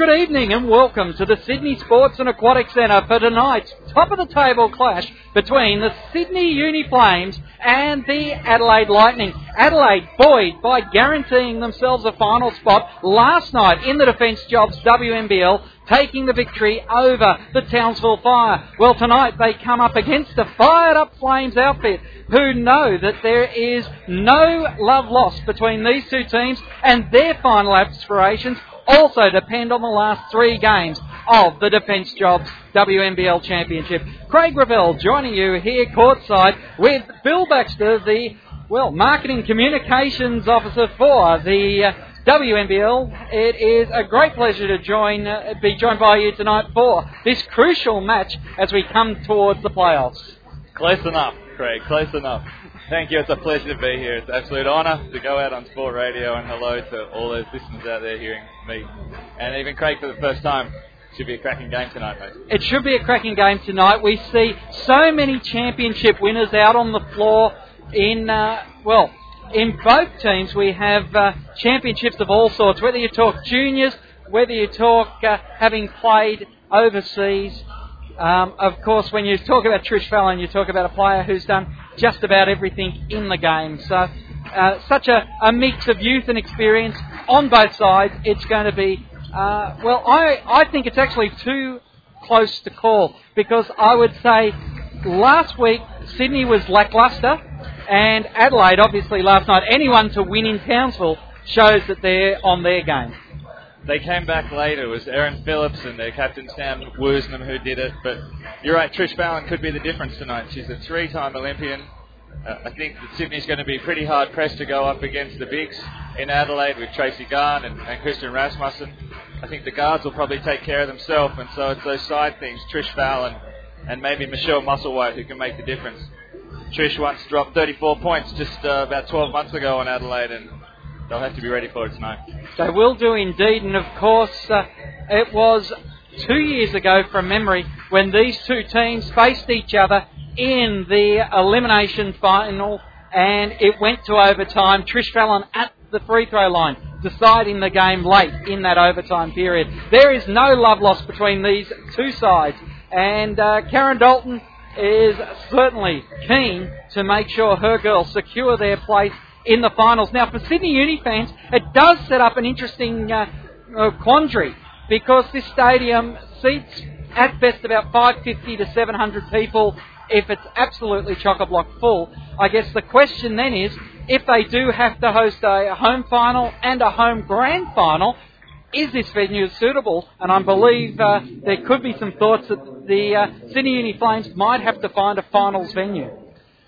Good evening and welcome to the Sydney Sports and Aquatic Centre for tonight's top of the table clash between the Sydney Uni Flames and the Adelaide Lightning. Adelaide buoyed by guaranteeing themselves a final spot last night in the Defence Jobs WNBL, taking the victory over the Townsville Fire. Well, tonight they come up against a fired up Flames outfit who know that there is no love lost between these two teams and their final aspirations also depend on the last three games of the Defence Jobs WNBL Championship. Craig Revell joining you here courtside with Bill Baxter, the well marketing communications officer for the uh, WNBL. It is a great pleasure to join, uh, be joined by you tonight for this crucial match as we come towards the playoffs. Close enough, Craig. Close enough. Thank you. It's a pleasure to be here. It's an absolute honour to go out on Sport Radio and hello to all those listeners out there hearing me and even Craig for the first time. Should be a cracking game tonight, mate. It should be a cracking game tonight. We see so many championship winners out on the floor in, uh, well, in both teams we have uh, championships of all sorts, whether you talk juniors, whether you talk uh, having played overseas. Um, of course, when you talk about Trish Fallon, you talk about a player who's done just about everything in the game. So, uh, such a, a, mix of youth and experience on both sides. It's going to be, uh, well, I, I think it's actually too close to call because I would say last week Sydney was lacklustre and Adelaide, obviously, last night. Anyone to win in Townsville shows that they're on their game. They came back later. It was Erin Phillips and their captain Sam Woosnam who did it. But you're right, Trish Fallon could be the difference tonight. She's a three-time Olympian. Uh, I think that Sydney's going to be pretty hard pressed to go up against the bigs in Adelaide with Tracy Gahan and, and Kristen Rasmussen. I think the guards will probably take care of themselves, and so it's those side things, Trish Fallon and maybe Michelle Musselwhite, who can make the difference. Trish once dropped 34 points just uh, about 12 months ago on Adelaide, and they'll have to be ready for it tonight. They will do indeed, and of course, uh, it was two years ago from memory when these two teams faced each other in the elimination final, and it went to overtime. Trish Fallon at the free throw line, deciding the game late in that overtime period. There is no love lost between these two sides, and uh, Karen Dalton is certainly keen to make sure her girls secure their place in the finals. Now, for Sydney Uni fans, it does set up an interesting uh, uh, quandary because this stadium seats at best about 550 to 700 people if it's absolutely chock-a-block full. I guess the question then is, if they do have to host a home final and a home grand final, is this venue suitable? And I believe uh, there could be some thoughts that the uh, Sydney Uni Flames might have to find a finals venue.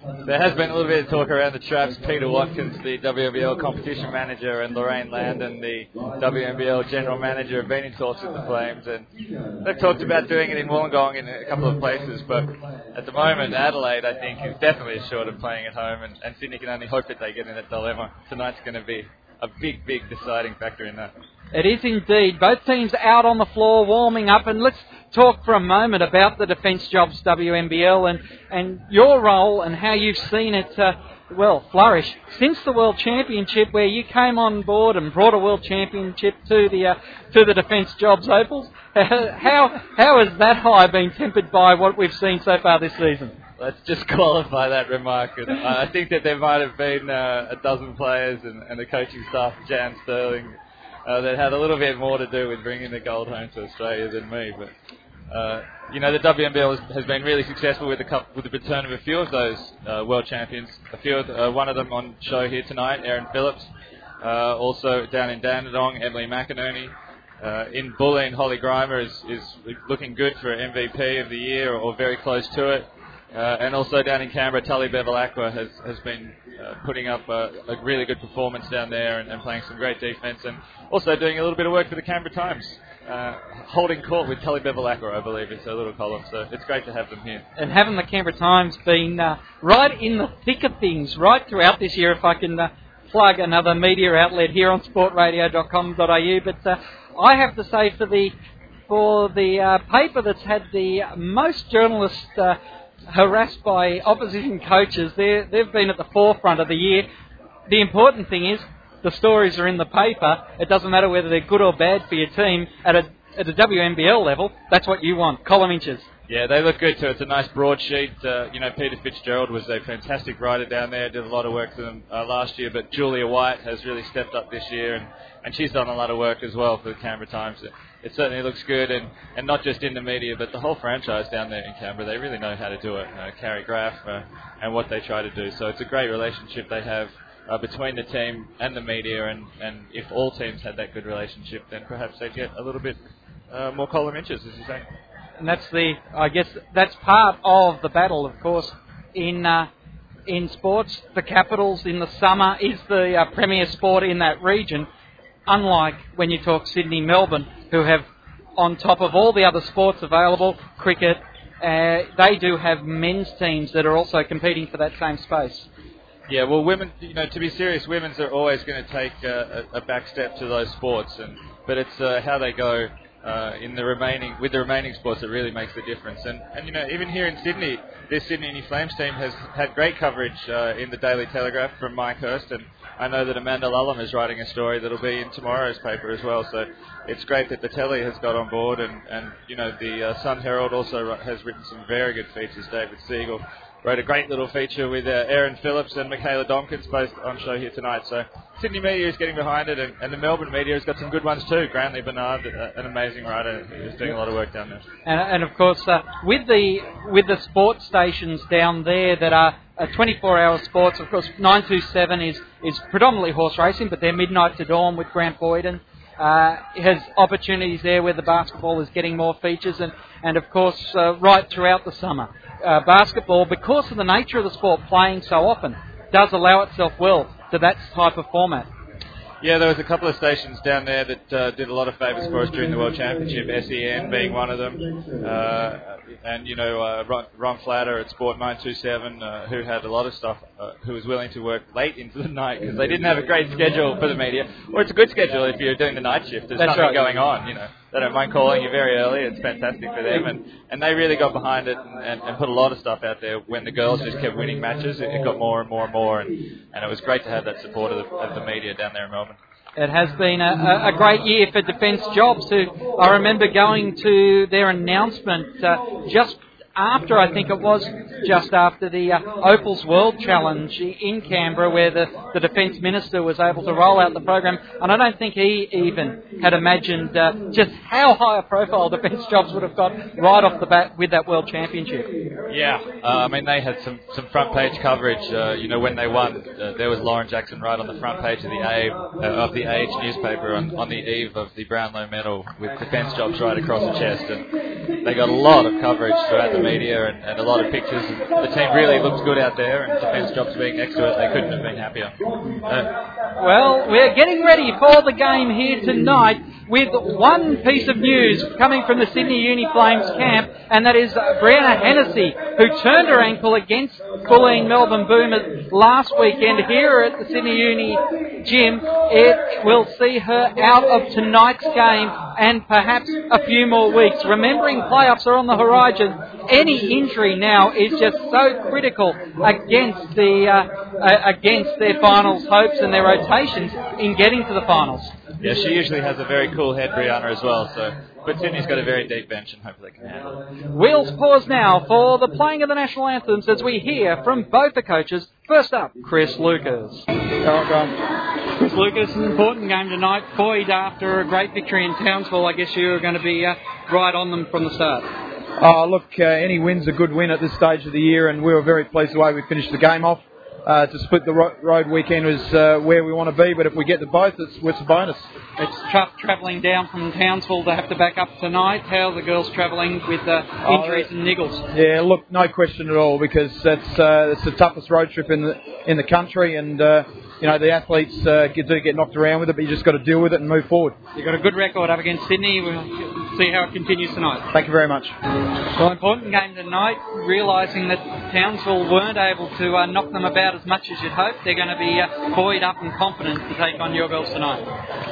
There has been a little bit of talk around the traps. Peter Watkins, the WNBL competition manager, and Lorraine Landon, the WNBL general manager, have been in talks with the Flames, and they've talked about doing it in Wollongong in a couple of places. But at the moment, Adelaide, I think, is definitely short of playing at home, and, and Sydney can only hope that they get in that dilemma. Tonight's going to be a big, big deciding factor in that. It is indeed. Both teams out on the floor warming up, and let's talk for a moment about the Defence Jobs WNBL and, and your role and how you've seen it, uh, well, flourish since the World Championship, where you came on board and brought a World Championship to the uh, to the Defence Jobs Opals. how how has that high been tempered by what we've seen so far this season? Let's just qualify that remark. I think that there might have been uh, a dozen players and, and the coaching staff, Jan Stirling, uh, that had a little bit more to do with bringing the gold home to Australia than me. But uh, you know, the WNBL has, has, been really successful with the cup, with the return of a few of those uh, world champions. A few, of, uh, one of them on show here tonight, Erin Phillips. Uh, also down in Dandenong, Emily McInerney. Uh, in Bulleen, Holly Grima is, is looking good for MVP of the year or, very close to it. And also down in Canberra, Tully Bevilaqua has, has been putting up a, a, really good performance down there and, and, playing some great defence and also doing a little bit of work for the Canberra Times. Uh, holding court with Tully Bevilaqua, I believe, it's a little column, so it's great to have them here. And having the Canberra Times been uh, right in the thick of things right throughout this year, if I can uh, plug another media outlet here on sportradio.com.au, but uh, I have to say for the for the paper that's had the most journalists harassed by opposition coaches. they've been at the forefront of the year. The important thing is the stories are in the paper. It doesn't matter whether they're good or bad for your team. At a at the WNBL level, that's what you want, column inches. Yeah, they look good too. It's a nice broadsheet. Uh, you know, Peter Fitzgerald was a fantastic writer down there. Did a lot of work for them uh, last year, but Julia White has really stepped up this year, and, and she's done a lot of work as well for the Canberra Times. It, it certainly looks good, and, and not just in the media, but the whole franchise down there in Canberra. They really know how to do it. Uh, Carrie Graf uh, and what they try to do. So it's a great relationship they have. Uh, between the team and the media, and, and if all teams had that good relationship, then perhaps they'd get a little bit uh, more column inches, as you say and that's the I guess that's part of the battle, of course, in uh, in sports. The Capitals in the summer is the uh, premier sport in that region. Unlike when you talk Sydney, Melbourne, who have on top of all the other sports available, cricket, uh, they do have men's teams that are also competing for that same space. Yeah, well, women, you know, to be serious, women's are always going to take a, a back step to those sports, and but it's uh, how they go uh, in the remaining with the remaining sports that really makes the difference. And and you know even here in Sydney, this Sydney Uni Flames team has had great coverage uh, in the Daily Telegraph from Mike Hurst, and I know that Amanda Lulham is writing a story that'll be in tomorrow's paper as well. So it's great that the telly has got on board, and and you know the uh, Sun Herald also has written some very good features. David Siegel wrote a great little feature with uh, Erin Phillips and Michaela Domkins both on show here tonight. So Sydney media is getting behind it, and, and the Melbourne media has got some good ones too. Grantley Bernard, uh, an amazing writer, is doing a lot of work down there. And, and of course, uh, with the with the sports stations down there that are 24-hour sports, of course, 927 is is predominantly horse racing, but they're midnight to dawn with Grant Boyden. Uh, has opportunities there where the basketball is getting more features, and, and of course, uh, right throughout the summer uh, basketball, because of the nature of the sport playing so often, does allow itself well to that type of format. Yeah, there was a couple of stations down there that uh, did a lot of favours for us during the World Championship. SEN being one of them, uh, and you know uh, Ron, Ron Flatter at Sport 927, uh, who had a lot of stuff, uh, who was willing to work late into the night because they didn't have a great schedule for the media, or it's a good schedule if you're doing the night shift. There's That's nothing right. going on, you know. They don't mind calling you very early. It's fantastic for them, and, and they really got behind it and, and, and put a lot of stuff out there. When the girls just kept winning matches, it, it got more and more and more, and, and it was great to have that support of the, of the media down there in Melbourne. It has been a, a great year for Defence Jobs. Who I remember going to their announcement uh, just after, I think it was just after the uh, Opals World Challenge in Canberra, where the, the Defence Minister was able to roll out the program. And I don't think he even had imagined uh, just how high a profile Defence Jobs would have got right off the bat with that World Championship. Yeah, uh, I mean they had some, some front page coverage. Uh, you know when they won, uh, there was Lauren Jackson right on the front page of the Age, uh, of the Age newspaper on, on the eve of the Brownlow Medal with Defence Jobs right across the chest, and they got a lot of coverage throughout the media and, and a lot of pictures. And the team really looks good out there, and Defence Jobs being next to it, they couldn't have been happier. Uh, Well, we're getting ready for the game here tonight with one piece of news coming from the Sydney Uni Flames camp, and that is Brianna Hennessy, who turned her ankle against Bulleen Melbourne Boomers last weekend here at the Sydney Uni gym. It will see her out of tonight's game and perhaps a few more weeks. Remembering playoffs are on the horizon, any injury now is just so critical against the uh, uh, against their finals hopes and their rotations in getting to the finals. yeah, she usually has a very cool head, Brianna, as well. So, but Sydney's got a very deep bench, and hopefully they can handle it. We'll pause now for the playing of the national anthems as we hear from both the coaches. First up, Chris Lucas. Chris Lucas, an important game tonight. Boyd, after a great victory in Townsville, I guess you're going to be uh, right on them from the start. Oh, look, uh, any win's a good win at this stage of the year, and we were very pleased the way we finished the game off. Uh, to split the ro- road weekend is uh, where we want to be, but if we get the both, it's, it's a bonus. It's tough travelling down from Townsville to have to back up tonight. How are the girls travelling with uh, Oh, injuries and niggles? Yeah, look, no question at all, because that's uh, it's the toughest road trip in the in the country, and uh, you know the athletes uh, do get knocked around with it, but you just got to deal with it and move forward. You've got a good record up against Sydney. We'll see how it continues tonight. Thank you very much. Well, important game tonight, realising that Townsville weren't able to uh, knock them about as much as you'd hope, They're going to be uh, buoyed up and confident to take on your girls tonight.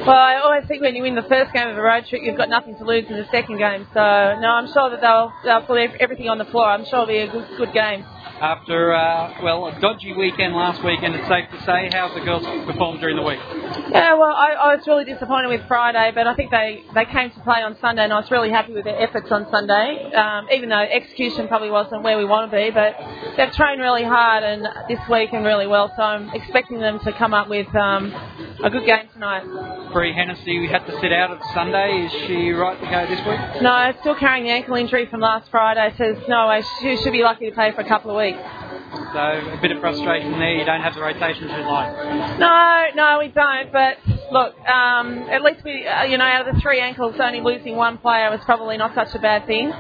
Well, I always think when you win the first game of a road trip, you've got nothing to lose in the second game. So, no, I'm sure that they'll, they'll put everything on the floor. I'm sure it'll be a good, good game. After, uh, well, a dodgy weekend last weekend, it's safe to say. How's the girls performed during the week? Yeah, well, I, I was really disappointed with Friday, but I think they, they came to play on Sunday, and I was really happy with their efforts on Sunday. Um, even though execution probably wasn't where we want to be, but they've trained really hard and this week and really well. So I'm expecting them to come up with um, a good game tonight. Bree Hennessy, we had to sit out of Sunday. Is she right to go this week? No, still carrying the ankle injury from last Friday. Says no way. She should be lucky to play for a couple of weeks. So a bit of frustration there. You don't have the rotations you like. No, no, we don't. But look, um, at least we, uh, you know, out of the three ankles, only losing one player was probably not such a bad thing.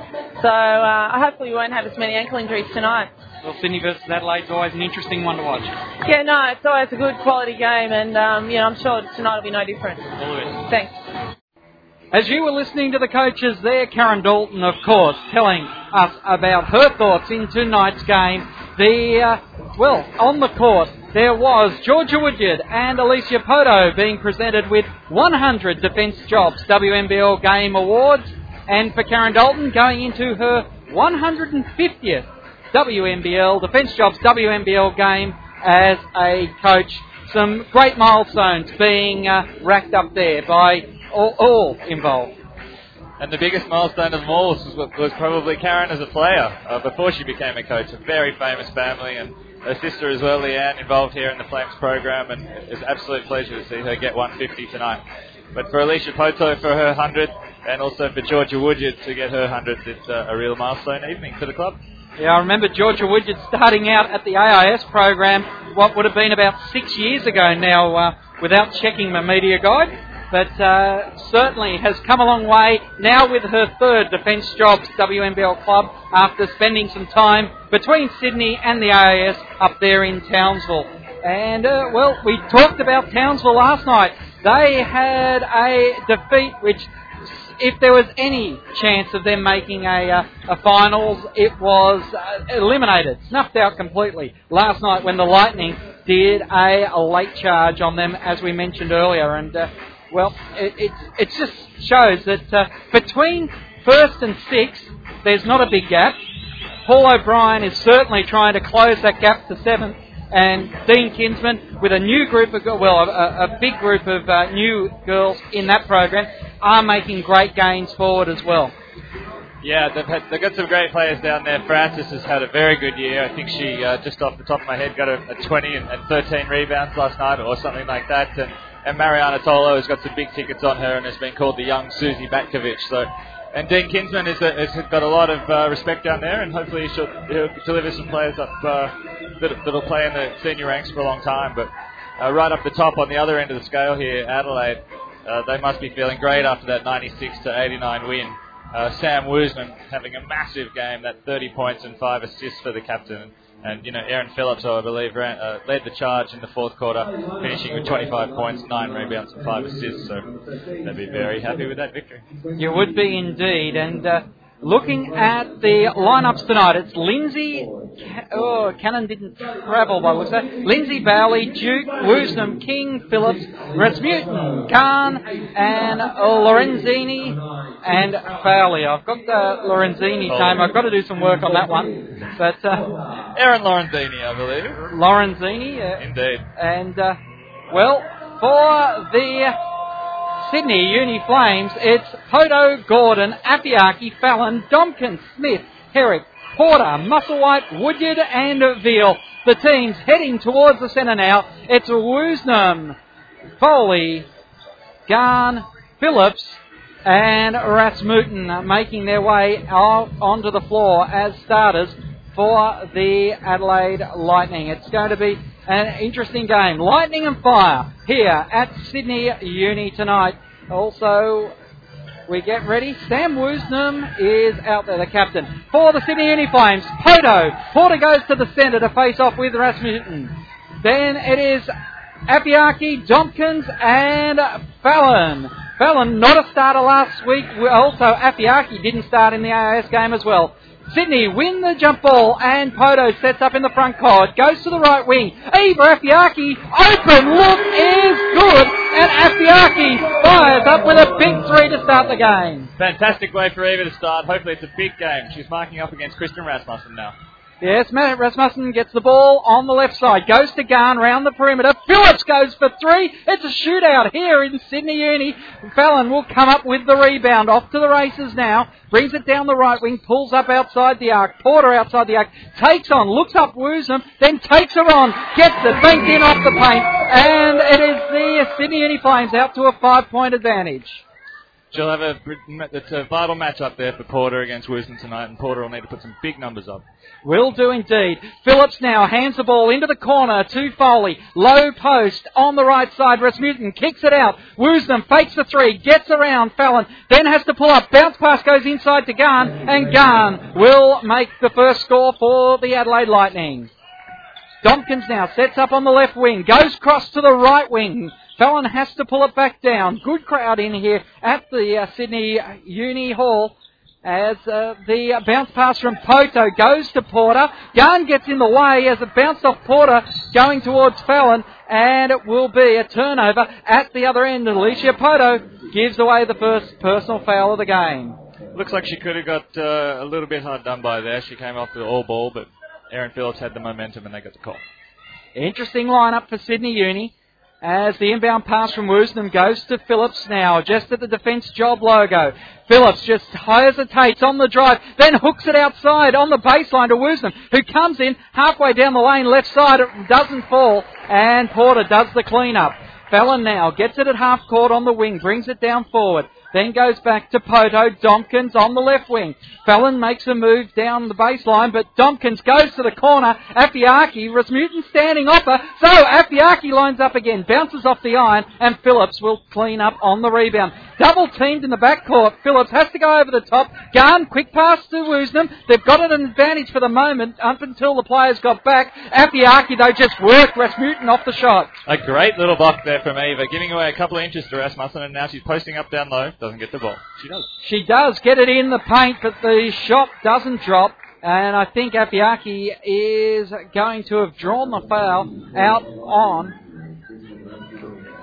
So uh, hopefully we won't have as many ankle injuries tonight. Well, Sydney versus Adelaide's always an interesting one to watch. Yeah, no, it's always a good quality game, and um, you know, I'm sure tonight will be no different. All. Thanks. As you were listening to the coaches there, Karen Dalton, of course, telling us about her thoughts in tonight's game. The, uh, well, on the court, there was Georgia Woodyard and Alicia Poto being presented with 100 Defence Jobs WNBL Game Awards. And for Karen Dalton, going into her 150th WNBL, Defence Jobs WNBL game as a coach. Some great milestones being uh, racked up there by all, all involved. And the biggest milestone of them all was, was probably Karen as a player uh, before she became a coach. A very famous family, and her sister as well, Leanne, involved here in the Flames program, and it's an absolute pleasure to see her get 150 tonight. But for Alicia Poto for her 100, and also for Georgia Woodyard to get her 100th, it's uh, a real milestone evening for the club. Yeah, I remember Georgia Woodyard starting out at the AIS program, what would have been about six years ago now, uh, without checking my media guide. But uh, certainly has come a long way now with her third Defence Jobs WNBL club after spending some time between Sydney and the AIS up there in Townsville. And, uh, well, we talked about Townsville last night. They had a defeat which if there was any chance of them making a, uh, a finals, it was uh, eliminated, snuffed out completely last night when the Lightning did a, a late charge on them, as we mentioned earlier. And uh, well, it, it, it just shows that uh, between first and sixth, there's not a big gap. Paul O'Brien is certainly trying to close that gap to seventh and Dean Kinsman with a new group of well a, a big group of uh, new girls in that program are making great gains forward as well. Yeah, they've, had, they've got some great players down there. Francis has had a very good year. I think she, uh, just off the top of my head, got a, a 20 and, and 13 rebounds last night or something like that. And, and Marianna Tolo has got some big tickets on her and has been called the young Suzy Batkovic. So, and Dean Kinsman is a, has got a lot of uh, respect down there, and hopefully she'll, he'll deliver some players up uh, that, that'll play in the senior ranks for a long time. But uh, right up the top on the other end of the scale here, Adelaide, uh, they must be feeling great after that 96 to 89 win. Uh, Sam Woosnam having a massive game, that 30 points and five assists for the captain. And, you know, Erin Phillips, I believe, ran, uh, led the charge in the fourth quarter, finishing with 25 points, 9 rebounds, and 5 assists. So they'd be very happy with that victory. You would be indeed. And uh, looking at the lineups tonight, it's Lindsay. Oh, Cannon didn't travel by looks of. Lindsay Bowley, Duke, Woosnam, King, Phillips, Rasmussen, Khan, and Lorenzini and Foley. I've got the Lorenzini name. I've got to do some work on that one. But uh, Aaron Lorenzini, I believe. Lorenzini, uh, Indeed. and uh, well, for the Sydney Uni Flames, it's Poto, Gordon, Afeaki, Fallon, Domkins, Smith, Herrick, Porter, Musselwhite, Woodyard, and Veal. The team's heading towards the centre now. It's Woosnam, Foley, Gahan, Phillips, and Rasmussen making their way out onto the floor as starters for the Adelaide Lightning. It's going to be an interesting game. Lightning and fire here at Sydney Uni tonight. Also, we get ready. Sam Woosnam is out there, the captain. For the Sydney Uni Flames, Poto. Porter goes to the centre to face off with Rasmussen. Then it is Afeaki, Tompkins, and Fallon. Fallon, not a starter last week. Also, Afeaki didn't start in the AIS game as well. Sydney win the jump ball and Poto sets up in the front court. Goes to the right wing. Eva Afeaki, open look is good and Afeaki fires up with a big three to start the game. Fantastic way for Eva to start. Hopefully it's a big game. She's marking up against Kristen Rasmussen now. Yes, Rasmussen gets the ball on the left side. Goes to Gahan round the perimeter. Phillips goes for three. It's a shootout here in Sydney Uni. Fallon will come up with the rebound. Off to the races now. Brings it down the right wing. Pulls up outside the arc. Porter outside the arc. Takes on. Looks up Woosnam. Then takes her on. Gets it. Banked in off the paint. And it is the Sydney Uni Flames out to a five point advantage. She'll have a, it's a vital match up there for Porter against Woosnam tonight, and Porter will need to put some big numbers up. Will do indeed. Phillips now hands the ball into the corner to Foley. Low post on the right side. Rasmussen kicks it out. Woosnam fakes the three, gets around Fallon, then has to pull up. Bounce pass goes inside to Gahan, and Gahan will make the first score for the Adelaide Lightning. Dompkins now sets up on the left wing, goes cross to the right wing. Fallon has to pull it back down. Good crowd in here at the uh, Sydney Uni Hall as uh, the bounce pass from Poto goes to Porter. Gahan gets in the way as it bounced off Porter going towards Fallon and it will be a turnover at the other end. Alicia Poto gives away the first personal foul of the game. Looks like she could have got uh, a little bit hard done by there. She came off the all ball, but Erin Phillips had the momentum and they got the call. Interesting lineup for Sydney Uni as the inbound pass from Woosnam goes to Phillips now, just at the defence job logo. Phillips just hesitates on the drive, then hooks it outside on the baseline to Woosnam, who comes in halfway down the lane left side. It doesn't fall, and Porter does the clean up. Fallon now gets it at half court on the wing, brings it down forward. Then goes back to Poto. Dompkins on the left wing. Fallon makes a move down the baseline, but Dompkins goes to the corner. Afeaki, Rasmussen standing off her. So Afeaki lines up again, bounces off the iron, and Phillips will clean up on the rebound. Double teamed in the backcourt. Phillips has to go over the top. Gahan, quick pass to Woosnam. They've got an advantage for the moment up until the players got back. Afeaki, though, just worked Rasmussen off the shot. A great little block there from Eva, giving away a couple of inches to Rasmussen, and now she's posting up down low doesn't get the ball. She does. She does get it in the paint, but the shot doesn't drop. And I think Afeaki is going to have drawn the foul out on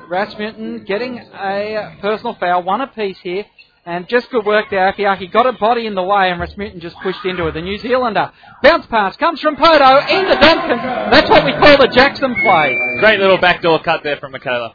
Rasmussen, getting a personal foul, one apiece here. And just good work there. Afeaki got a body in the way and Rasmussen just pushed into it. The New Zealander. Bounce pass comes from Poto into Duncan. That's what we call the Jackson play. Great little backdoor cut there from Michaela.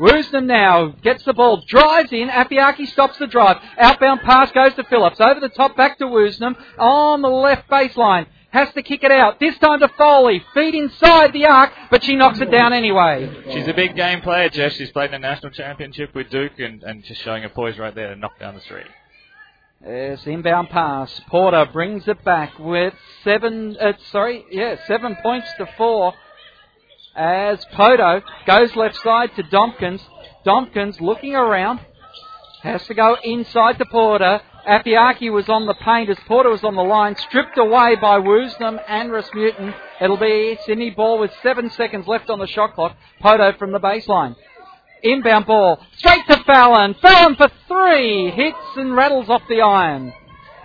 Woosnam now gets the ball, drives in. Afeaki stops the drive. Outbound pass goes to Phillips. Over the top, back to Woosnam on the left baseline. Has to kick it out. This time to Foley. Feet inside the arc, but she knocks it down anyway. She's a big game player, Jess. She's played in the national championship with Duke and, and just showing her poise right there to knock down the three. Yes, inbound pass. Porter brings it back with seven, uh, sorry, yeah, seven points to four as Poto goes left side to Dompkins. Dompkins looking around. Has to go inside to Porter. Afeaki was on the paint as Porter was on the line. Stripped away by Woosnam and Rasmussen. It'll be Sydney ball with seven seconds left on the shot clock. Poto from the baseline. Inbound ball. Straight to Fallon. Fallon for three. Hits and rattles off the iron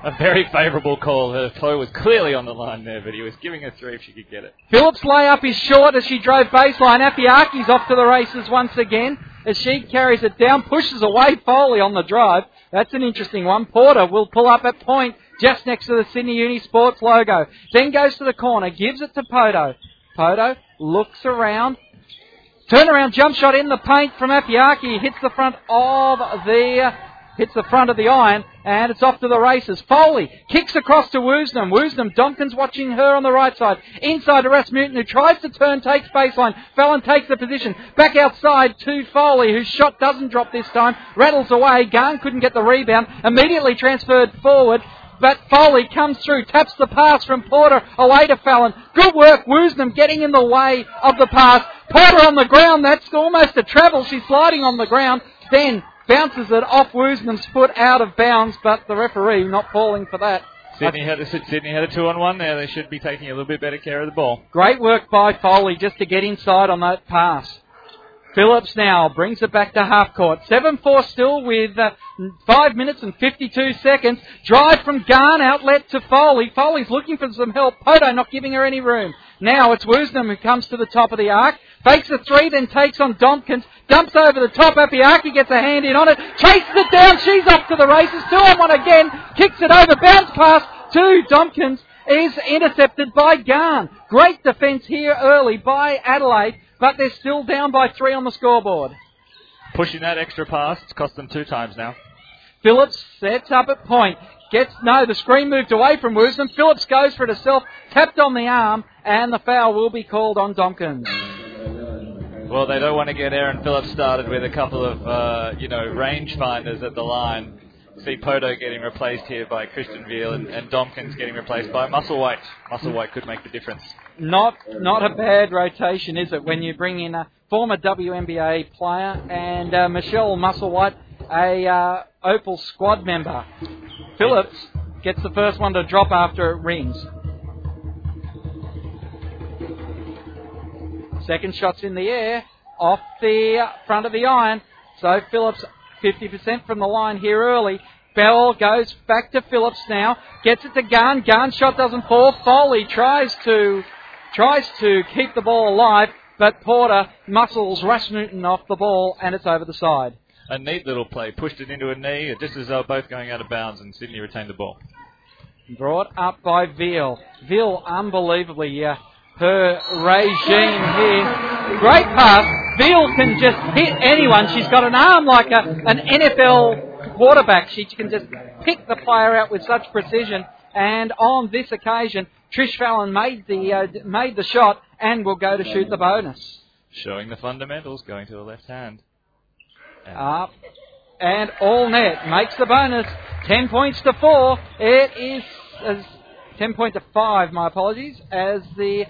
a very favourable call. Her toe was clearly on the line there, but he was giving her three if she could get it. Phillips' layup is short as she drove baseline. Afeaki's off to the races once again as she carries it down, pushes away Foley on the drive. That's an interesting one. Porter will pull up at point just next to the Sydney Uni Sports logo. Then goes to the corner, gives it to Poto. Poto looks around. Turnaround jump shot in the paint from Afeaki. Hits the front of the hits the front of the iron, and it's off to the races. Foley kicks across to Woosnam. Woosnam, Dompkins watching her on the right side. Inside to Rasmussen, who tries to turn, takes baseline. Fallon takes the position. Back outside to Foley, whose shot doesn't drop this time. Rattles away. Gahan couldn't get the rebound. Immediately transferred forward. But Foley comes through, taps the pass from Porter away to Fallon. Good work, Woosnam getting in the way of the pass. Porter on the ground, that's almost a travel. She's sliding on the ground. Then bounces it off Woosnam's foot out of bounds, but the referee not falling for that. Sydney had a, Sydney had a two on one there. They should be taking a little bit better care of the ball. Great work by Foley just to get inside on that pass. Phillips now brings it back to half court. 7-4 still with uh, 5 minutes and 52 seconds. Drive from Gahan, outlet to Foley. Foley's looking for some help. Poto not giving her any room. Now it's Woosnam who comes to the top of the arc. Fakes a three, then takes on Dompkins. Dumps over the top. Afeaki gets a hand in on it. Chases it down. She's off to the races. Two on one again. Kicks it over. Bounce pass to Dompkins. is intercepted by Gahan. Great defence here early by Adelaide, but they're still down by three on the scoreboard. Pushing that extra pass, it's cost them two times now. Phillips sets up at point. Gets no, the screen moved away from Woosnam. Phillips goes for it herself, tapped on the arm, and the foul will be called on Domkins. Well, they don't want to get Erin Phillips started with a couple of, uh, you know, range finders at the line. See Poto getting replaced here by Kristen Veal and, and Domkins getting replaced by Musselwhite. Musselwhite could make the difference. Not not a bad rotation, is it? When you bring in a former WNBA player and uh, Michelle Musselwhite, a uh, Opal squad member. Phillips gets the first one to drop after it rings. Second shot's in the air, off the front of the iron. So Phillips 50% from the line here early. Bell goes back to Phillips now, gets it to Gahan. Gahan shot doesn't fall. Foley tries to tries to keep the ball alive, but Porter muscles Rasmussen off the ball, and it's over the side. A neat little play, pushed it into a knee, just as they were both going out of bounds, and Sydney retained the ball. Brought up by Veal. Veal, unbelievably, uh, her regime here. Great pass. Veal can just hit anyone. She's got an arm like a, an NFL quarterback. She can just pick the player out with such precision. And on this occasion, Trish Fallon made the uh, made the shot and will go to shoot the bonus. Showing the fundamentals, going to the left hand. Up and all net makes the bonus. Ten points to four. It is uh, ten point to five. My apologies. As the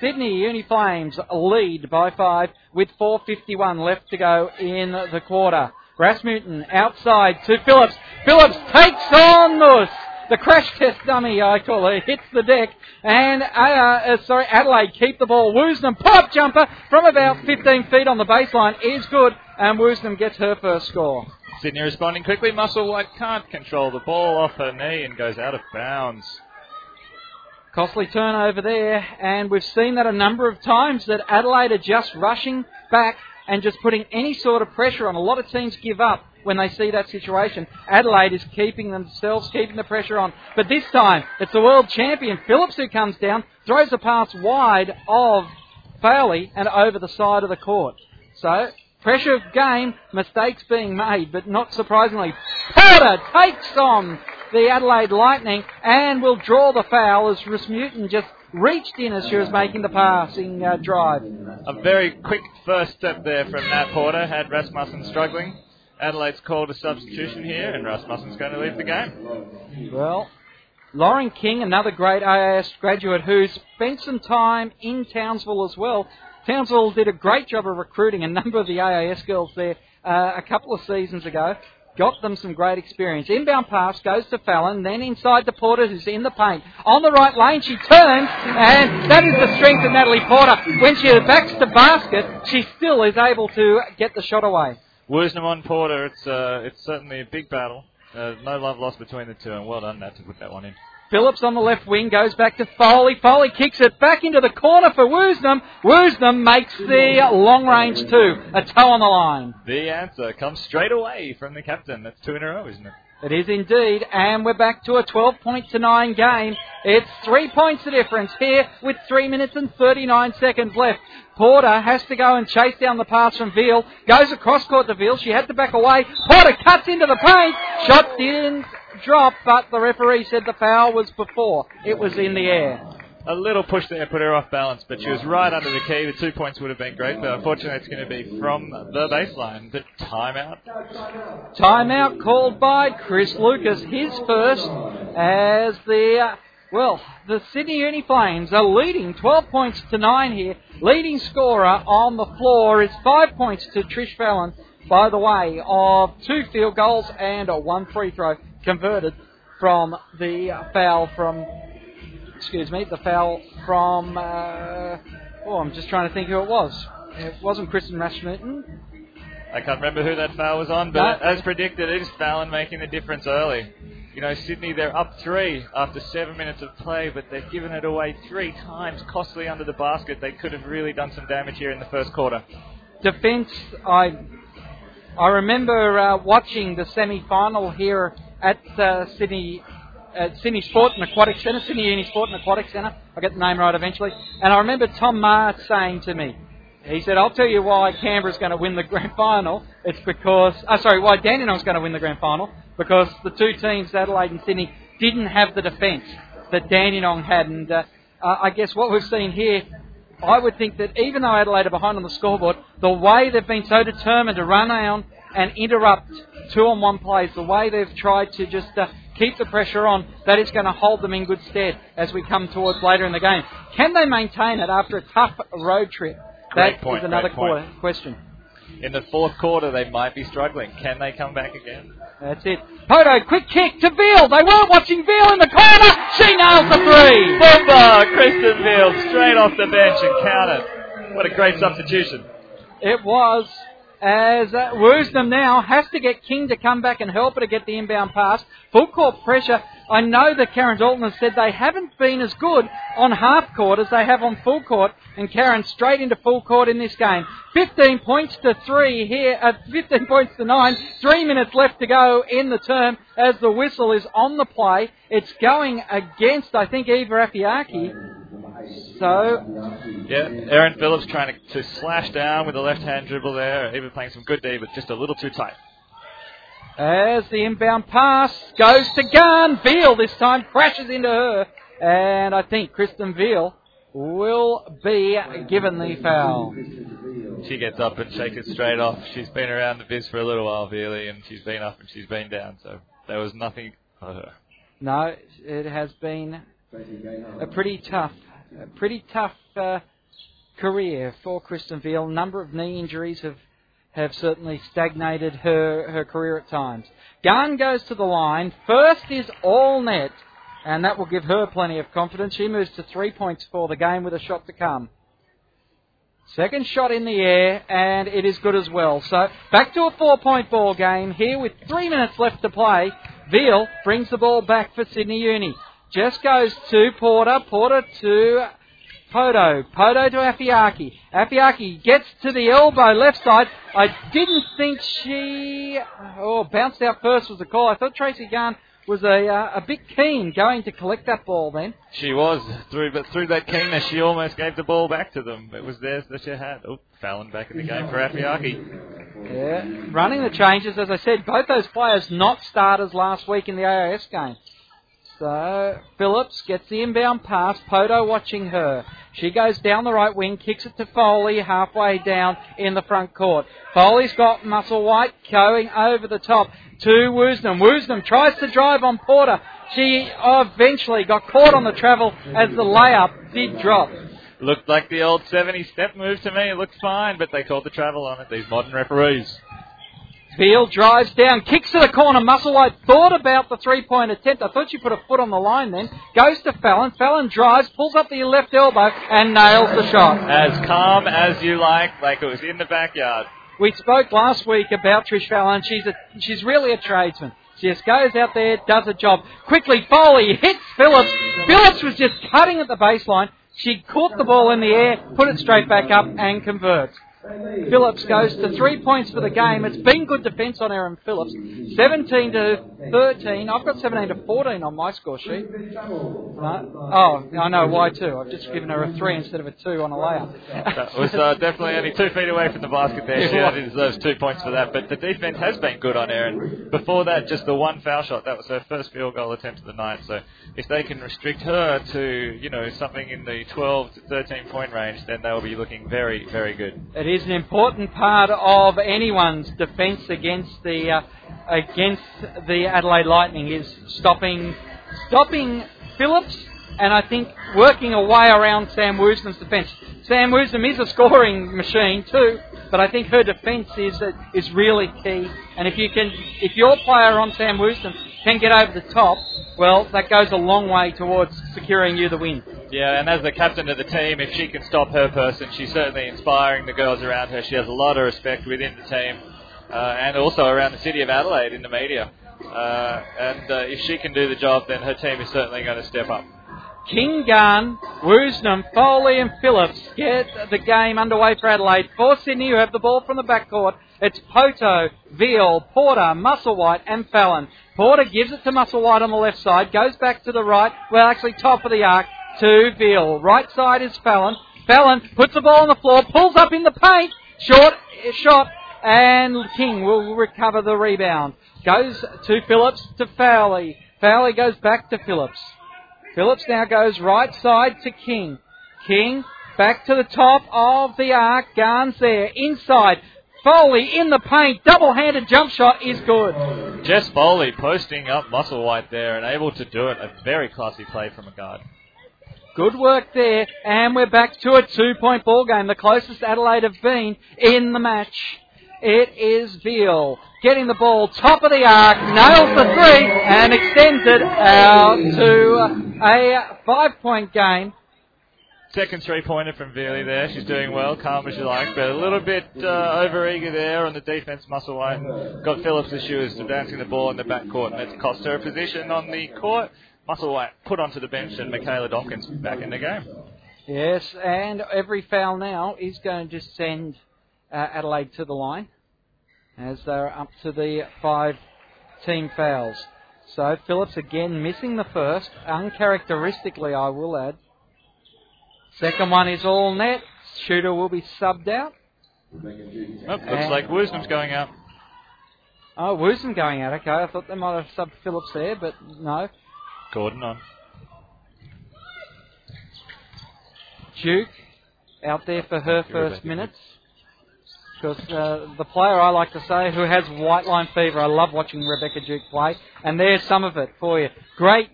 Sydney Uni Flames lead by five with 4.51 left to go in the quarter. Rasmussen outside to Phillips. Phillips takes on this. The crash test dummy, I call it, hits the deck, and uh, uh, sorry, Adelaide keep the ball. Woosnam pop jumper from about 15 feet on the baseline is good, and Woosnam gets her first score. Sydney responding quickly. Musselwhite can't control the ball off her knee and goes out of bounds. Costly turnover there, and we've seen that a number of times that Adelaide are just rushing back and just putting any sort of pressure on. A lot of teams give up when they see that situation. Adelaide is keeping themselves, keeping the pressure on. But this time, it's the world champion Phillips who comes down, throws a pass wide of Foley and over the side of the court. So, pressure game, mistakes being made, but not surprisingly, Porter takes on the Adelaide Lightning and will draw the foul as Rasmussen just reached in as she was making the passing uh, drive. A very quick first step there from Nat Porter had Rasmussen struggling. Adelaide's called a substitution here, and Rasmussen's going to leave the game. Well, Lauren King, another great AIS graduate who spent some time in Townsville as well. Townsville did a great job of recruiting a number of the AIS girls there uh, a couple of seasons ago got them some great experience. Inbound pass goes to Fallon, then inside to Porter, who's in the paint. On the right lane, she turns, and that is the strength of Natalie Porter. When she backs to basket, she still is able to get the shot away. Woosnam on Porter, it's uh, it's certainly a big battle. Uh, no love lost between the two, and well done, Nat, to put that one in. Phillips on the left wing goes back to Foley. Foley kicks it back into the corner for Woosnam. Woosnam makes the long range two. A toe on the line. The answer comes straight away from the captain. That's two in a row, isn't it? It is indeed, and we're back to a 12 point to 9 game. It's three points the difference here with 3 minutes and 39 seconds left. Porter has to go and chase down the pass from Veal. Goes across court to Veal. She had to back away. Porter cuts into the paint. Shot didn't drop, but the referee said the foul was before. It was in the air. A little push there put her off balance, but she was right under the key. The two points would have been great, but unfortunately it's going to be from the baseline. The timeout. Timeout called by Chris Lucas, his first, as the, uh, well, the Sydney Uni Flames are leading 12 points to 9 here. Leading scorer on the floor is 5 points to Trish Fallon by the way of two field goals and a one free throw converted from the foul from, excuse me, the foul from, uh, oh, I'm just trying to think who it was. It wasn't Kristen Rasmussen. I can't remember who that foul was on, but no. as predicted, it is Fallon making the difference early. You know, Sydney, they're up three after seven minutes of play, but they've given it away three times, costly under the basket. They could have really done some damage here in the first quarter. Defence, I I remember uh, watching the semi final here at uh, Sydney at Sydney Sport and Aquatic Centre, Sydney Uni Sport and Aquatic Centre. I get the name right eventually. And I remember Tom Maher saying to me, he said, I'll tell you why Canberra's going to win the grand final. It's because, oh, sorry, why Dandenong's going to win the grand final. Because the two teams, Adelaide and Sydney, didn't have the defence that Dandenong had. And uh, uh, I guess what we've seen here, I would think that even though Adelaide are behind on the scoreboard, the way they've been so determined to run down and interrupt two on one plays, the way they've tried to just uh, keep the pressure on, that is going to hold them in good stead as we come towards later in the game. Can they maintain it after a tough road trip? Great That point, is another great point. qu- question. In the fourth quarter, they might be struggling. Can they come back again? That's it. Poto, quick kick to Veal. They weren't watching Veal in the corner. She nails the three. Boomba! Kristen Veal straight off the bench and counted. What a great substitution. It was as uh, Woosnam now has to get King to come back and help her to get the inbound pass. Full court pressure. I know that Karen Dalton has said they haven't been as good on half court as they have on full court, and Karen straight into full court in this game. 15 points to three here, uh, 15 points to nine. Three minutes left to go in the term as the whistle is on the play. It's going against, I think, Eva Afeaki. So Yeah, Erin Phillips trying to, to slash down with the left hand dribble there. Even playing some good D, but just a little too tight. As the inbound pass goes to Gahan, Veal this time crashes into her, and I think Kristen Veal will be given the foul. She gets up and shakes it straight off. She's been around the biz for a little while, really, and she's been up and she's been down, so there was nothing for her. No, it has been a pretty tough, a pretty tough uh, career for Kristen Veal. A number of knee injuries have have certainly stagnated her, her career at times. Gahan goes to the line. First is all net, and that will give her plenty of confidence. She moves to three points for the game with a shot to come. Second shot in the air, and it is good as well. So back to a four-point ball game here with three minutes left to play. Veal brings the ball back for Sydney Uni. Just goes to Porter. Porter to Poto. Poto to Afeaki. Afeaki gets to the elbow left side. I didn't think she oh bounced out first was the call. I thought Tracy Gahan was a uh, a bit keen going to collect that ball then. She was through, but through that keenness, she almost gave the ball back to them. It was theirs that she had. Oh, Fallon back in the game for Afeaki. Yeah, running the changes as I said. Both those players not starters last week in the AIS game. So Phillips gets the inbound pass. Poto watching her. She goes down the right wing, kicks it to Foley halfway down in the front court. Foley's got Musselwhite going over the top to Woosnam. Woosnam tries to drive on Porter. She eventually got caught on the travel as the layup did drop. Looked like the old 70 step move to me. It looked fine, but they called the travel on it, these modern referees. Veal drives down, kicks to the corner. Musselwhite thought about the three point attempt. I thought she put a foot on the line then. Goes to Fallon. Fallon drives, pulls up the left elbow, and nails the shot. As calm as you like, like it was in the backyard. We spoke last week about Trish Fallon. She's a, she's really a tradesman. She just goes out there, does a job. Quickly, Foley hits Phillips. Phillips was just cutting at the baseline. She caught the ball in the air, put it straight back up, and converts. Phillips goes to three points for the game. It's been good defence on Erin Phillips. 17 to 13. I've got 17 to 14 on my score sheet. No? Oh, I know why too. I've just given her a three instead of a two on a layup. That was uh, definitely only two feet away from the basket there. She only deserves two points for that. But the defense has been good on Erin. Before that, just the one foul shot. That was her first field goal attempt of the night. So if they can restrict her to, you know, something in the 12 to 13 point range, then they'll be looking very, very good. It is an important part of anyone's defence against the uh, against the Adelaide Lightning is stopping stopping Phillips and I think working a way around Sam Woosnam's defence. Sam Woosnam is a scoring machine too, but I think her defence is is really key. And if you can, if your player on Sam Woosnam can get over the top, well, that goes a long way towards securing you the win. Yeah, and as the captain of the team, if she can stop her person, she's certainly inspiring the girls around her. She has a lot of respect within the team uh, and also around the city of Adelaide in the media. Uh, and uh, if she can do the job, then her team is certainly going to step up. King Gahan, Woosnam, Foley and Phillips get the game underway for Adelaide. For Sydney, who have the ball from the backcourt, it's Poto, Veal, Porter, Musselwhite and Fallon. Porter gives it to Musselwhite on the left side, goes back to the right, well actually top of the arc to Veal. Right side is Fallon. Fallon puts the ball on the floor, pulls up in the paint, short shot, and King will recover the rebound. Goes to Phillips to Foley. Foley goes back to Phillips. Phillips now goes right side to King. King back to the top of the arc. Garns there. Inside. Foley in the paint. Double handed jump shot is good. Jess Foley posting up Musselwhite there and able to do it. A very classy play from a guard. Good work there. And we're back to a two point ball game. The closest Adelaide have been in the match. It is Veal getting the ball top of the arc, nails the three, and extends it out to a five point game. Second three pointer from Veely there. She's doing well, calm as you like, but a little bit uh, over eager there on the defense. muscle Musselwhite got Phillips' issues advancing the ball in the backcourt, and it's cost her a position on the court. Musselwhite put onto the bench, and Michaela Donkins back in the game. Yes, and every foul now is going to send uh, Adelaide to the line as they're up to the five team fouls. So Phillips again missing the first, uncharacteristically, I will add. Second one is all net. Shooter will be subbed out. Oh, looks and like Woosnam's going out. Oh, Woosnam going out. Okay, I thought they might have subbed Phillips there, but no. Gordon on. Duke out there for her first minutes. Because uh, the player I like to say who has white line fever, I love watching Rebecca Duke play, and there's some of it for you. Great,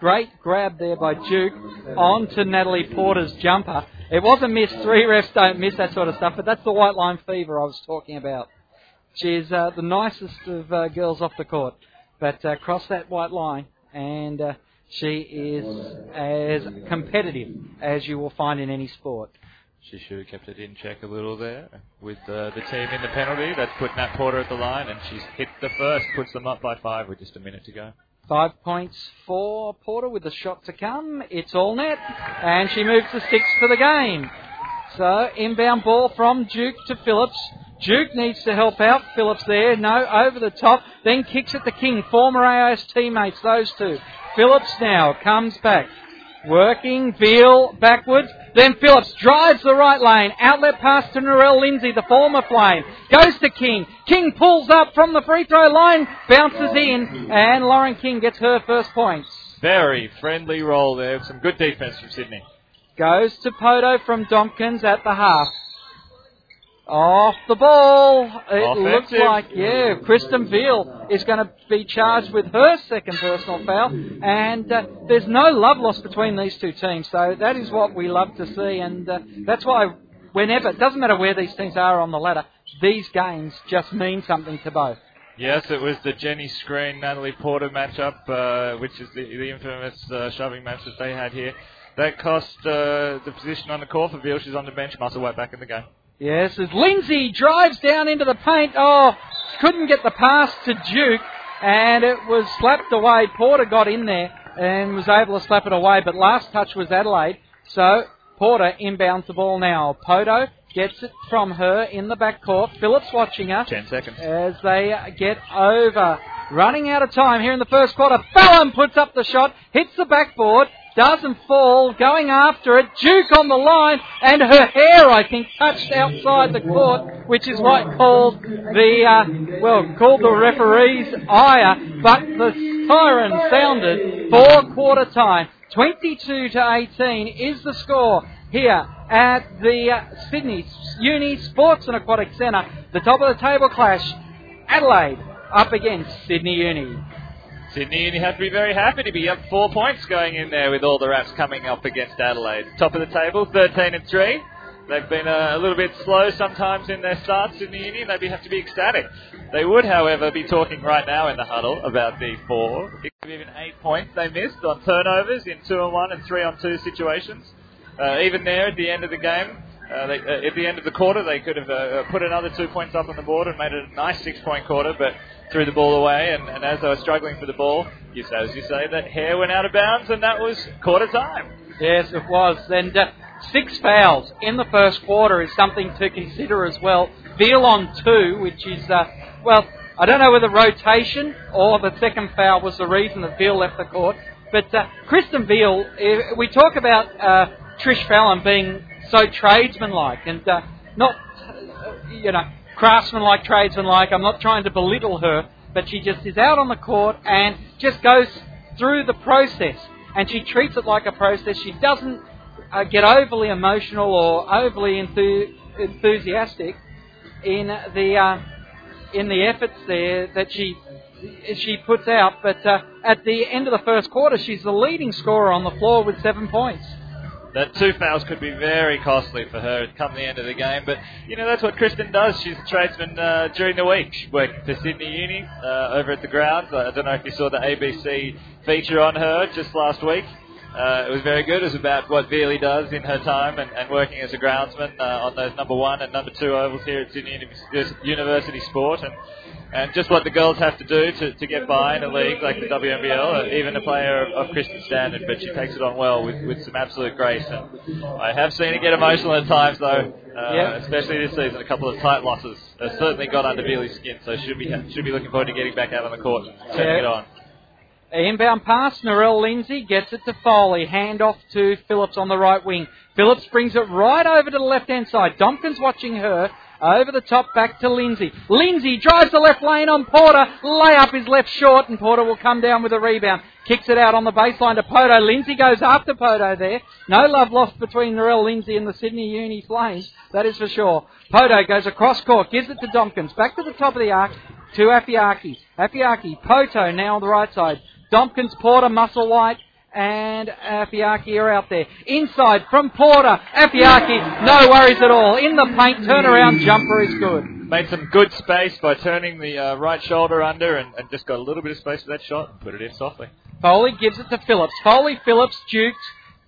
great grab there by Duke onto Natalie Porter's jumper. It was a miss. Three refs don't miss that sort of stuff, but that's the white line fever I was talking about. She's uh, the nicest of uh, girls off the court, but uh, cross that white line, and uh, she is as competitive as you will find in any sport. She should have kept it in check a little there with uh, the team in the penalty. That's put Nat Porter at the line, and she's hit the first, puts them up by five with just a minute to go. Five points for Porter with the shot to come. It's all net, and she moves to six for the game. So inbound ball from Duke to Phillips. Duke needs to help out. Phillips there, no, over the top, then kicks at the King. Former AIS teammates, those two. Phillips now comes back. Working, Veal backwards. Then Phillips drives the right lane. Outlet pass to Narelle Lindsay, the former flame. Goes to King. King pulls up from the free throw line, bounces in, and Lauren King gets her first points. Very friendly roll there. Some good defense from Sydney. Goes to Poto from Dompkins at the half. Off the ball. It Offensive. looks like, yeah, Kristen Veal is going to be charged with her second personal foul. And uh, there's no love lost between these two teams. So that is what we love to see. And uh, that's why, whenever, it doesn't matter where these teams are on the ladder, these games just mean something to both. Yes, it was the Jenni Screen Natalie Porter matchup, uh, which is the, the infamous uh, shoving match that they had here. That cost uh, the position on the court for Veal. She's on the bench. Muscle Musselwhite back in the game. Yes, as Lindsay drives down into the paint. Oh, couldn't get the pass to Duke, and it was slapped away. Porter got in there and was able to slap it away, but last touch was Adelaide. So Porter inbounds the ball now. Poto gets it from her in the backcourt. Phillips watching her. Ten seconds. As they get over. Running out of time here in the first quarter. Fallon puts up the shot, hits the backboard, doesn't fall, going after it. Duke on the line, and her hair, I think, touched outside the court, which is what called the, uh, well, called the referee's ire, but the siren sounded for quarter time. 22 to 18 is the score here at the uh, Sydney Uni Sports and Aquatic Centre. The top of the table clash, Adelaide up against Sydney Uni. Sydney Uni have to be very happy to be up four points going in there with all the Raps coming up against Adelaide. Top of the table, 13 and 3. They've been a, a little bit slow sometimes in their starts in the Uni. They have to be ecstatic. They would, however, be talking right now in the huddle about the four, even eight points they missed on turnovers in two on one and three on two situations. Uh, even there at the end of the game, uh, they, uh, at the end of the quarter, they could have uh, put another two points up on the board and made it a nice six-point quarter. But threw the ball away, and, and as they were struggling for the ball, you say, as you say, that hair went out of bounds, and that was quarter time. Yes, it was. And uh, six fouls in the first quarter is something to consider as well. Veal on two, which is, uh, well, I don't know whether rotation or the second foul was the reason that Veal left the court. But uh, Kristen Veal, eh, we talk about uh, Trish Fallon being so tradesmanlike and uh, not, uh, you know, craftsmanlike, tradesmanlike. I'm not trying to belittle her, but she just is out on the court and just goes through the process. And she treats it like a process. She doesn't uh, get overly emotional or overly enthu- enthusiastic in the uh, in the efforts there that she she puts out. But uh, at the end of the first quarter, she's the leading scorer on the floor with seven points. That two fouls could be very costly for her come the end of the game, but you know that's what Kristen does. She's a tradesman uh, during the week. She worked for Sydney Uni uh, over at the grounds. I don't know if you saw the ABC feature on her just last week. Uh, it was very good. It was about what Veely does in her time and, and working as a groundsman uh, on those number one and number two ovals here at Sydney Uni- University Sport. And and just what the girls have to do to, to get by in a league like the WNBL, uh, even a player of, of Kristen standard, but she takes it on well with, with some absolute grace. And I have seen her get emotional at times, though, uh, especially this season. A couple of tight losses uh, certainly got under Veely's skin, so should be should be looking forward to getting back out on the court, turning Yeah. it on. Inbound pass, Narelle Lindsay gets it to Foley. Hand off to Phillips on the right wing. Phillips brings it right over to the left hand side. Dompkins watching her. Over the top, back to Lindsay. Lindsay drives the left lane on Porter. Layup is left short, and Porter will come down with a rebound. Kicks it out on the baseline to Poto. Lindsay goes after Poto there. No love lost between Narelle Lindsay and the Sydney Uni Flames, that is for sure. Poto goes across court, gives it to Dompkins. Back to the top of the arc to Afeaki. Afeaki, Poto now on the right side. Dompkins, Porter, Musselwhite, and Afeaki are out there. Inside from Porter. Afeaki, no worries at all. In the paint, turnaround jumper is good. Made some good space by turning the uh, right shoulder under and, and just got a little bit of space for that shot and put it in softly. Foley gives it to Phillips. Foley, Phillips, Duke,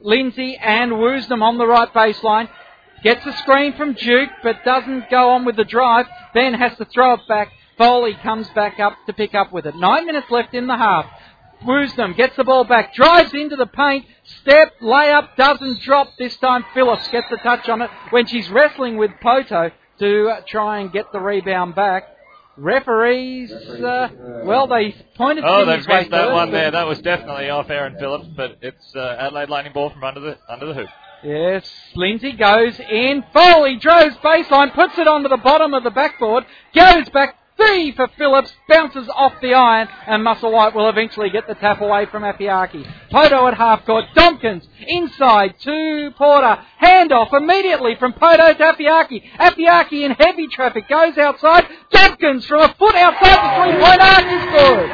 Lindsay, and Woosnam on the right baseline. Gets a screen from Duke, but doesn't go on with the drive. Then has to throw it back. Foley comes back up to pick up with it. Nine minutes left in the half. Woosnam gets the ball back, drives into the paint, step, layup, doesn't drop. This time Phillips gets a touch on it when she's wrestling with Poto to uh, try and get the rebound back. Referees, uh, well, they pointed Oh, they've missed that first, one there. That was definitely off Erin Phillips, but it's uh, Adelaide Lightning ball from under the under the hoop. Yes, Lindsay goes in. Foley drives baseline, puts it onto the bottom of the backboard, goes back three for Phillips, bounces off the iron, and Musselwhite will eventually get the tap away from Afeaki. Poto at half court. Dompkins inside to Porter. Handoff immediately from Poto to Afeaki. Afeaki in heavy traffic goes outside. Dompkins from a foot outside the three-point arc is good.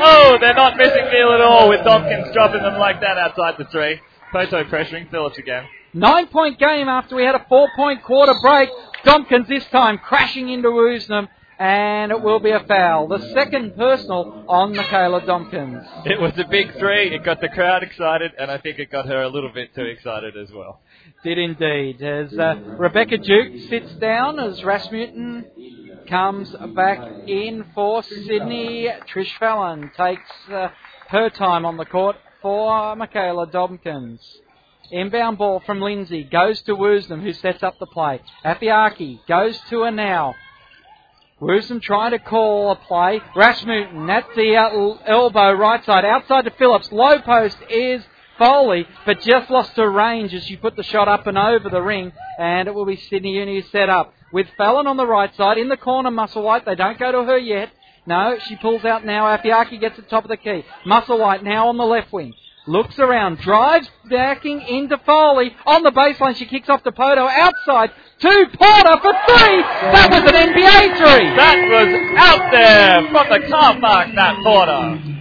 Oh, they're not missing Neil at all with Tompkins dropping them like that outside the three. Poto pressuring Phillips again. Nine point game after we had a four point quarter break. Tompkins this time crashing into Woosnam and it will be a foul. The second personal on Michaela Tompkins. It was a big three. It got the crowd excited, and I think it got her a little bit too excited as well. Did indeed. As uh, Rebecca Duke sits down as Rasmussen comes back in for Sydney. Trish Fallon takes uh, her time on the court for Michaela Tompkins. Inbound ball from Lindsay goes to Woosnam, who sets up the play. Afeaki goes to her now. Woosnam trying to call a play. Rasmussen at the uh, elbow right side, outside to Phillips. Low post is Foley, but just lost her range as she put the shot up and over the ring, and it will be Sydney Uni set up. With Fallon on the right side, in the corner, Musselwhite. They don't go to her yet. No, she pulls out now. Afeaki gets the top of the key. Musselwhite now on the left wing. Looks around, drives backing into Foley. On the baseline, she kicks off to Poto. Outside to Porter for three. That was an NBA three. That was out there from the car park, that Porter.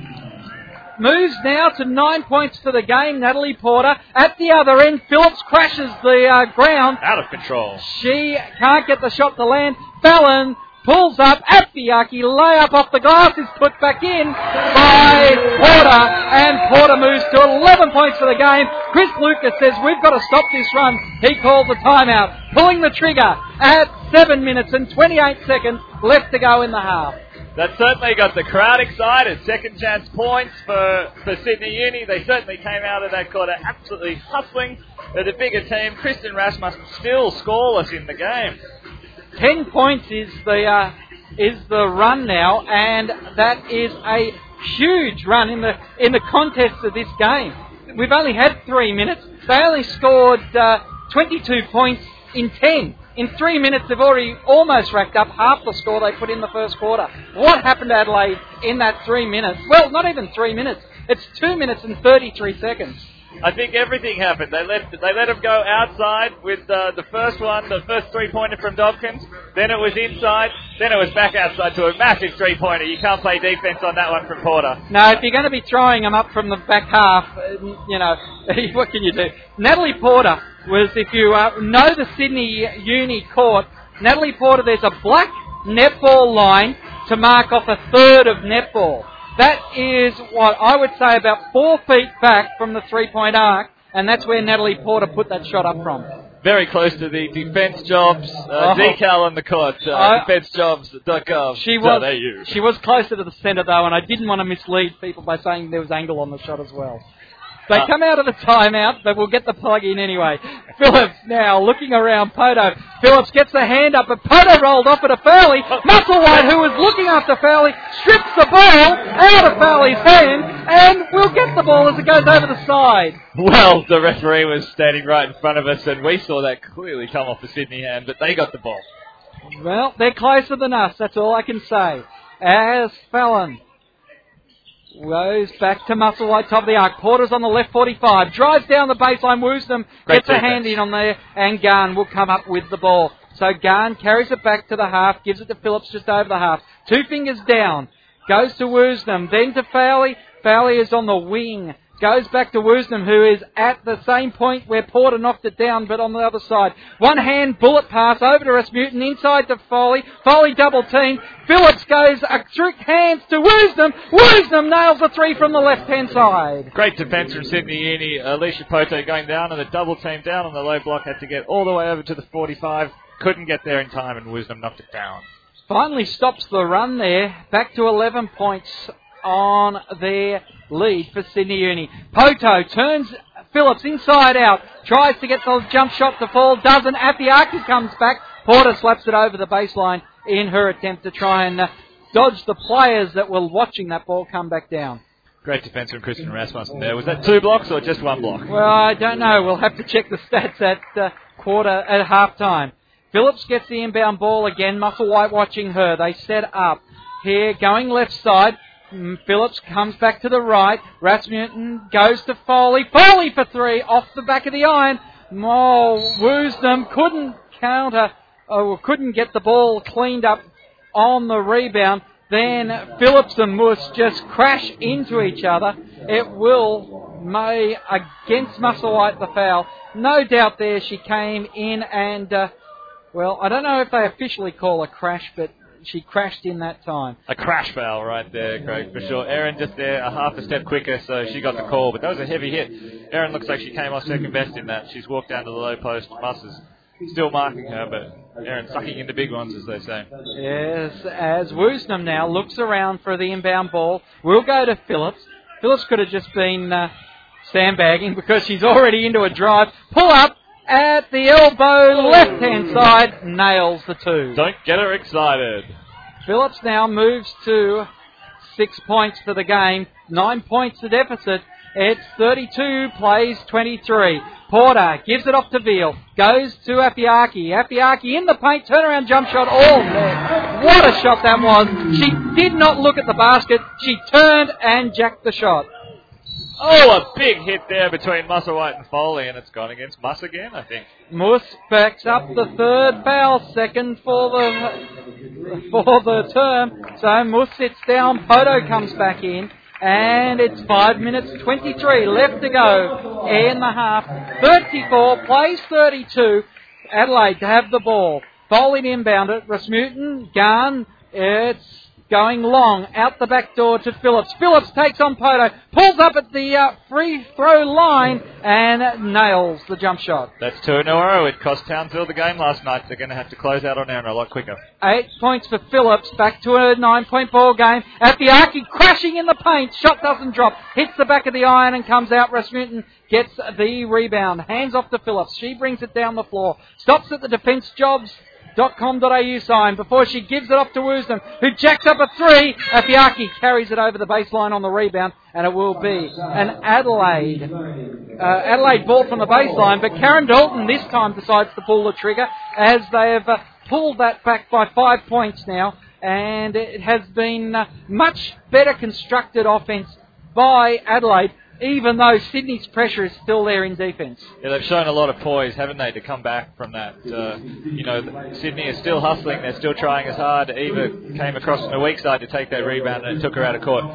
Moves now to nine points for the game. Natalie Porter at the other end. Phillips crashes the uh, ground. Out of control. She can't get the shot to land. Fallon pulls up. at Afeaki layup off the glass is put back in by Porter, and Porter moves to 11 points for the game. Chris Lucas says we've got to stop this run. He calls a timeout, pulling the trigger at seven minutes and 28 seconds left to go in the half. that certainly got the crowd excited. Second chance points for, for Sydney Uni. They certainly came out of that quarter absolutely hustling. They're the bigger team. Kristen Rasmussen still scoreless in the game. Ten points is the uh, is the run now, and that is a huge run in the in the contest of this game. We've only had three minutes. They only scored uh, 22 points in 10. In three minutes, they've already almost racked up half the score they put in the first quarter. What happened to Adelaide in that three minutes? Well, not even three minutes. It's two minutes and 33 seconds. I think everything happened. They let they let him go outside with uh, the first one, the first three pointer from Dobkins. Then it was inside. Then it was back outside to a massive three pointer. You can't play defense on that one from Porter. No, if you're going to be throwing them up from the back half, uh, you know, what can you do? Natalie Porter was, if you uh, know the Sydney Uni court, Natalie Porter, there's a black netball line to mark off a third of netball. That is what I would say about four feet back from the three point arc, and that's where Natalie Porter put that shot up from. Very close to the defense jobs uh, Oh. decal on the court. Uh, I- defensejobs.gov. She was she was closer to the centre though, and I didn't want to mislead people by saying there was angle on the shot as well. They Uh, come out of the timeout, but we'll get the plug in anyway. Phillips now looking around Poto. Phillips gets the hand up, but Poto rolled off it to Foley. Musselwhite, who was looking after Foley, strips the ball out of Foley's hand, and we'll get the ball as it goes over the side. Well, the referee was standing right in front of us, and we saw that clearly come off the Sydney hand, but they got the ball. Well, they're closer than us, that's all I can say. As Fallon goes back to Musselwhite, top of the arc. Porter's on the left 45, drives down the baseline, woos them, Great gets a hand in on there, and Gahan will come up with the ball. So Gahan carries it back to the half, gives it to Phillips just over the half. Two fingers down, goes to Woosnam, then to Foley. Foley is on the wing. Goes back to Woosnam, who is at the same point where Porter knocked it down, but on the other side. One hand bullet pass over to Rasmussen, inside to Foley. Foley double team. Phillips goes a trick hands to Woosnam. Woosnam nails the three from the left hand side. Great defence from Sydney Uni. Alicia Poto going down and the double team down on the low block, had to get all the way over to the 45. Couldn't get there in time, and Woosnam knocked it down. Finally stops the run there. Back to 11 points on their lead for Sydney Uni. Poto turns Phillips inside out. Tries to get the jump shot to fall. Doesn't. Afeaki comes back. Porter slaps it over the baseline in her attempt to try and uh, dodge the players that were watching that ball come back down. Great defence from Kristen Rasmussen there. Was that two blocks or just one block? Well, I don't know. We'll have to check the stats at uh, quarter at half time. Phillips gets the inbound ball again. Musselwhite watching her. They set up here, going left side. Mm, Phillips comes back to the right. Rasmussen goes to Foley. Foley for three off the back of the iron. Oh, Woosnam couldn't counter, or couldn't get the ball cleaned up on the rebound. Then Phillips and Moose just crash into each other. It will may against Musselwhite the foul. No doubt there she came in and, uh, well, I don't know if they officially call a crash, but she crashed in that time. A crash foul right there, Craig, for sure. Erin just there, a half a step quicker, so she got the call. But that was a heavy hit. Erin looks like she came off second best in that. She's walked down to the low post. Muss is still marking her, but Erin sucking in the big ones, as they say. Yes, as Woosnam now looks around for the inbound ball. We'll go to Phillips. Phillips could have just been uh, sandbagging because she's already into a drive. Pull up at the elbow, left hand side, nails the two. Don't get her excited. Phillips now moves to six points for the game, nine points the deficit. It's 32 plays 23. Porter gives it off to Veal. Goes to Afeaki. Afeaki in the paint. Turnaround jump shot. All there. What a shot that was. She did not look at the basket. She turned and jacked the shot. Oh, a big hit there between Musselwhite and Foley, and it's gone against Muss again, I think. Moose backs up the third foul, second for the for the term. So Moose sits down, Poto comes back in, and it's five minutes twenty-three left to go in the half. Thirty-four plays thirty-two. Adelaide to have the ball. Foley inbound it. Rasmussen, Gahan. It's going long out the back door to Phillips. Phillips takes on Poto, pulls up at the uh, free throw line and nails the jump shot. That's two in a row. It cost Townsville the game last night. They're going to have to close out on Erin a lot quicker. Eight points for Phillips. Back to a nine-point ball game. Afeaki crashing in the paint. Shot doesn't drop. Hits the back of the iron and comes out. Rasmussen gets the rebound. Hands off to Phillips. She brings it down the floor. Stops at the defence jobs .com.au sign before she gives it off to Woosnam, who jacks up a three. Afeaki carries it over the baseline on the rebound, and it will be an Adelaide uh, Adelaide ball from the baseline. But Karen Dalton this time decides to pull the trigger as they have uh, pulled that back by five points now, and it has been uh, much better constructed offense by Adelaide even though Sydney's pressure is still there in defence. Yeah, they've shown a lot of poise, haven't they, to come back from that. Uh, you know, Sydney is still hustling. They're still trying as hard. Eva came across on the weak side to take that rebound and it took her out of court.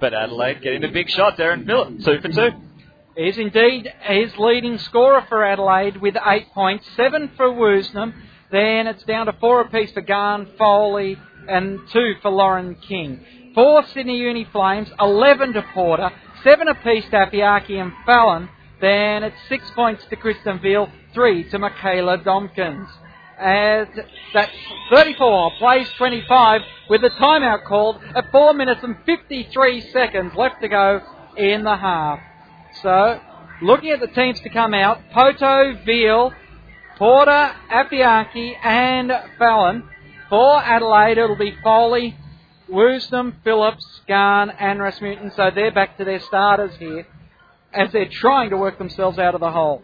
But Adelaide getting the big shot there and Phillip, two for two. Is indeed his leading scorer for Adelaide with eight points, seven for Woosnam. Then it's down to four apiece for Gahan, Foley, and two for Lauren King. For Sydney Uni Flames, 11 to Porter, seven apiece to Afeaki and Fallon. Then it's six points to Kristen Veal, three to Michaela Domkins. As that's 34 plays 25 with the timeout called at 4 minutes and 53 seconds left to go in the half. So, looking at the teams to come out, Poto, Veal, Porter, Afeaki and Fallon. For Adelaide, it'll be Foley, Woosnam, Phillips, Gahan, and Rasmussen, so they're back to their starters here as they're trying to work themselves out of the hole.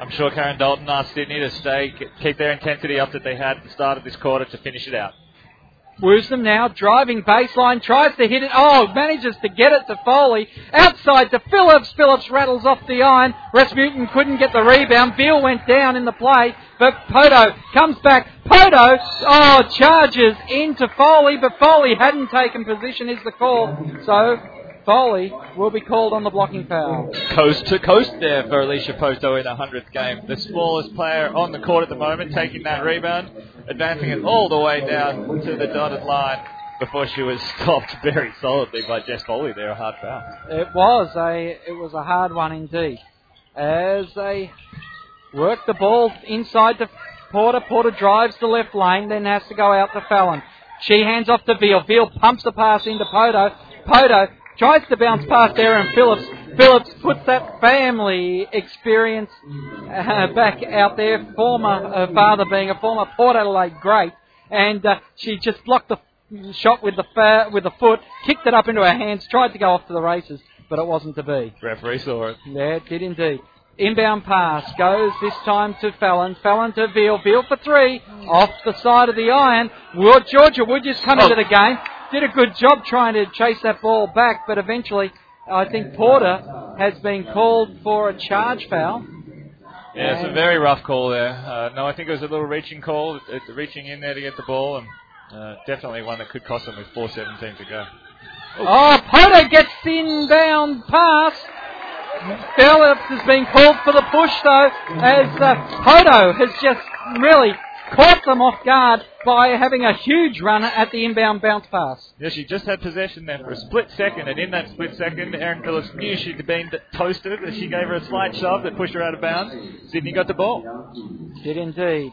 I'm sure Karen Dalton asked Sydney to stay, keep their intensity up that they had at the start of this quarter to finish it out. Woosnam now driving baseline, tries to hit it. Oh, manages to get it to Foley. Outside to Phillips. Phillips rattles off the iron. Rasmussen couldn't get the rebound. Veal went down in the play, but Poto comes back. Poto, oh, charges into Foley, but Foley hadn't taken position is the call. So Foley will be called on the blocking foul. Coast to coast there for Alicia Poto in a 100th game. The smallest player on the court at the moment, taking that rebound, advancing it all the way down to the dotted line before she was stopped very solidly by Jess Foley there, a hard foul. It was a it was a hard one indeed. As they work the ball inside to Porter, Porter drives the left lane, then has to go out to Fallon. She hands off to Veal. Veal pumps the pass into Poto. Poto tries to bounce past Erin Phillips. Phillips puts that family experience uh, back out there. Former uh, father being a former Port Adelaide great, and uh, she just blocked the shot with the fa- with the foot, kicked it up into her hands, tried to go off to the races, but it wasn't to be. Referee saw it. Yeah, it did indeed. Inbound pass goes this time to Fallon. Fallon to Veal. Veal for three. Off the side of the iron. Will Georgia Wood just come oh. into the game did a good job trying to chase that ball back, but eventually I think Porter has been called for a charge foul. Yeah, it's a very rough call there. Uh, no, I think it was a little reaching call, it's reaching in there to get the ball, and uh, definitely one that could cost them with 4.17 to go. Ooh. Oh, Porter gets inbound pass. Phillips has been called for the push though, as uh, Poto has just really caught them off guard by having a huge run at the inbound bounce pass. Yeah, she just had possession there for a split second, and in that split second, Erin Phillips knew she'd been toasted as she gave her a slight shove that pushed her out of bounds. Sydney got the ball. Did indeed.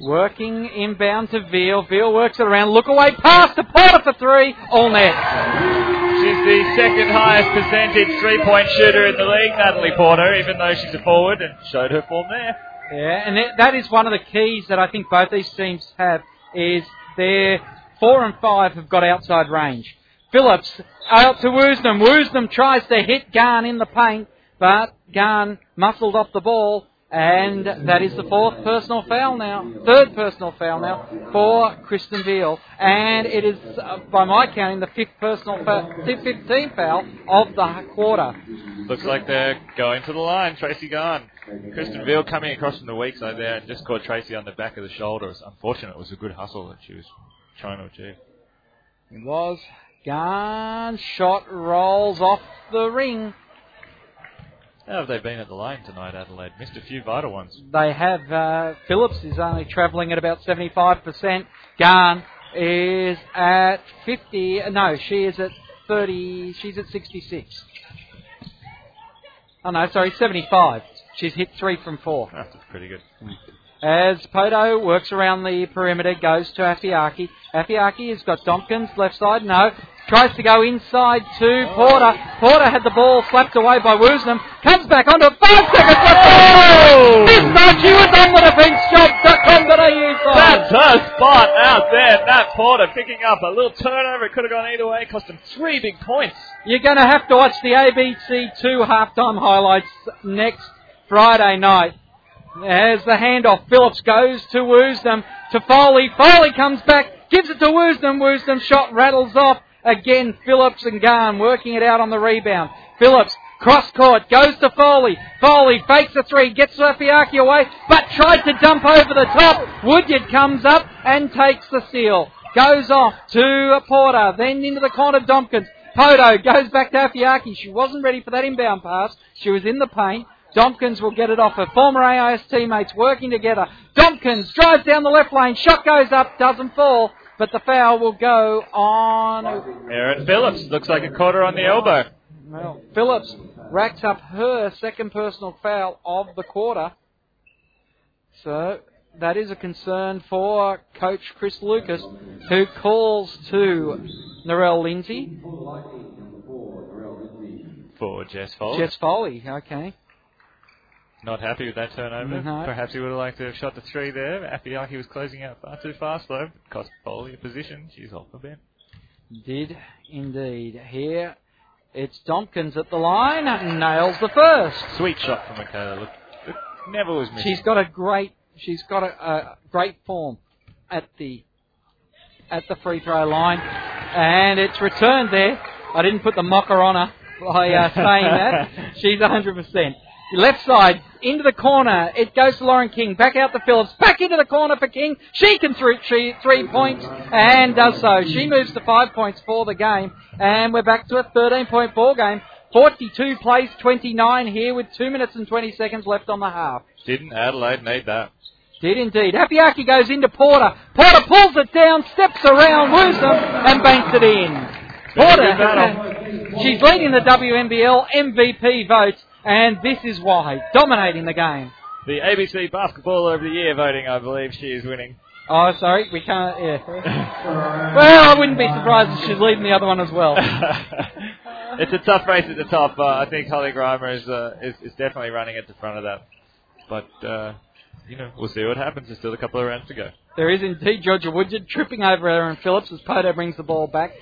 Working inbound to Veal. Veal works it around. Look away pass to Porter for three. All net. She's the second highest percentage three point shooter in the league, Natalie Porter, even though she's a forward and showed her form there. Yeah, and that is one of the keys that I think both these teams have is their four and five have got outside range. Phillips out to Woosnam. Woosnam tries to hit Gahan in the paint, but Gahan muscled off the ball and that is the fourth personal foul now, third personal foul now for Kristen Veal. And it is, uh, by my counting, the fifth personal foul, 15th foul of the quarter. Looks like they're going to the line. Tracy Gahan. Kristen Veal coming across from the weak side there and just caught Tracy on the back of the shoulder. It was unfortunate. It was a good hustle that she was trying to achieve. It was. Gun shot rolls off the ring How have they been at the line tonight, Adelaide? Missed a few vital ones. They have. Uh, Phillips is only travelling at about 75%. Gahan is at 50. No, she is at 30. She's at 66. Oh no, sorry, 75. She's hit three from four. Oh, that's pretty good. As Poto works around the perimeter, goes to Afeaki. Afeaki has got Tompkins left side. No. Tries to go inside to oh. Porter. Porter had the ball slapped away by Woosnam. Comes back onto five seconds left. Oh! This time she was on the defence job.com.au That's her spot out there. Nat Porter picking up a little turnover. It could have gone either way. Cost him three big points. You're going to have to watch the ABC2 halftime highlights next Friday night. As the handoff, Phillips goes to Woosnam, to Foley. Foley comes back, gives it to Woosnam. Woosnam shot rattles off. Again, Phillips and Gahan working it out on the rebound. Phillips, cross court, goes to Foley. Foley fakes a three, gets Afeaki away, but tried to dump over the top. Woodyard comes up and takes the seal. Goes off to Porter, then into the corner, Tompkins. Poto goes back to Afeaki. She wasn't ready for that inbound pass. She was in the paint. Tompkins will get it off her former AIS teammates working together. Tompkins drives down the left lane. Shot goes up, doesn't fall, but the foul will go on. Erin Phillips looks like a quarter on the elbow. Well, Phillips racks up her second personal foul of the quarter. So that is a concern for coach Chris Lucas, who calls to Narelle Lindsay. For Jess Foley. Jess Foley, okay. Not happy with that turnover. No. Perhaps he would have liked to have shot the three there. Afeaki was closing out far too fast though. Cost Foley a position. She's off a bit. Did indeed. Here it's Tompkins at the line, nails the first. Sweet shot from Michaela. Look, look, never was missing. She's got a great, she's got a, a great form at the at the free throw line, and it's returned there. I didn't put the mocker on her by uh, saying that. She's 100%. Left side, into the corner. It goes to Lauren King. Back out to Phillips. Back into the corner for King. She can through three, three points and does so. She moves to five points for the game. And we're back to a 13 point ball game. 42 plays 29 here with 2 minutes and 20 seconds left on the half. Didn't Adelaide need that? Did indeed. Afeaki goes into Porter. Porter pulls it down, steps around Woosnam and banks it in. Very good battle. Porter, she's leading the WNBL MVP votes, and this is why. Dominating the game. The ABC Basketballer of the Year voting, I believe she is winning. Oh, sorry, we can't, yeah. well, I wouldn't be surprised if she's leading the other one as well. it's a tough race at the top. Uh, I think Hollie Grima is, uh, is is definitely running at the front of that. But uh, you know, we'll see what happens. There's still a couple of rounds to go. There is indeed Georgia Woodyard tripping over Erin Phillips as Poto brings the ball back.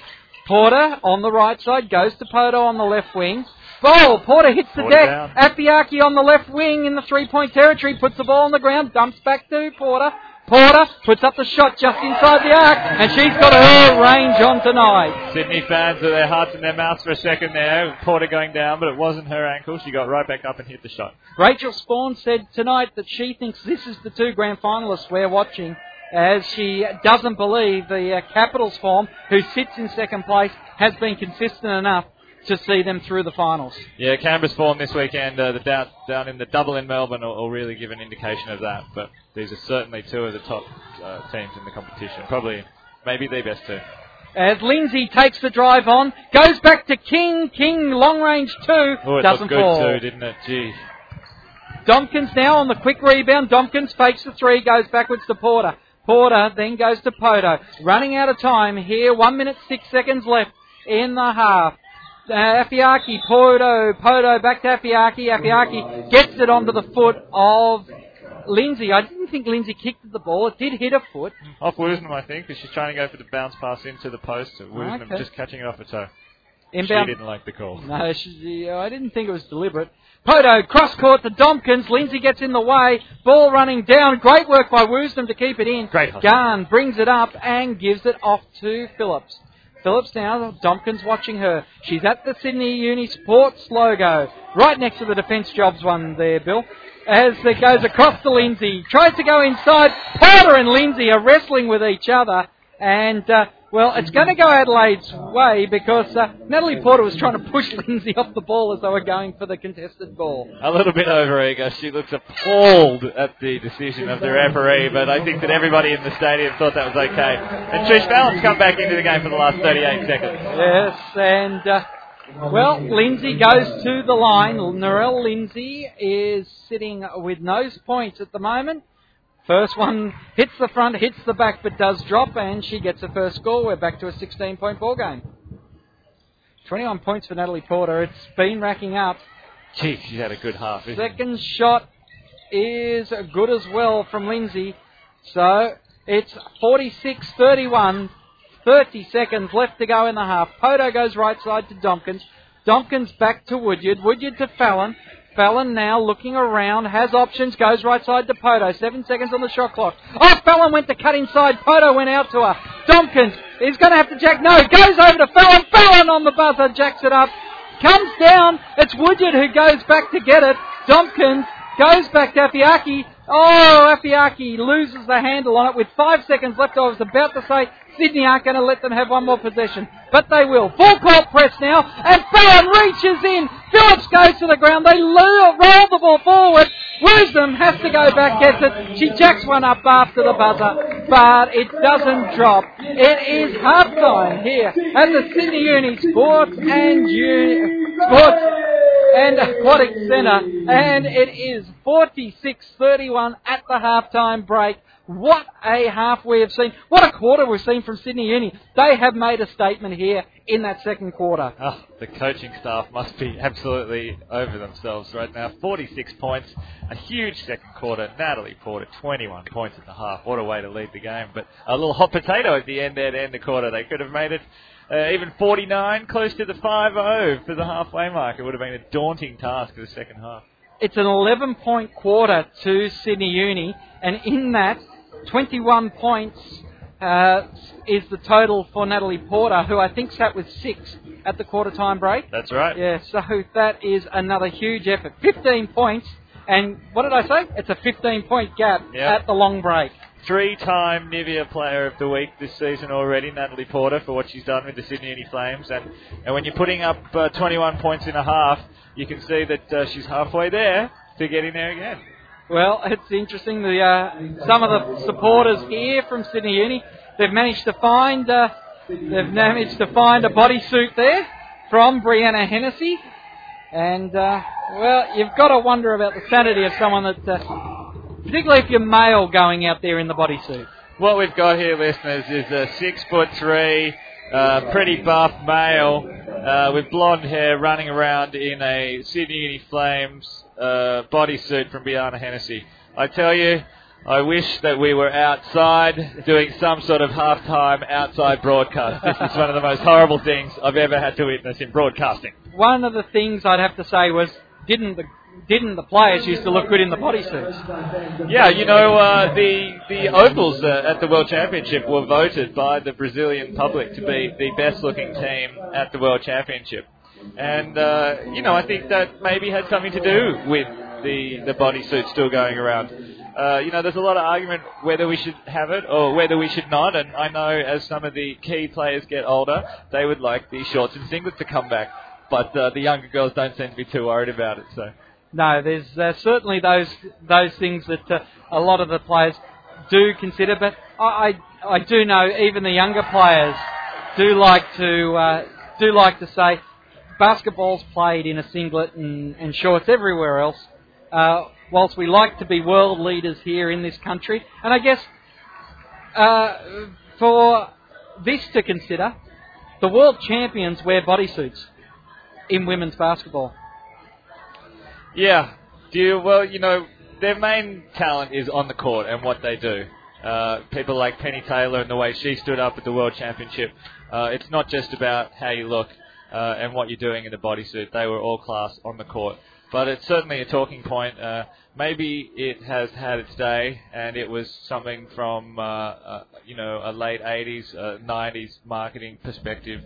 Porter on the right side goes to Poto on the left wing. Ball, Porter hits the Porter deck. down. Afeaki on the left wing in the three point territory, puts the ball on the ground, dumps back to Porter. Porter puts up the shot just inside the arc, and she's got her range on tonight. Sydney fans with their hearts in their mouths for a second there. Porter going down, but it wasn't her ankle. She got right back up and hit the shot. Rachael Sporn said tonight that she thinks this is the two grand finalists we're watching, as she doesn't believe the uh, Capitals form, who sits in second place, has been consistent enough to see them through the finals. Yeah, Canberra's form this weekend, uh, the down, down in the double in Melbourne, will, will really give an indication of that. But these are certainly two of the top uh, teams in the competition. Probably, maybe the best two. As Lindsay takes the drive on, goes back to King. King long range two Oh, it doesn't good fall. too, didn't it? Gee. Domkins now on the quick rebound. Domkins fakes the three, goes backwards to Porter. Porter then goes to Poto. Running out of time here. One minute six seconds left in the half. Uh, Afeaki, Poto, Poto back to Afeaki. Afeaki gets it onto the foot of Lindsay. I didn't think Lindsay kicked at the ball. It did hit her foot. Off Woosnam, I think, because she's trying to go for the bounce pass into the post. Woosnam Okay. just catching it off her toe. Inbound. She didn't like the call. No, she, I didn't think it was deliberate. Poto cross court to Domkins. Lindsay gets in the way. Ball running down. Great work by Woosnam to keep it in. Great. Gahan brings it up and gives it off to Phillips. Phillips now, Domkins watching her. She's at the Sydney Uni Sports logo, right next to the Defence Jobs one there, Bill. As it goes across to Lindsay, tries to go inside. Porter and Lindsay are wrestling with each other, and uh, Well, it's going to go Adelaide's way because uh, Natalie Porter was trying to push Lindsay off the ball as they were going for the contested ball. A little bit over eager. She looks appalled at the decision of the referee, but I think that everybody in the stadium thought that was okay. And Trish Fallon's come back into the game for the last 38 seconds. Yes, and uh, well, Lindsay goes to the line. Narelle Lindsay is sitting with nose points at the moment. First one hits the front, hits the back, but does drop, and she gets her first score. We're back to a 16 point ball game. 21 points for Natalie Porter. It's been racking up. Gee, she's had a good half. it? Second shot is good as well from Lindsay. So it's 46 31. 30 seconds left to go in the half. Poto goes right side to Domkins. Domkins back to Woodyard. Woodyard to Fallon. Fallon now looking around, has options, goes right side to Poto. Seven seconds on the shot clock. Oh, Fallon went to cut inside. Poto went out to her. Domkins is going to have to jack. No, goes over to Fallon. Fallon on the buzzer, jacks it up. Comes down. It's Woodyard who goes back to get it. Domkins goes back to Afeaki. Oh, Afeaki loses the handle on it with five seconds left. I was about to say Sydney aren't going to let them have one more possession, but they will. Full court press now, and Fallon reaches in. Phillips goes to the ground. They roll the ball forward. Woosnam has to go back, gets it. She jacks one up after the buzzer, but it doesn't drop. It is half time here at the Sydney Uni Sports and Uni- Sports and Aquatic Centre, and it is 46-31 at the halftime break. What a half we have seen. What a quarter we've seen from Sydney Uni. They have made a statement here in that second quarter. Oh, the coaching staff must be absolutely over themselves right now. 46 points, a huge second quarter. Natalie Porter, 21 points at the half. What a way to lead the game. But a little hot potato at the end there to end the quarter. They could have made it uh, even 49, close to the 5-0 for the halfway mark. It would have been a daunting task for the second half. It's an 11 point quarter to Sydney Uni, and in that, 21 points uh, is the total for Natalie Porter, who I think sat with six at the quarter time break. That's right. Yeah, so that is another huge effort. 15 points, and what did I say? It's a 15 point gap Yeah. at the long break. Three-time Nivea Player of the Week this season already, Natalie Porter, for what she's done with the Sydney Uni Flames. And, and when you're putting up uh, 21 points in a half, you can see that uh, she's halfway there to getting there again. Well, it's interesting. The uh, some of the supporters here from Sydney Uni, they've managed to find uh, they've managed to find a bodysuit there from Brianna Hennessy, and uh, well, you've got to wonder about the sanity of someone that, uh, particularly if you're male, going out there in the bodysuit. What we've got here, listeners, is a six foot three, uh, pretty buff male uh, with blonde hair running around in a Sydney Uni Flames uh, bodysuit from Brianna Hennessy. I tell you, I wish that we were outside doing some sort of halftime outside broadcast. This is one of the most horrible things I've ever had to witness in broadcasting. One of the things I'd have to say was, didn't the didn't the players used to look good in the bodysuits? Yeah, you know, uh, the the Opals uh, at the World Championship were voted by the Brazilian public to be the best looking team at the World Championship, and uh, you know, I think that maybe had something to do with the the bodysuit still going around. Uh, you know, there's a lot of argument whether we should have it or whether we should not, and I know as some of the key players get older, they would like the shorts and singlets to come back, but uh, the younger girls don't seem to be too worried about it. So. No, there's uh, certainly those those things that uh, a lot of the players do consider, but I, I I do know even the younger players do like to uh, do like to say basketball's played in a singlet and, and shorts everywhere else. Uh, whilst we like to be world leaders here in this country, and I guess uh, for this to consider, the world champions wear bodysuits in women's basketball. Yeah. Do you, well, you know, their main talent is on the court and what they do. Uh, people like Penny Taylor and the way she stood up at the World Championship. Uh, it's not just about how you look uh, and what you're doing in the bodysuit. They were all class on the court. But it's certainly a talking point. Uh, maybe it has had its day, and it was something from uh, uh, you know a late 80s, uh, 90s marketing perspective.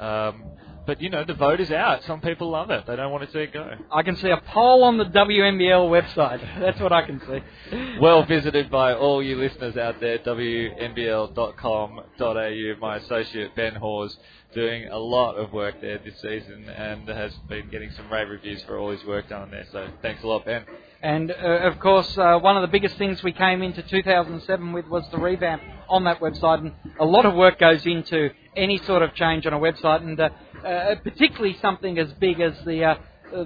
Um, but you know, the vote is out. Some people love it; they don't want to see it go. I can see a poll on the WNBL website. That's what I can see. Well visited by all you listeners out there. WNBL.com.au. My associate Ben Hawes doing a lot of work there this season and has been getting some rave reviews for all his work done there. So thanks a lot, Ben. And uh, of course, uh, one of the biggest things we came into 2007 with was the revamp on that website, and a lot of work goes into any sort of change on a website, and uh, uh particularly something as big as the uh,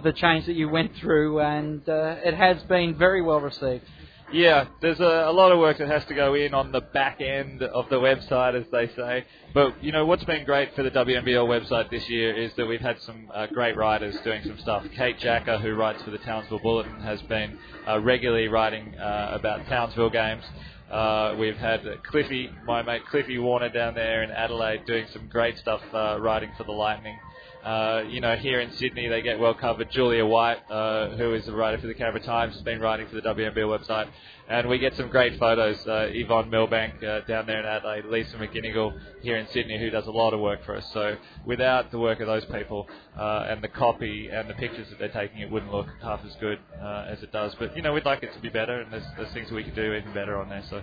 the change that you went through, and uh, it has been very well received. Yeah, there's a, a, lot of work that has to go in on the back end of the website, as they say. But you know what's been great for the WNBL website this year is that we've had some uh, great writers doing some stuff. Kate Jacker, who writes for the Townsville Bulletin, has been uh, regularly writing uh, about Townsville games. Uh, we've had Cliffy, my mate Cliffy Warner, down there in Adelaide, doing some great stuff, uh, writing for the Lightning. Uh, you know, here in Sydney, they get well covered. Julia White, uh, who is a writer for the Canberra Times, has been writing for the WNBL website. And we get some great photos. Uh, Yvonne Milbank uh, down there in Adelaide, Lisa McGinnigal here in Sydney, who does a lot of work for us. So without the work of those people uh, and the copy and the pictures that they're taking, it wouldn't look half as good as it does. But, you know, we'd like it to be better, and there's, there's things we could do even better on there. So.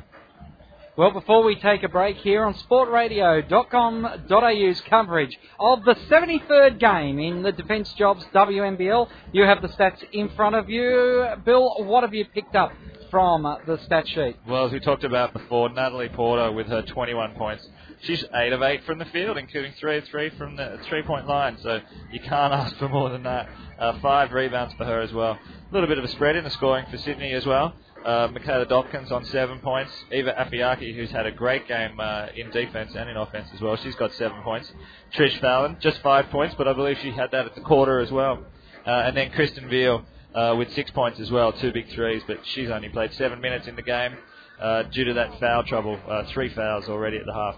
Well, before we take a break here on sportradio.com.au's coverage of the 73rd game in the Defence Jobs WNBL, you have the stats in front of you. Bill, what have you picked up from the stat sheet? Well, as we talked about before, Natalie Porter with her 21 points. She's 8 of 8 from the field, including 3 of 3 from the three point line, so you can't ask for more than that. Uh, five rebounds for her as well. A little bit of a spread in the scoring for Sydney as well. Uh, Michaela Dobkins on seven points. Eva Afeaki, who's had a great game uh, in defence and in offence as well, she's got seven points. Trish Fallon, just five points, but I believe she had that at the quarter as well. Uh, and then Kristen Veal uh, with six points as well, two big threes, but she's only played seven minutes in the game uh, due to that foul trouble, uh, three fouls already at the half.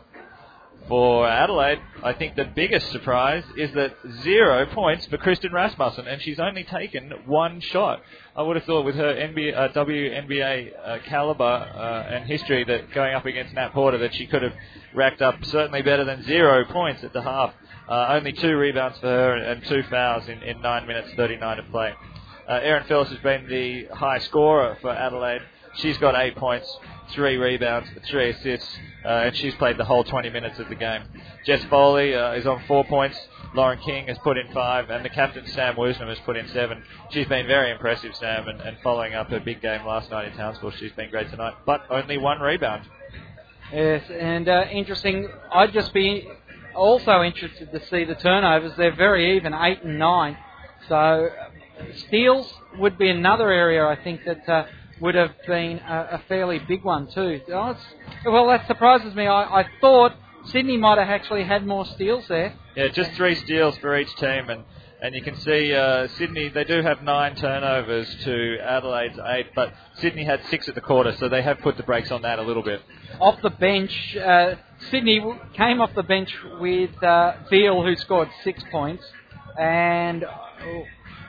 For Adelaide, I think the biggest surprise is that zero points for Kristen Rasmussen, and she's only taken one shot. I would have thought with her NBA, uh, WNBA uh, caliber uh, and history that going up against Nat Porter that she could have racked up certainly better than zero points at the half. Uh, only two rebounds for her and two fouls in, in 9 minutes 39 of play. Uh, Erin Phillips has been the high scorer for Adelaide. She's got eight points, three rebounds, three assists, uh, and she's played the whole 20 minutes of the game. Jess Foley uh, is on four points. Lauren King has put in five, and the captain Sam Woosnam has put in seven. She's been very impressive, Sam, and, and following up her big game last night in Townsville, she's been great tonight. But only one rebound. Yes, and uh, interesting. I'd just be also interested to see the turnovers. They're very even, eight and nine. So steals would be another area I think that uh, would have been a, a, fairly big one too. Oh, well, that surprises me. I, I thought Sydney might have actually had more steals there. Yeah, just three steals for each team, and and you can see uh, Sydney they do have nine turnovers to Adelaide's eight, but Sydney had six at the quarter, so they have put the brakes on that a little bit. Off the bench, uh, Sydney came off the bench with uh, Veal, who scored six points, and. Oh,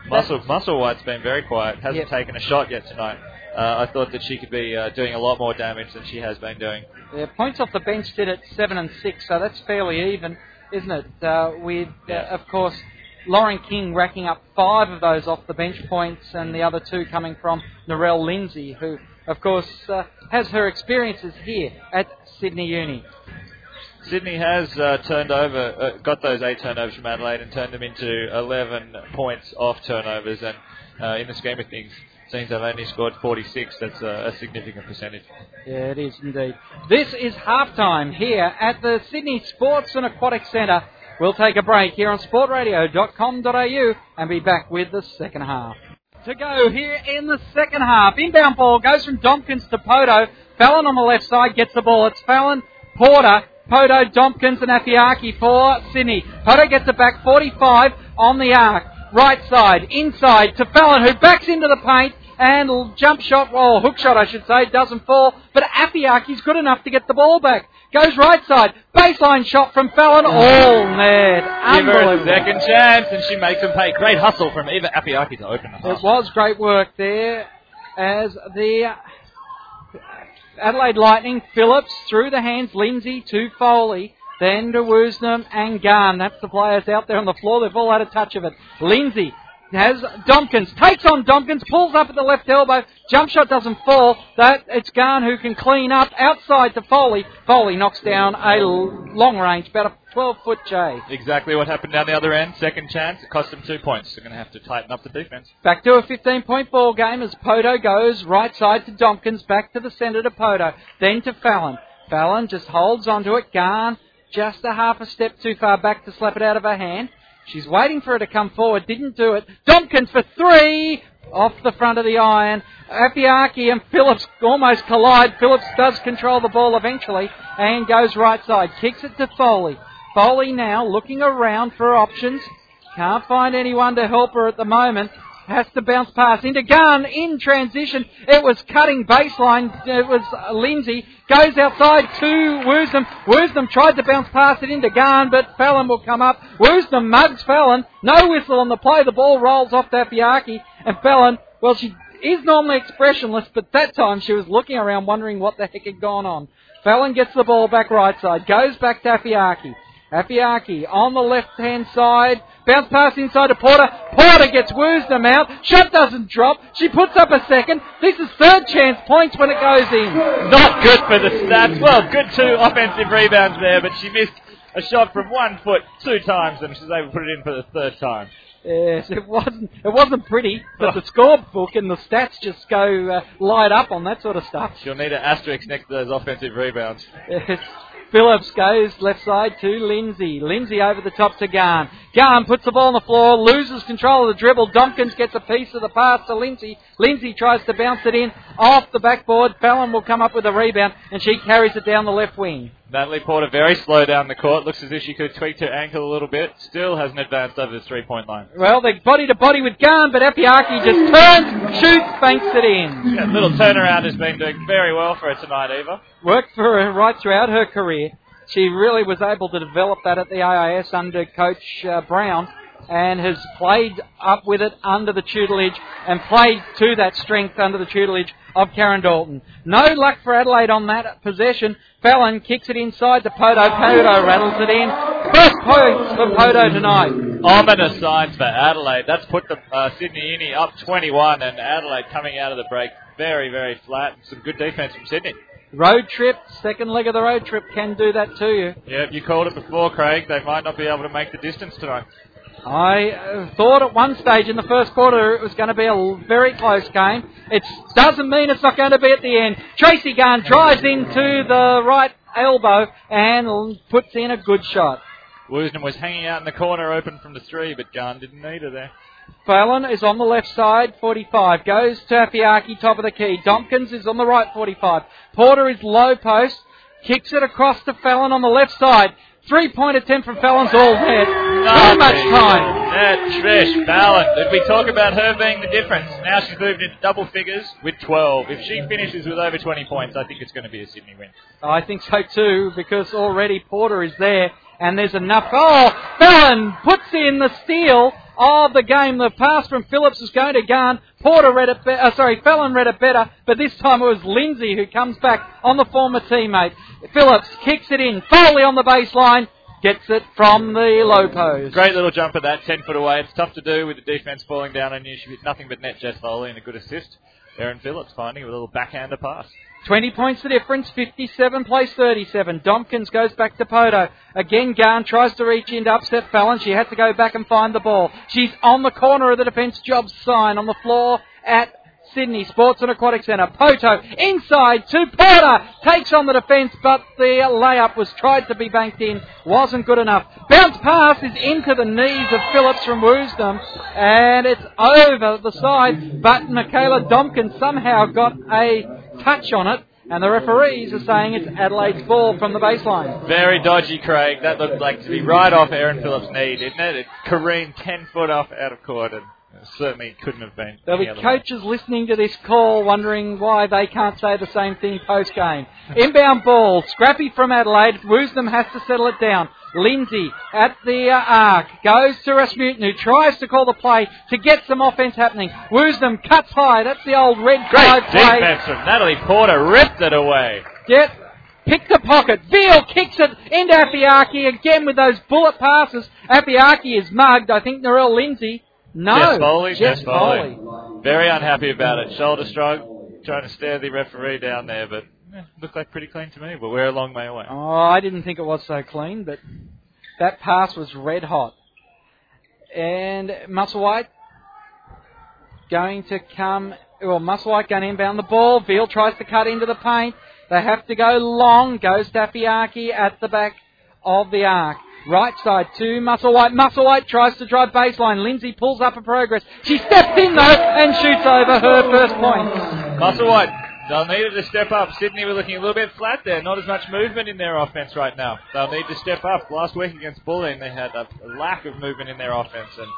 Muscle Musselwhite's been very quiet. Hasn't yep. taken a shot yet tonight. Uh, I thought that she could be uh, doing a lot more damage than she has been doing. Yeah, points off the bench did at seven and six, so that's fairly even, isn't it? Uh, with uh, yeah. of course Lauren King racking up five of those off the bench points, and the other two coming from Narelle Lindsay, who of course uh, has her experiences here at Sydney Uni. Sydney has uh, turned over, uh, got those eight turnovers from Adelaide and turned them into 11 points off turnovers. And uh, in the scheme of things, seems they've only scored 46. That's a, a, significant percentage. Yeah, it is indeed. This is halftime here at the Sydney Sports and Aquatic Centre. We'll take a break here on sportradio.com.au and be back with the second half. To go here in the second half. Inbound ball goes from Domkins to Poto. Fallon on the left side gets the ball. It's Fallon, Porter, Poto, Domkins and Afeaki for Sydney. Poto gets it back 45 on the arc. Right side, inside to Fallon who backs into the paint and jump shot, or hook shot I should say, doesn't fall. But Afeaki's good enough to get the ball back. Goes right side, baseline shot from Fallon, all net. Give her a second chance and she makes him pay. Great hustle from Eva Afeaki to open the half. It was great work there as the Adelaide Lightning, Phillips through the hands, Lindsay to Foley. Then to Woosnam and Gahan. That's the players out there on the floor. They've all had a touch of it. Lindsay has Domkins, takes on Domkins, pulls up at the left elbow, jump shot doesn't fall. That it's Gahan who can clean up outside to Foley. Foley knocks down a long range, about a 12 foot J. Exactly what happened down the other end. Second chance. It cost them two points. They're going to have to tighten up the defence. Back to a 15 point ball game as Poto goes right side to Domkins, back to the centre to Poto, then to Fallon. Fallon just holds onto it. Gahan just a half a step too far back to slap it out of her hand. She's waiting for it to come forward, didn't do it. Domkins for three! Off the front of the iron. Afeaki and Phillips almost collide. Phillips does control the ball eventually and goes right side. Kicks it to Foley. Foley now looking around for options. Can't find anyone to help her at the moment. Has to bounce past into Gahan in transition. It was cutting baseline. It was uh, Lindsay. Goes outside to Woosnam. Woosnam tried to bounce past it into Gahan, but Fallon will come up. Woosnam mugs Fallon. No whistle on the play. The ball rolls off Dafiaki. And Fallon, well, she is normally expressionless, but that time she was looking around wondering what the heck had gone on. Fallon gets the ball back right side. Goes back to Afeaki. Afeaki on the left hand side. Bounce pass inside to Porter. Porter gets Woosnam out. Shot doesn't drop. She puts up a second. This is third chance points when it goes in. Not good for the stats. Well, good two offensive rebounds there, but she missed a shot from one foot two times and she's able to put it in for the third time. Yes, it wasn't. It wasn't pretty, but the scorebook and the stats just go uh, light up on that sort of stuff. She'll need an asterisk next to those offensive rebounds. Yes. Phillips goes left side to Lindsay. Lindsay over the top to Gahan. Gahan puts the ball on the floor, loses control of the dribble. Domkins gets a piece of the pass to Lindsay. Lindsay tries to bounce it in off the backboard. Fallon will come up with a rebound, and she carries it down the left wing. Natalie Porter very slow down the court. Looks as if she could tweak her ankle a little bit. Still hasn't advanced over the three point line. Well, they body to body with Gahan, but Afeaki just turns, shoots, banks it in. That little turnaround has been doing very well for her tonight, Eva. Worked for her right throughout her career. She really was able to develop that at the AIS under Coach uh, Brown and has played up with it under the tutelage and played to that strength under the tutelage of Karen Dalton. No luck for Adelaide on that possession. Fallon kicks it inside to Poto. Poto rattles it in. First points for Poto tonight. Ominous signs for Adelaide. That's put the uh, Sydney Uni up 21 and Adelaide coming out of the break very, very flat. Some good defence from Sydney. Road trip, second leg of the road trip can do that to you. Yeah, if you called it before, Craig. They might not be able to make the distance tonight. I uh, thought at one stage in the first quarter it was going to be a very close game. It doesn't mean it's not going to be at the end. Tracy Gahan drives into the right elbow and puts in a good shot. Woosnam was hanging out in the corner open from the three, but Gahan didn't need her there. Fallon is on the left side, 45. Goes to Afeaki, top of the key. Domkins is on the right, 45. Porter is low post. Kicks it across to Fallon on the left side. Three point attempt from Fallon's all net. Too much time. That Trish Fallon. Did we talk about her being the difference? Now she's moved into double figures with 12. If she finishes with over 20 points, I think it's going to be a Sydney win. I think so too, because already Porter is there, and there's enough. Oh, Fallon puts in the steal of the game. The pass from Phillips is going to Gahan. Porter read it, be- uh, sorry, Fallon read it better, but this time it was Lindsay who comes back on the former teammate. Phillips kicks it in. Foley on the baseline. Gets it from the low post. Great little jumper that, 10 foot away. It's tough to do with the defence falling down on you. She nothing but net Jess Foley and a good assist. Erin Phillips finding a little backhander pass. 20 points the difference, 57 plays 37. Domkins goes back to Poto. Again, Gahan tries to reach in to upset Fallon. She had to go back and find the ball. She's on the corner of the defence jobs sign on the floor at Sydney Sports and Aquatic Centre. Poto inside to Porter. Takes on the defence, but the layup was tried to be banked in. Wasn't good enough. Bounce pass is into the knees of Phillips from Woosnam. And it's over the side. But Michaela Domkins somehow got a touch on it. And the referees are saying it's Adelaide's ball from the baseline. Very dodgy, Craig. That looked like to be right off Erin Phillips' knee, didn't it? It careened 10 foot off out of court and certainly couldn't have been. There'll be other way. coaches listening to this call wondering why they can't say the same thing post game. Inbound ball, scrappy from Adelaide. Woosnam has to settle it down. Lindsay at the uh, arc goes to Rasmussen who tries to call the play to get some offense happening. Woosnam cuts high. That's the old red Great flag play. defense from Natalie Porter. Ripped it away. Get Pick the pocket. Veal kicks it into Afeaki again with those bullet passes. Afeaki is mugged. I think Narelle Lindsay. No. Jess Foley. Jess Jess Foley. Very unhappy about it. Shoulder stroke, trying to stare the referee down there, but eh, looked like pretty clean to me. But we're a long way away. Oh, I didn't think it was so clean, but that pass was red hot. And Musselwhite going to come. Well, Musselwhite going to inbound the ball. Veal tries to cut into the paint. They have to go long. Goes Tafiaki at the back of the arc. Right side to Musselwhite. Musselwhite tries to drive baseline. Lindsay pulls up a progress. She steps in though and shoots over her first point. Musselwhite, they'll need to step up. Sydney were looking a little bit flat there. Not as much movement in their offense right now. They'll need to step up. Last week against Bulleen, they had a lack of movement in their offense, and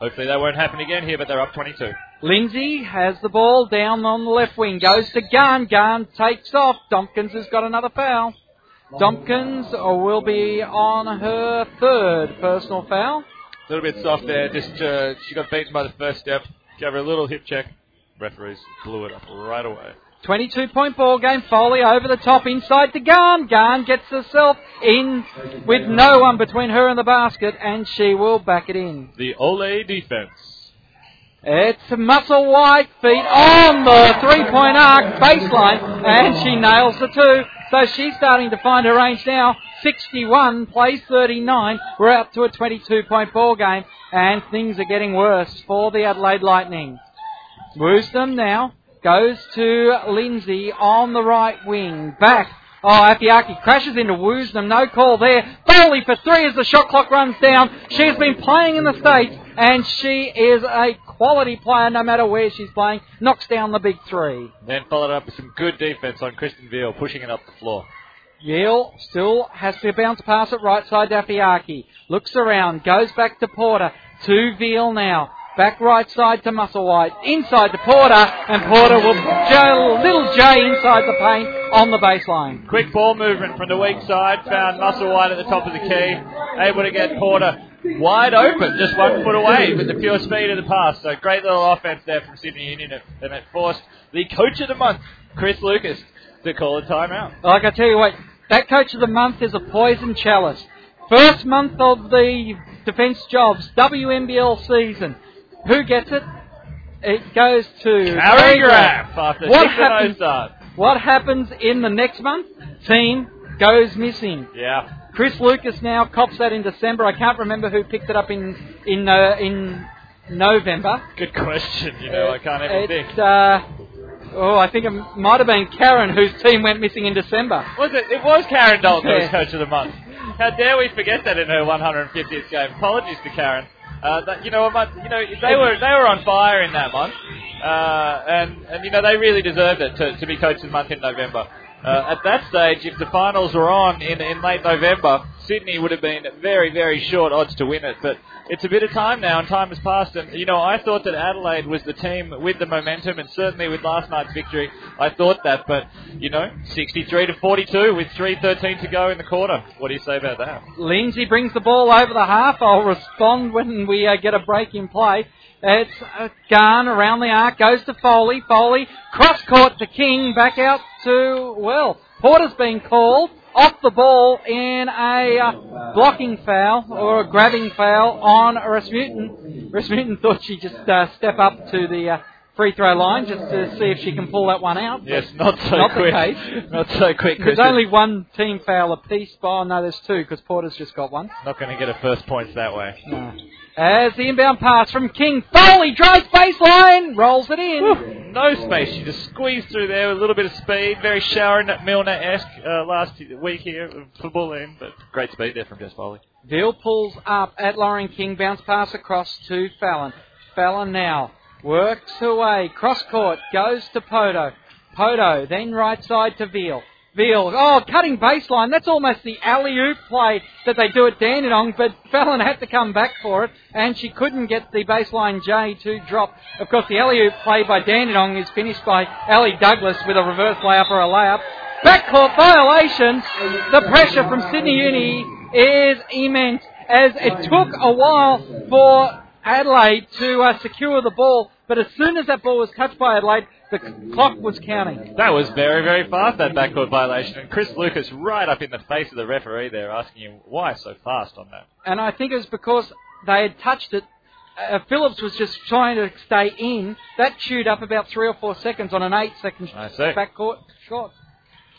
hopefully that won't happen again here. But they're up 22. Lindsay has the ball down on the left wing. Goes to Gahan. Gahan takes off. Tompkins has got another foul. Tompkins will be on her third personal foul. A little bit soft there. Just uh, she got beaten by the first step. Gave her a little hip check. Referees blew it up right away. 22 point ball game. Foley over the top inside to Gahan. Gahan gets herself in with no one between her and the basket, and she will back it in. The Ole defense. It's Musselwhite feet on the three point arc baseline, and she nails the two. So she's starting to find her range now. 61 plays 39. We're up to a 22 point ball game, and things are getting worse for the Adelaide Lightning. Woosnam now goes to Lindsay on the right wing. Back. Oh, Afeaki crashes into Woosnam. No call there. Foley for three as the shot clock runs down. She's been playing in the States, and she is a quality player no matter where she's playing. Knocks down the big three. Then followed up with some good defense on Kristen Veal, pushing it up the floor. Veal still has to bounce pass it right side to Afeaki. Looks around, goes back to Porter. To Veal now. Back right side to Musselwhite. Inside to Porter, and Porter will J, little J inside the paint on the baseline. Quick ball movement from the weak side. Found Musselwhite at the top of the key. Able to get Porter wide open, just one foot away with the pure speed of the pass. So great little offense there from Sydney Union, and it forced the coach of the month, Chris Lucas, to call a timeout. Like I tell you what, that coach of the month is a poison chalice. First month of the defence jobs, WNBL season. Who gets it? It goes to Carrie Graf after What 6 0 happens- start. What happens in the next month? Team goes missing. Yeah. Chris Lucas now cops that in December. I can't remember who picked it up in in uh, in November. Good question. You know, I can't even think. uh, oh, I think it might have been Karen whose team went missing in December. Was it? It was Karen Dalton who was coach of the month. How dare we forget that in her 150th game? Apologies to Karen. Uh, that, you know, a month, you know, they were they were on fire in that month, uh, and and you know they really deserved it to, to be coach of the month in November. Uh, at that stage, if the finals were on in, in late November, Sydney would have been very, very short odds to win it. But it's a bit of time now, and time has passed. And, you know, I thought that Adelaide was the team with the momentum, and certainly with last night's victory, I thought that. But, you know, 63 to 42 with 3.13 to go in the quarter. What do you say about that? Lindsay brings the ball over the half. I'll respond when we uh, get a break in play. It's uh, Gahan around the arc, goes to Foley. Foley cross court to King, back out to well. Porter's been called off the ball in a uh, blocking foul or a grabbing foul on Rasmussen. Rasmussen thought she'd just uh, step up to the uh, free throw line just to see if she can pull that one out. Yes, not so Not the quick. case. Not so quick, There's only one team foul apiece. Oh no, there's two because Porter's just got one. Not going to get a first points that way. No. As the inbound pass from King, Foley drives baseline, rolls it in. No space. She just squeezed through there with a little bit of speed. Very Sharon Milner-esque uh, last week here for Bulleen, but great speed there from Jess Foley. Veal pulls up at Lauren King, bounce pass across to Fallon. Fallon now works away, cross court, goes to Poto. Poto, then right side to Veal. Oh, cutting baseline. That's almost the alley-oop play that they do at Dandenong, but Fallon had to come back for it, and she couldn't get the baseline J to drop. Of course, the alley-oop play by Dandenong is finished by Ali Douglas with a reverse layup or a layup. Backcourt violation. The pressure from Sydney Uni is immense as it took a while for Adelaide to uh, secure the ball, but as soon as that ball was touched by Adelaide, The clock was counting. That was very, very fast, that backcourt violation. And Chris Lucas right up in the face of the referee there, asking him why so fast on that. And I think it was because they had touched it. Uh, Phillips was just trying to stay in. That chewed up about three or four seconds on an eight second backcourt shot.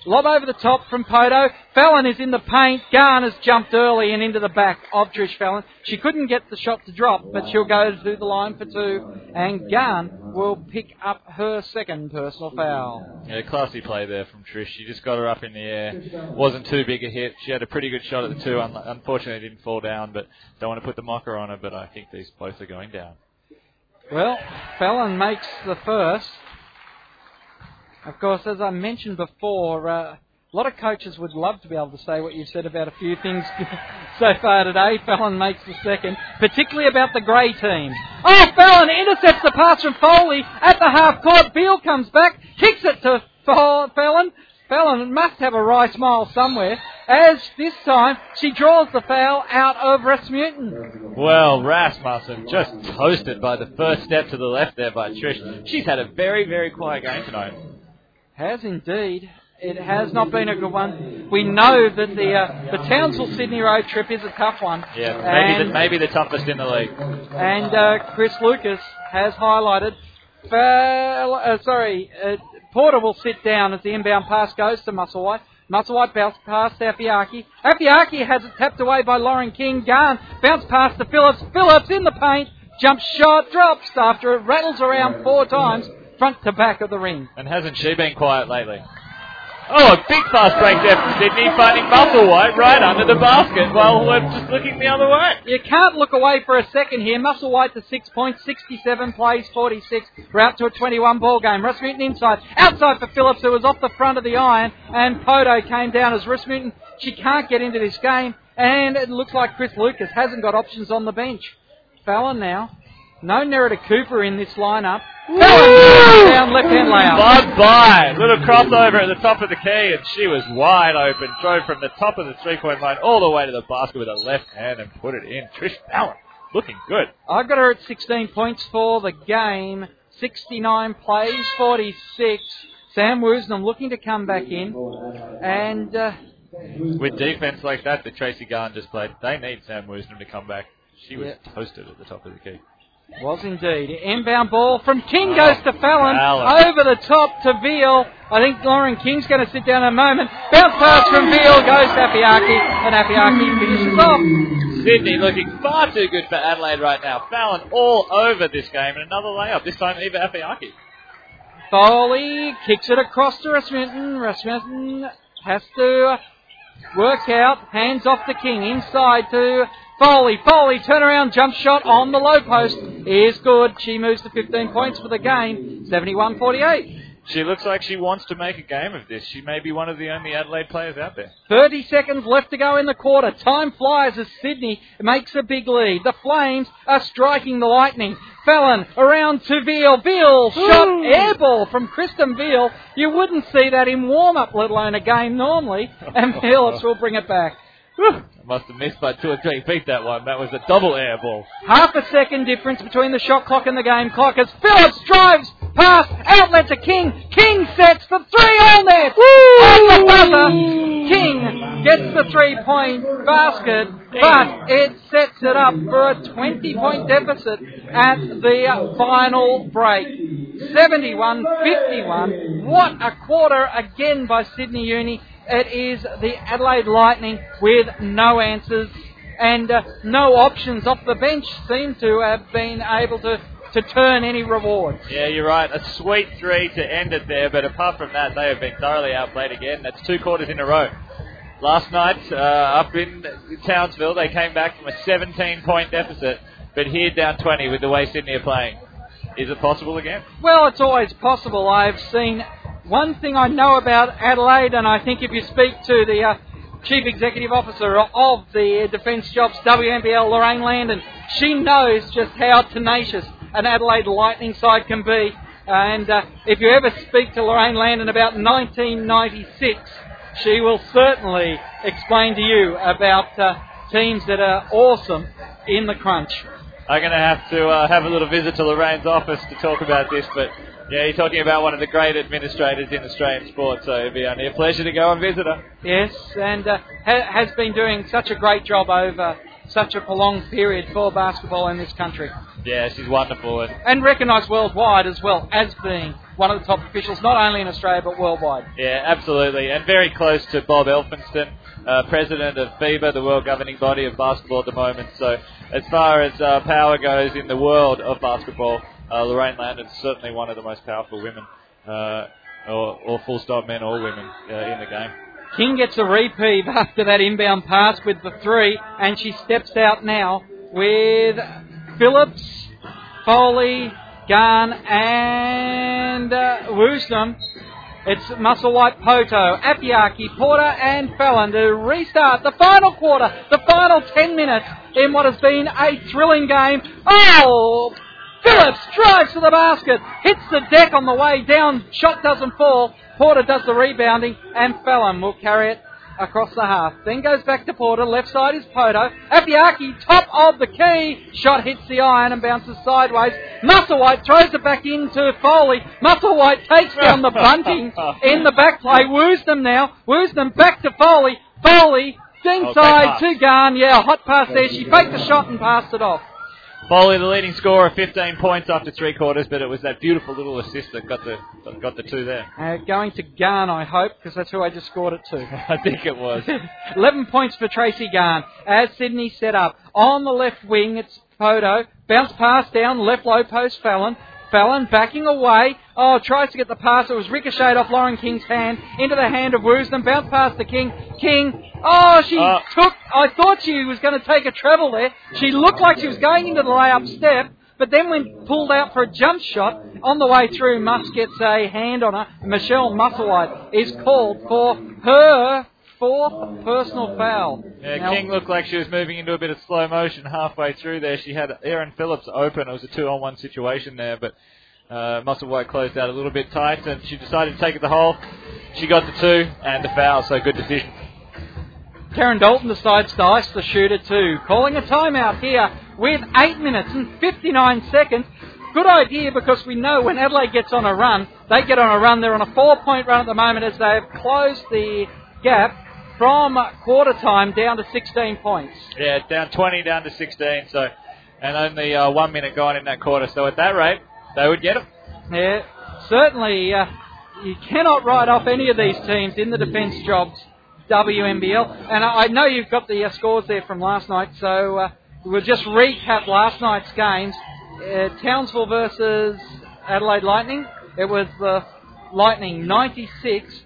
Lob over the top from Poto. Fallon is in the paint. Gahan has jumped early and into the back of Trish Fallon. She couldn't get the shot to drop, but she'll go to the line for two. And Gahan will pick up her second personal foul. Yeah, classy play there from Trish. She just got her up in the air. Wasn't too big a hit. She had a pretty good shot at the two. Un- Unfortunately, didn't fall down, but don't want to put the mocker on her, but I think these both are going down. Well, Fallon makes the first. Of course, as I mentioned before, uh, a lot of coaches would love to be able to say what you've said about a few things so far today. Fallon makes the second, particularly about the grey team. Oh, Fallon intercepts the pass from Foley at the half court. Veal comes back, kicks it to Fa- Fallon. Fallon must have a wry smile somewhere, as this time she draws the foul out of Rasmussen. Well, Rasmussen just toasted by the first step to the left there by Trish. She's had a very, very quiet game tonight. Has indeed. It has not been a good one. We know that the uh, the Townsville Sydney road trip is a tough one. Yeah, maybe the, maybe the toughest in the league. And uh, Chris Lucas has highlighted. Uh, sorry, uh, Porter will sit down as the inbound pass goes to Musselwhite. Musselwhite bounce past Afeaki. Afeaki has it tapped away by Lauren King. Gahan bounce past to Phillips. Phillips in the paint. Jump shot drops after it rattles around four times front to back of the ring. And hasn't she been quiet lately? Oh, a big fast break there from Sydney, finding Musselwhite right under the basket while we're just looking the other way. You can't look away for a second here. Musselwhite to six points, 67 plays, 46. We're out to a 21 ball game. Rasmussen inside, outside for Phillips, who was off the front of the iron, and Poto came down as Rasmussen. She can't get into this game, and it looks like Chris Lucas hasn't got options on the bench. Fallon now. No Nerida Cooper in this lineup. Down left hand layout. Bye bye. Little crossover at the top of the key, and she was wide open. Drove from the top of the three point line all the way to the basket with her left hand and put it in. Trish Fallon looking good. I got her at 16 points for the game. 69 plays, 46. Sam Woosnam looking to come back in. And uh, With defense like that that Tracy Gahan just played, they need Sam Woosnam to come back. She was Yeah. toasted at the top of the key. Was indeed. Inbound ball from King goes to Fallon. Fallon. Over the top to Veal. I think Lauren King's going to sit down in a moment. Bounce pass from Veal goes to Afeaki. And Afeaki finishes off. Sydney looking far too good for Adelaide right now. Fallon all over this game and another layup. This time Eva Afeaki. Foley kicks it across to Rasmussen. Rasmussen has to work out. Hands off to King. Inside to Foley. Foley turnaround jump shot on the low post is good. She moves to 15 points for the game. 71-48. She looks like she wants to make a game of this. She may be one of the only Adelaide players out there. 30 seconds left to go in the quarter. Time flies as Sydney makes a big lead. The Flames are striking the Lightning. Fallon around to Veal. Veal shot airball from Kristen Veal. You wouldn't see that in warm up, let alone a game normally. And Phillips will bring it back. Whew. Must have missed by two or three feet that one. That was a double air ball. Half a second difference between the shot clock and the game clock as Phillips drives past outlet to King. King sets the three on net. On the buzzer. King gets the three point basket, but it sets it up for a 20 point deficit at the final break. 71 51. What a quarter again by Sydney Uni. It is the Adelaide Lightning with no answers and uh, no options off the bench seem to have been able to, to turn any rewards. Yeah, you're right. A sweet three to end it there, but apart from that, they have been thoroughly outplayed again. That's two quarters in a row. Last night, uh, up in Townsville, they came back from a 17 point deficit, but here down 20 with the way Sydney are playing. Is it possible again? Well, it's always possible. I've seen one thing I know about Adelaide, and I think if you speak to the uh, Chief Executive Officer of the Defence Jobs, WNBL, Lorraine Landon, she knows just how tenacious an Adelaide Lightning side can be. And uh, if you ever speak to Lorraine Landon about 1996, she will certainly explain to you about uh, teams that are awesome in the crunch. I'm going to have to uh, have a little visit to Lorraine's office to talk about this, but Yeah, you're talking about one of the great administrators in Australian sport, so it'd be only a pleasure to go and visit her. Yes, and uh, ha- has been doing such a great job over such a prolonged period for basketball in this country. Yeah, she's wonderful. And, And recognised worldwide as well as being one of the top officials, not only in Australia but worldwide. yeah, absolutely. And very close to Bob Elphinston, uh, president of FIBA, the world governing body of basketball at the moment. So, as far as uh, power goes in the world of basketball, uh, Lorraine Landon's certainly one of the most powerful women, uh, or, or full stop men or women uh, in the game. King gets a reprieve after that inbound pass with the three, and she steps out now with Phillips, Foley, Gahan, and uh, Woosnam. It's Musselwhite, Poto, Afeaki, Porter, and Fallon to restart the final quarter, the final 10 minutes in what has been a thrilling game. Oh! Phillips drives to the basket, hits the deck on the way down, shot doesn't fall. Porter does the rebounding, and Fallon will carry it across the half. Then goes back to Porter, left side is Poto. Afeaki, top of the key, shot hits the iron and bounces sideways. Musselwhite throws it back into Foley. Musselwhite takes down the bunting in the back play. Woosnam now, Woosnam back to Foley. Foley, inside great to Gahan. Yeah, hot pass there. She faked the shot and passed it off. Foley, the leading scorer, 15 points after three quarters, but it was that beautiful little assist that got the got the two there. Uh, going to Gahan, I hope, because that's who I just scored it to. I think it was. 11 points for Tracy Gahan as Sydney set up. On the left wing, it's Poto. Bounce pass down, left low post Fallon. Fallon backing away. Oh, tries to get the pass. It was ricocheted off Lauren King's hand into the hand of Woosnam. Bounce past the King. King. Oh, she Oh. took. I thought she was going to take a treble there. She looked like she was going into the layup step. But then when pulled out for a jump shot, on the way through, Musk gets a hand on her. Michelle Musselwhite is called for her fourth personal foul. Yeah, Now- King looked like she was moving into a bit of slow motion halfway through there. She had Erin Phillips open. It was a two-on-one situation there, but uh, Musselwhite closed out a little bit tight, and she decided to take it the hole. She got the two and the foul, so good decision. Karen Dalton decides to ice the shooter too. Calling a timeout here with 8 minutes and 59 seconds. Good idea because we know when Adelaide gets on a run, they get on a run. They're on a four point run at the moment as they have closed the gap from quarter time down to 16 points. Yeah, down 20, down to 16, so and only uh, one minute gone in that quarter. So at that rate, they would get it. Yeah, certainly uh, you cannot write off any of these teams in the defence jobs, WNBL. And I know you've got the uh, scores there from last night, so uh, we'll just recap last night's games. Uh, Townsville versus Adelaide Lightning. It was the Lightning 96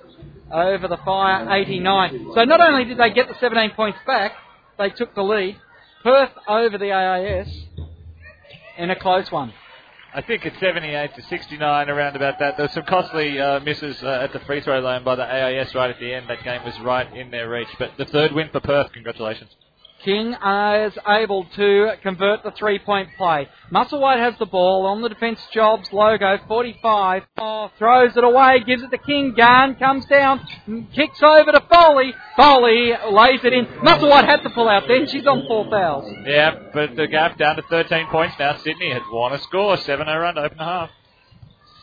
over the Fire 89. So not only did they get the 17 points back, they took the lead. Perth over the AIS in a close one. I think it's 78 to 69, around about that. There were some costly uh, misses uh, at the free throw line by the AIS right at the end. That game was right in their reach. But the third win for Perth, congratulations. King is able to convert the three point play. Musselwhite has the ball on the defence jobs logo, 45. Oh, throws it away, gives it to King. Gahan comes down, kicks over to Foley. Foley lays it in. Musselwhite had to pull out then. She's on four fouls. Yeah, but the gap down to 13 points now. Sydney has won a score, 7 0 run to open the half.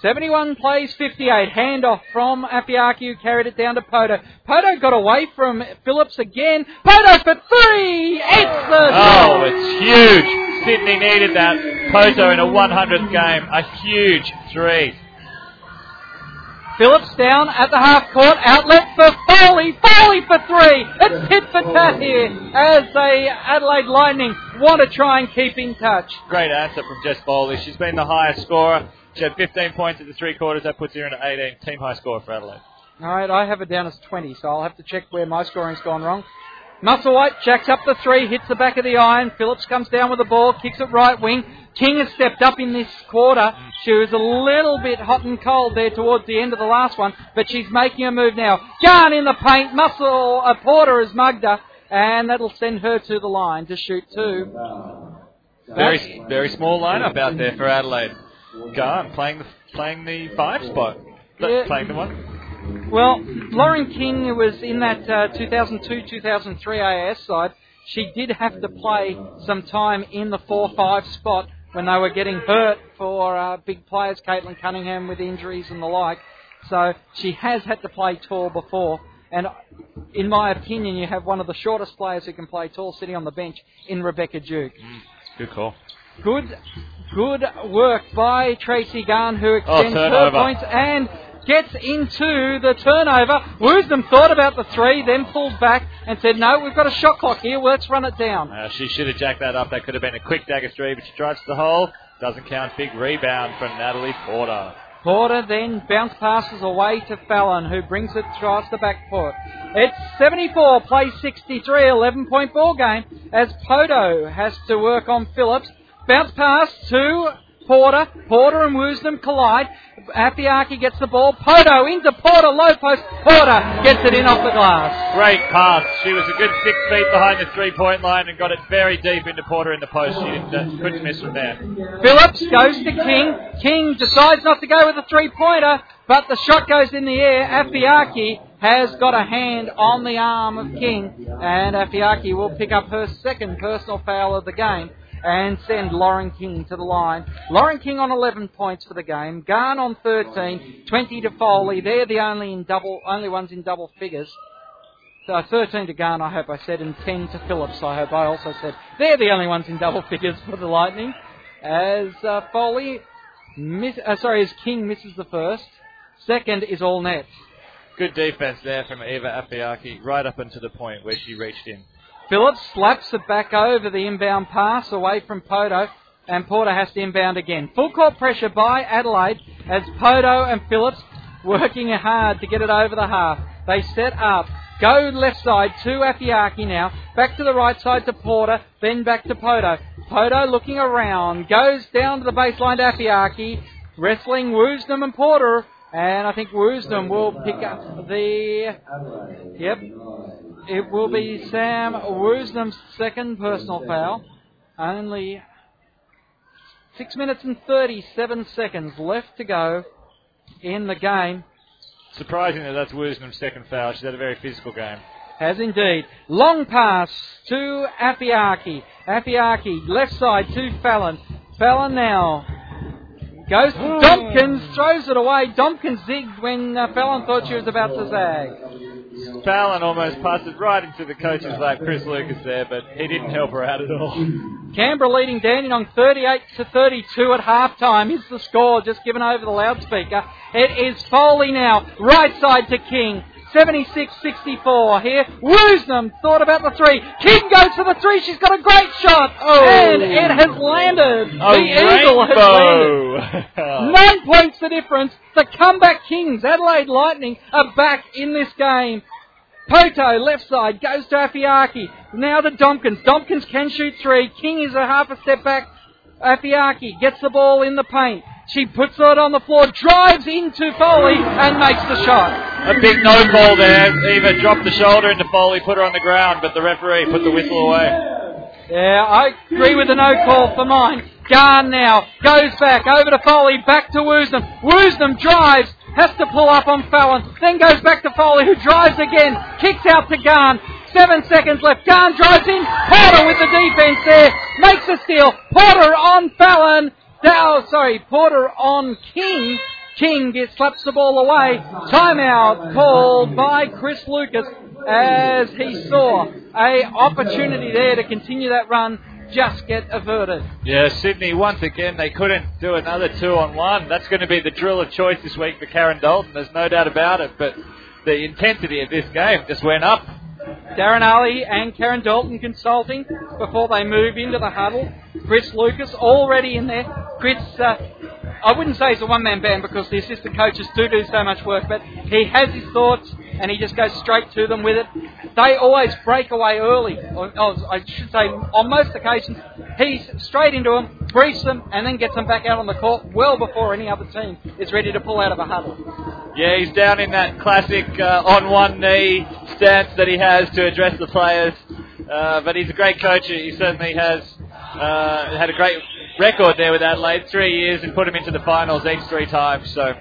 71 plays 58. Handoff from Afeaki who carried it down to Poto. Poto got away from Phillips again. Poto for three! It's the Oh, it's huge. Sydney needed that. Poto in a 100th game. A huge three. Phillips down at the half court. Outlet for Foley. Foley for three. It's hit for tat here as the Adelaide Lightning want to try and keep in touch. Great answer from Jess Foley. She's been the highest scorer. She had 15 points at the three quarters. That puts her in at 18. Team high score for Adelaide. All right, I have it down as 20, so I'll have to check where my scoring's gone wrong. Musselwhite jacks up the three, hits the back of the iron. Phillips comes down with the ball, kicks it right wing. King has stepped up in this quarter. She was a little bit hot and cold there towards the end of the last one, but she's making a move now. Gahan in the paint. Muscle uh, Porter has mugged her, and that'll send her to the line to shoot two. Very, very small lineup out there for Adelaide. Gahan playing the playing the five spot. Yeah. Playing the one. Well, Lauren King was in that uh, 2002-2003 AS side. She did have to play some time in the 4-5 spot when they were getting hurt for uh, big players, Caitlin Cunningham with injuries and the like. So she has had to play tall before. And in my opinion, you have one of the shortest players who can play tall sitting on the bench in Rebecca Duke. Mm, good call. Good, good work by Tracy Garn, who extends oh, her points and gets into the turnover. Woosnam thought about the three, then pulled back and said, "No, we've got a shot clock here. Let's run it down." Uh, she should have jacked that up. That could have been a quick dagger three, but she drives to the hole. Doesn't count. Big rebound from Natalie Porter. Porter then bounce passes away to Fallon, who brings it across the back foot. It's 74, play 63, 11 point ball game as Poto has to work on Phillips. Bounce pass to Porter. Porter and Woosnam collide. Afeaki gets the ball. Poto into Porter, low post. Porter gets it in off the glass. Great pass. She was a good six feet behind the three point line and got it very deep into Porter in the post. She didn't, uh, couldn't miss from there. Phillips goes to King. King decides not to go with a three pointer, but the shot goes in the air. Afeaki has got a hand on the arm of King, and Afeaki will pick up her second personal foul of the game and send Lauren King to the line. Lauren King on 11 points for the game. Gahan on 13, 20 to Foley. They're the only in double, only ones in double figures. So 13 to Gahan, I hope I said, and 10 to Phillips, I hope I also said. They're the only ones in double figures for the Lightning. As uh, Foley, miss, uh, sorry, as King misses the first. Second is all net. Good defense there from Eva Afeaki, right up into the point where she reached in. Phillips slaps it back over the inbound pass away from Poto, and Porter has to inbound again. Full court pressure by Adelaide as Poto and Phillips working hard to get it over the half. They set up. Go left side to Afeaki now. Back to the right side to Porter. Then back to Poto. Poto looking around. Goes down to the baseline to Afeaki. Wrestling Woosnam and Porter. And I think Woosnam will pick up the. Yep. It will be Sam Woosnam's second personal foul. Only six minutes and 37 seconds left to go in the game. Surprising that that's Woosnam's second foul. She's had a very physical game. Has indeed. Long pass to Afeaki. Afeaki, left side to Fallon. Fallon now goes to Dompkins, throws it away. Dompkins zigged when uh, Fallon thought she was about to zag. Fallon almost passed it right into the coach's lap, Chris Lucas there, but he didn't help her out at all. Canberra leading Dandenong 38 to 32 at halftime is the score just given over the loudspeaker. It is Foley now, right side to King. 76-64 here. Woosnam thought about the three. King goes for the three. She's got a great shot. Oh. And it has landed. The Eagle has landed. Nine points the difference. The comeback Kings, Adelaide Lightning, are back in this game. Poto, left side, goes to Afeaki. Now to Dompkins. Dompkins can shoot three. King is a half a step back. Afeaki gets the ball in the paint. She puts it on the floor, drives into Foley, and makes the shot. A big no call there. Eva dropped the shoulder into Foley, put her on the ground, but the referee put the whistle away. Yeah, I agree with the no call for mine. Gahan now goes back over to Foley, back to Woosnam. Woosnam drives, has to pull up on Fallon, then goes back to Foley, who drives again, kicks out to Gahan. Seven seconds left. Gahan drives in. Porter with the defense there. Makes a steal. Porter on Fallon. Dow, sorry, Porter on King. King gets slaps the ball away. Timeout called by Chris Lucas as he saw a opportunity there to continue that run just get averted. Yeah, Sydney, once again, they couldn't do another two on one. That's going to be the drill of choice this week for Karen Dalton. There's no doubt about it. But the intensity of this game just went up. Darren Ali and Karen Dalton consulting before they move into the huddle. Chris Lucas already in there. Chris, uh, I wouldn't say he's a one man band because the assistant coaches do do so much work, but he has his thoughts and he just goes straight to them with it. They always break away early. Or, or I should say, on most occasions, he's straight into them, briefs them, and then gets them back out on the court well before any other team is ready to pull out of a huddle. Yeah, he's down in that classic uh, on one knee stance that he has to address the players. Uh, but he's a great coach. He certainly has uh, had a great record there with Adelaide. Three years and put him into the finals each three times. So.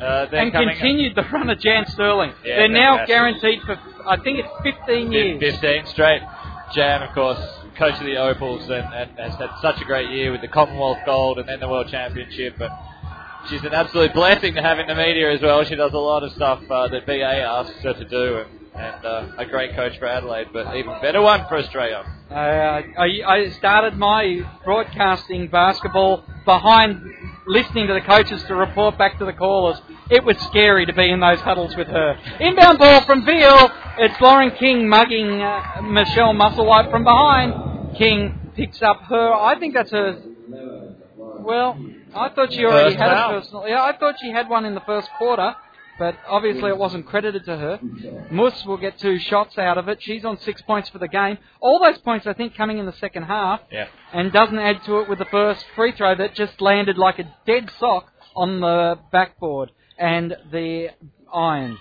Uh, and continued the run of Jan Stirling. Yeah, they're now guaranteed for, I think it's 15 years. 15 straight. Jan, of course, coach of the Opals and, and has had such a great year with the Commonwealth Gold and then the World Championship. But she's an absolute blessing to have in the media as well. She does a lot of stuff uh, that BA asks her to do, and, and uh, a great coach for Adelaide, but even better one for Australia. Uh, I, I started my broadcasting basketball behind listening to the coaches to report back to the callers. It was scary to be in those huddles with her. Inbound ball from Veal. It's Lauren King mugging uh, Michelle Musselwhite from behind. King picks up her. I think that's a. Well, I thought she already First had a personal. Yeah, I thought she had one in the first quarter, but obviously it wasn't credited to her. Moose will get two shots out of it. She's on six points for the game. All those points, I think, coming in the second half Yeah. and doesn't add to it with the first free throw that just landed like a dead sock on the backboard and the iron.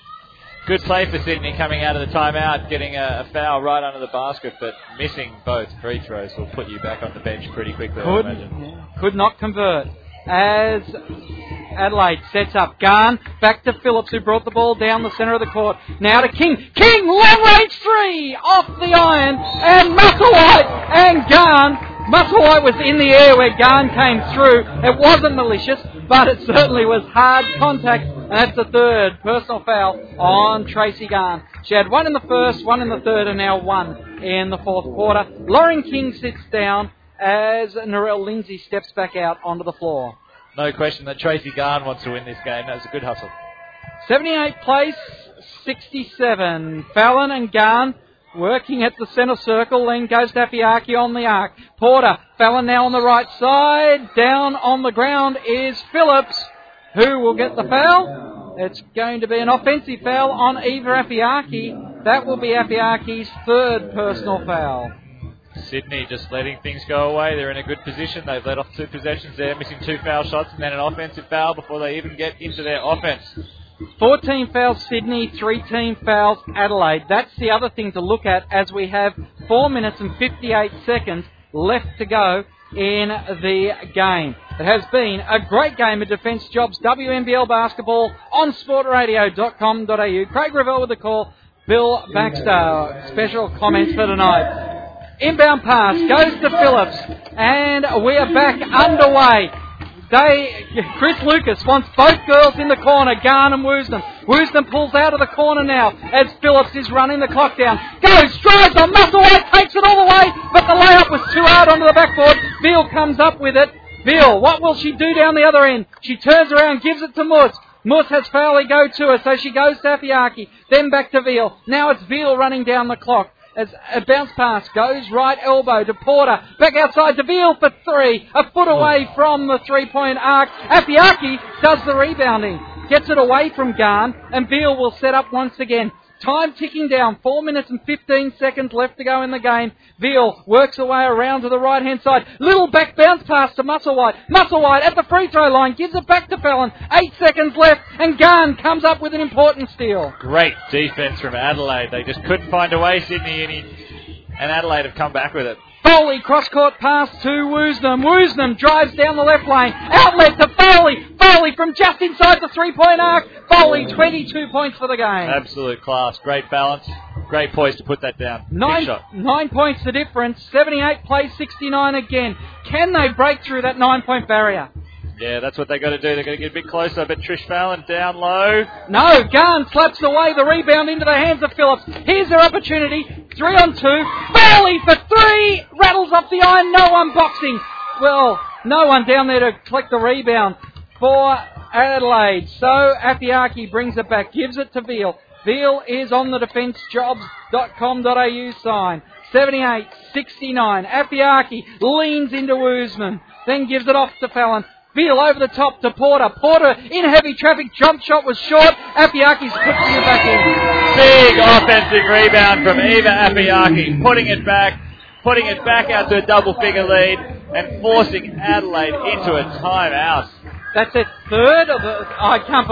Good play for Sydney coming out of the timeout, getting a, a foul right under the basket, but missing both free throws will put you back on the bench pretty quickly, I Could, imagine. could not convert. As Adelaide sets up Gahan back to Phillips who brought the ball down the centre of the court. Now to King. King long range three off the iron and Musselwhite and Gahan. Musselwhite was in the air where Gahan came through. It wasn't malicious, but it certainly was hard contact. And that's the third personal foul on Tracy Gahan. She had one in the first, one in the third, and now one in the fourth quarter. Lauren King sits down as Narelle Lindsay steps back out onto the floor. No question that Tracy Gahan wants to win this game. That was a good hustle. 78 place, 67. Fallon and Gahan working at the centre circle, then goes Dafiaki on the arc. Porter, Fallon now on the right side. Down on the ground is Phillips, who will get the foul. It's going to be an offensive foul on Eva Afeaki. That will be Afeaki's third personal foul. Sydney just letting things go away. They're in a good position. They've let off two possessions there, missing two foul shots and then an offensive foul before they even get into their offense. 14 fouls Sydney, 3 team fouls Adelaide. That's the other thing to look at as we have 4 minutes and 58 seconds left to go in the game. It has been a great game of Defence Jobs WNBL basketball on sportradio.com.au. Craig Revell with the call. Bill Baxter, special comments for tonight. Inbound pass goes to Phillips, and we are back underway. They, Chris Lucas wants both girls in the corner, Gahan and Woosnam. Woosnam pulls out of the corner now as Phillips is running the clock down. Goes, drives on Musselwhite, takes it all the way, but the layup was too hard onto the backboard. Veal comes up with it. Veal, what will she do down the other end? She turns around, gives it to Moose. Moose has Foley go to her, so she goes to Afeaki, then back to Veal. Now it's Veal running down the clock. As a bounce pass goes right elbow to Porter. Back outside to Veal for three. A foot oh. away from the three point arc. Afeaki does the rebounding. Gets it away from Gahan. And Veal will set up once again. Time ticking down. Four minutes and 15 seconds left to go in the game. Veal works her way around to the right hand side. Little back bounce pass to Musselwhite. Musselwhite at the free throw line gives it back to Fallon. Eight seconds left. And Gahan comes up with an important steal. Great defense from Adelaide. They just couldn't find a way, Sydney, and, he, and Adelaide have come back with it. Foley cross court pass to Woosnam. Woosnam drives down the left lane. Outlet to Foley. Foley from just inside the three point arc. Foley 22 points for the game. Absolute class. Great balance. Great poise to put that down. Nine, nine points the difference. 78 plays 69 again. Can they break through that nine point barrier? Yeah, that's what they got to do. They're going to get a bit closer. But Trish Fallon down low. No, Gahan slaps away the rebound into the hands of Phillips. Here's their opportunity. Three on two. Bailey for three. Rattles off the iron. No one boxing. Well, no one down there to collect the rebound for Adelaide. So Afeaki brings it back, gives it to Veal. Veal is on the defencejobs.com.au sign. 78 69. Afeaki leans into Woosnam, then gives it off to Fallon. Veal over the top to Porter. Porter in heavy traffic. Jump shot was short. Afeaki's puts it back in. Big offensive rebound from Eva Afeaki, putting it back, putting it back out to a double figure lead, and forcing Adelaide into a timeout. That's their third of the. I can't.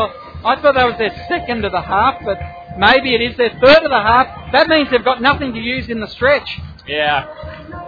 I thought that was their second of the half, but maybe it is their third of the half. That means they've got nothing to use in the stretch. Yeah,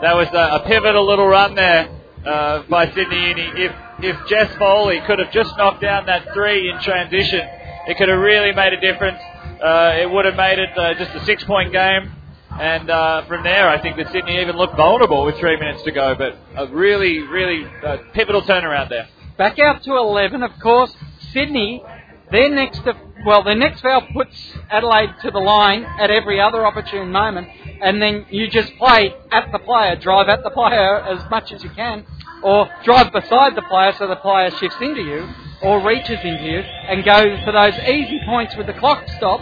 that was a, a pivotal little run there uh, by Sydney Uni. If if Jess Foley could have just knocked down that three in transition, it could have really made a difference. Uh, it would have made it uh, just a six-point game. And uh, from there, I think that Sydney even looked vulnerable with three minutes to go, but a really, really uh, pivotal turnaround there. Back out to 11, of course. Sydney, their next, well, their next foul puts Adelaide to the line at every other opportune moment, and then you just play at the player, drive at the player as much as you can, or drive beside the player so the player shifts into you, or reaches into you, and go for those easy points with the clock stop.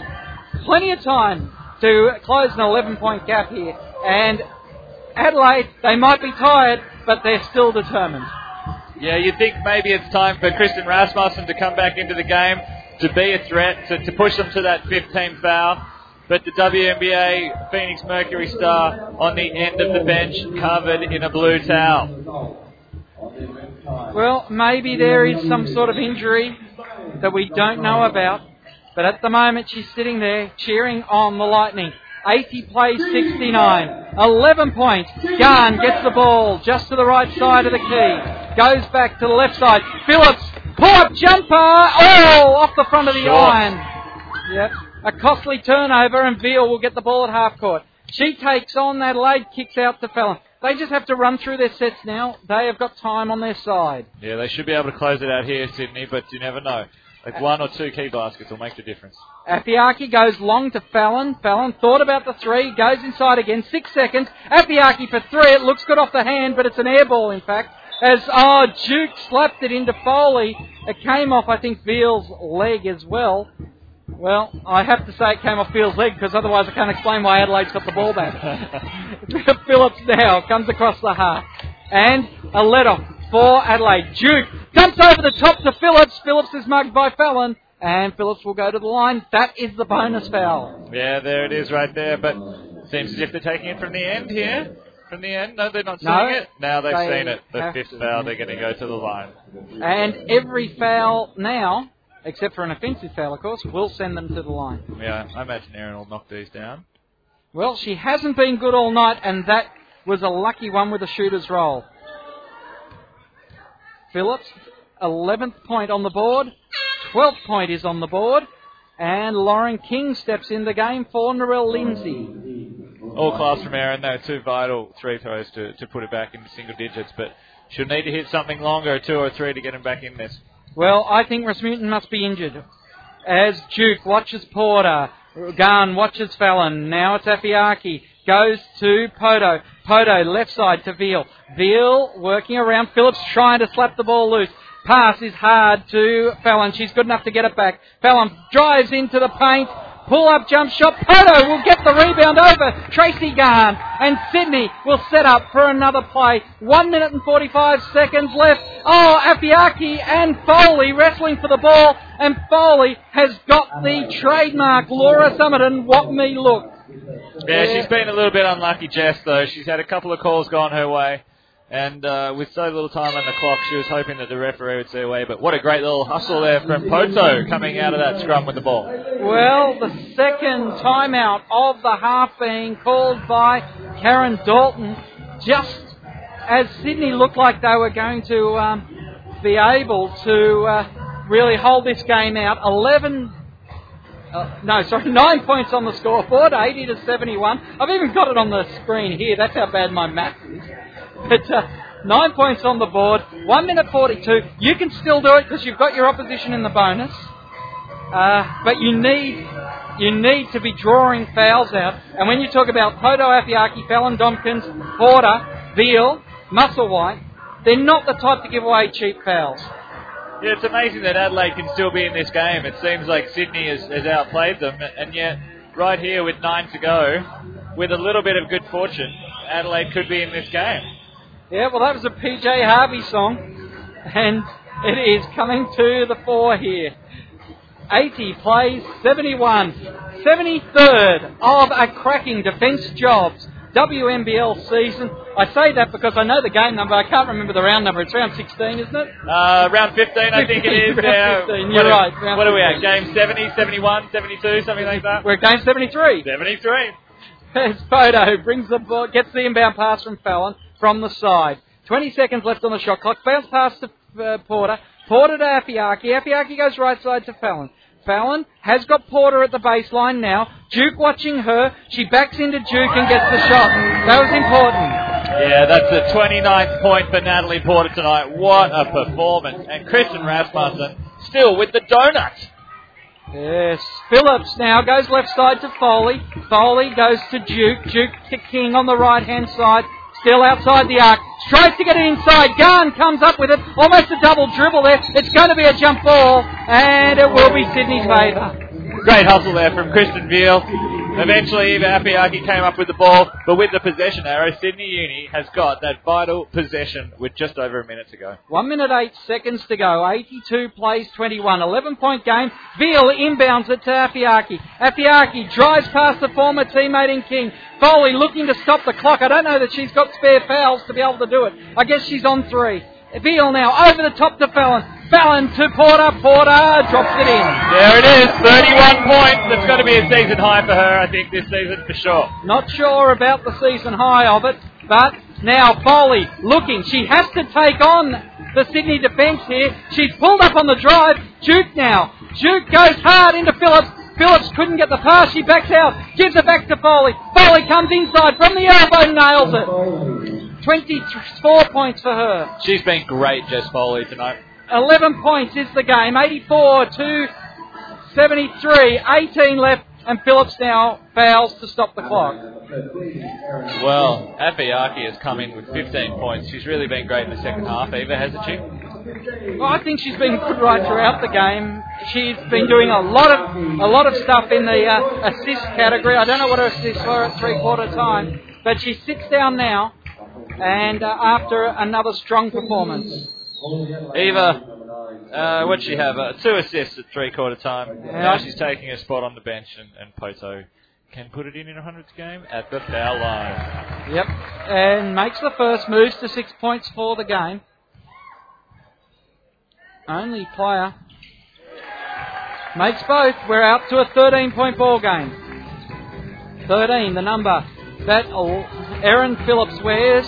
Plenty of time to close an 11 point gap here. And Adelaide, they might be tired, but they're still determined. Yeah, you think maybe it's time for Kristen Rasmussen to come back into the game, to be a threat, to, to push them to that 15 foul. But the WNBA Phoenix Mercury star on the end of the bench, covered in a blue towel. Well, maybe there is some sort of injury that we don't know about. But at the moment, she's sitting there cheering on the Lightning. 80 plays 69. 11 points. Gahan gets the ball just to the right side of the key. Goes back to the left side. Phillips, pull up jumper. Oh, off the front of the iron. Yep. A costly turnover, and Veal will get the ball at half court. She takes on Adelaide, kicks out to Fallon. They just have to run through their sets now. They have got time on their side. Yeah, they should be able to close it out here, Sydney, but you never know. Like one or two key baskets will make the difference. Afeaki goes long to Fallon. Fallon thought about the three, goes inside again, six seconds. Afeaki for three. It looks good off the hand, but it's an air ball, in fact. As, oh, Duke slapped it into Foley. It came off, I think, Veal's leg as well. Well, I have to say it came off Veal's leg because otherwise I can't explain why Adelaide's got the ball back. Phillips now comes across the half. And a let off for Adelaide. Duke jumps over the top to Phillips. Phillips is mugged by Fallon. And Phillips will go to the line. That is the bonus foul. Yeah, there it is right there, but seems as if they're taking it from the end here. From the end? No, they're not seeing No, it. Now they've they seen it. The fifth to. foul, they're going to go to the line. And every foul now, except for an offensive foul, of course, will send them to the line. Yeah, I imagine Erin will knock these down. Well, she hasn't been good all night, and that was a lucky one with a shooter's roll. Phillips, 11th point on the board. 12th point is on the board. And Lauren King steps in the game for Narelle Lindsay. All class from Erin, though, two vital three throws to, to put it back into single digits, but she'll need to hit something longer, two or three, to get him back in this. Well, I think Rasmussen must be injured. As Duke watches Porter, Gahan watches Fallon. Now it's Afeaki. Goes to Poto. Poto left side to Veal. Veal working around Phillips trying to slap the ball loose. Pass is hard to Fallon. She's good enough to get it back. Fallon drives into the paint. Pull up jump shot. Poto will get the rebound over Tracy Gahan. And Sydney will set up for another play. One minute and 45 seconds left. Oh, Afeaki and Foley wrestling for the ball. And Foley has got the trademark Laura Summerton, what me look. Yeah, she's been a little bit unlucky, Jess, though. She's had a couple of calls gone her way. And uh, with so little time on the clock, she was hoping that the referee would see away. But what a great little hustle there from Poto coming out of that scrum with the ball. Well, the second timeout of the half being called by Karen Dalton, just as Sydney looked like they were going to um, be able to uh, really hold this game out. 11, uh, no, sorry, 9 points on the scoreboard, 80 to 71. I've even got it on the screen here. That's how bad my math is. But uh, nine points on the board, one minute 42. You can still do it because you've got your opposition in the bonus. Uh, but you need you need to be drawing fouls out. And when you talk about Poto Afeaki, Fallon Domkins, Porter, Veal, Musselwhite, they're not the type to give away cheap fouls. Yeah, it's amazing that Adelaide can still be in this game. It seems like Sydney has, has outplayed them, and yet right here with nine to go, with a little bit of good fortune, Adelaide could be in this game. Yeah, well, that was a PJ Harvey song, and it is coming to the fore here. 80 plays 71, 73rd of a cracking defence jobs WNBL season. I say that because I know the game number. I can't remember the round number. It's round 16, isn't it? Uh, round 15, I think it is. Round Uh, 15, what you're are- right, round what are we at? Game 70, 71, 72, something like that? We're at game 73. 73. As Poto brings the ball, gets the inbound pass from Fallon from the side. 20 seconds left on the shot clock. Bounce pass to uh, Porter. Porter to Afeaki. Afeaki goes right side to Fallon. Fallon has got Porter at the baseline now. Duke watching her. She backs into Duke and gets the shot. That was important. Yeah, that's the 29th point for Natalie Porter tonight. What a performance. And Kristen Rasmussen still with the donut. Yes. Phillips now goes left side to Foley. Foley goes to Duke. Duke to King on the right hand side. Still outside the arc. Tries to get it inside. Gahan comes up with it. Almost a double dribble there. It's going to be a jump ball. And it will be Sydney's favour. Great hustle there from Kristen Veal. Eventually, Eva Afeaki came up with the ball, but with the possession arrow, Sydney Uni has got that vital possession with just over a minute to go. One minute eight seconds to go. 82 plays 21. 11 point game. Veal inbounds it to Afeaki. Afeaki drives past the former teammate in King. Foley looking to stop the clock. I don't know that she's got spare fouls to be able to do it. I guess she's on three. Veal now over the top to Fallon. Fallon to Porter. Porter drops it in. There it is, 31 points. It's going to be a season high for her, I think, this season for sure. Not sure about the season high of it, but now Foley looking. She has to take on the Sydney defence here. She's pulled up on the drive. Duke now. Duke goes hard into Phillips. Phillips couldn't get the pass. She backs out. Gives it back to Foley. Foley comes inside from the elbow, nails it. 24 points for her. She's been great, Jess Foley, tonight. 11 points is the game. 84 to 73. 18 left. And Phillips now fouls to stop the clock. Well, Afeaki has come in with 15 points. She's really been great in the second half, Eva, hasn't she? Well, I think she's been good right throughout the game. She's been doing a lot of a lot of stuff in the uh, assist category. I don't know what her assists were at three quarter time, but she sits down now, and uh, after another strong performance. Eva, uh, what'd she have? Uh, two assists at three quarter time. Now she's taking a spot on the bench, and, and Poto can put it in in a 100th game at the foul line. Yep, and makes the first, moves to six points for the game. Only player makes both. We're out to a 13 point ball game. 13, the number that Erin Phillips wears.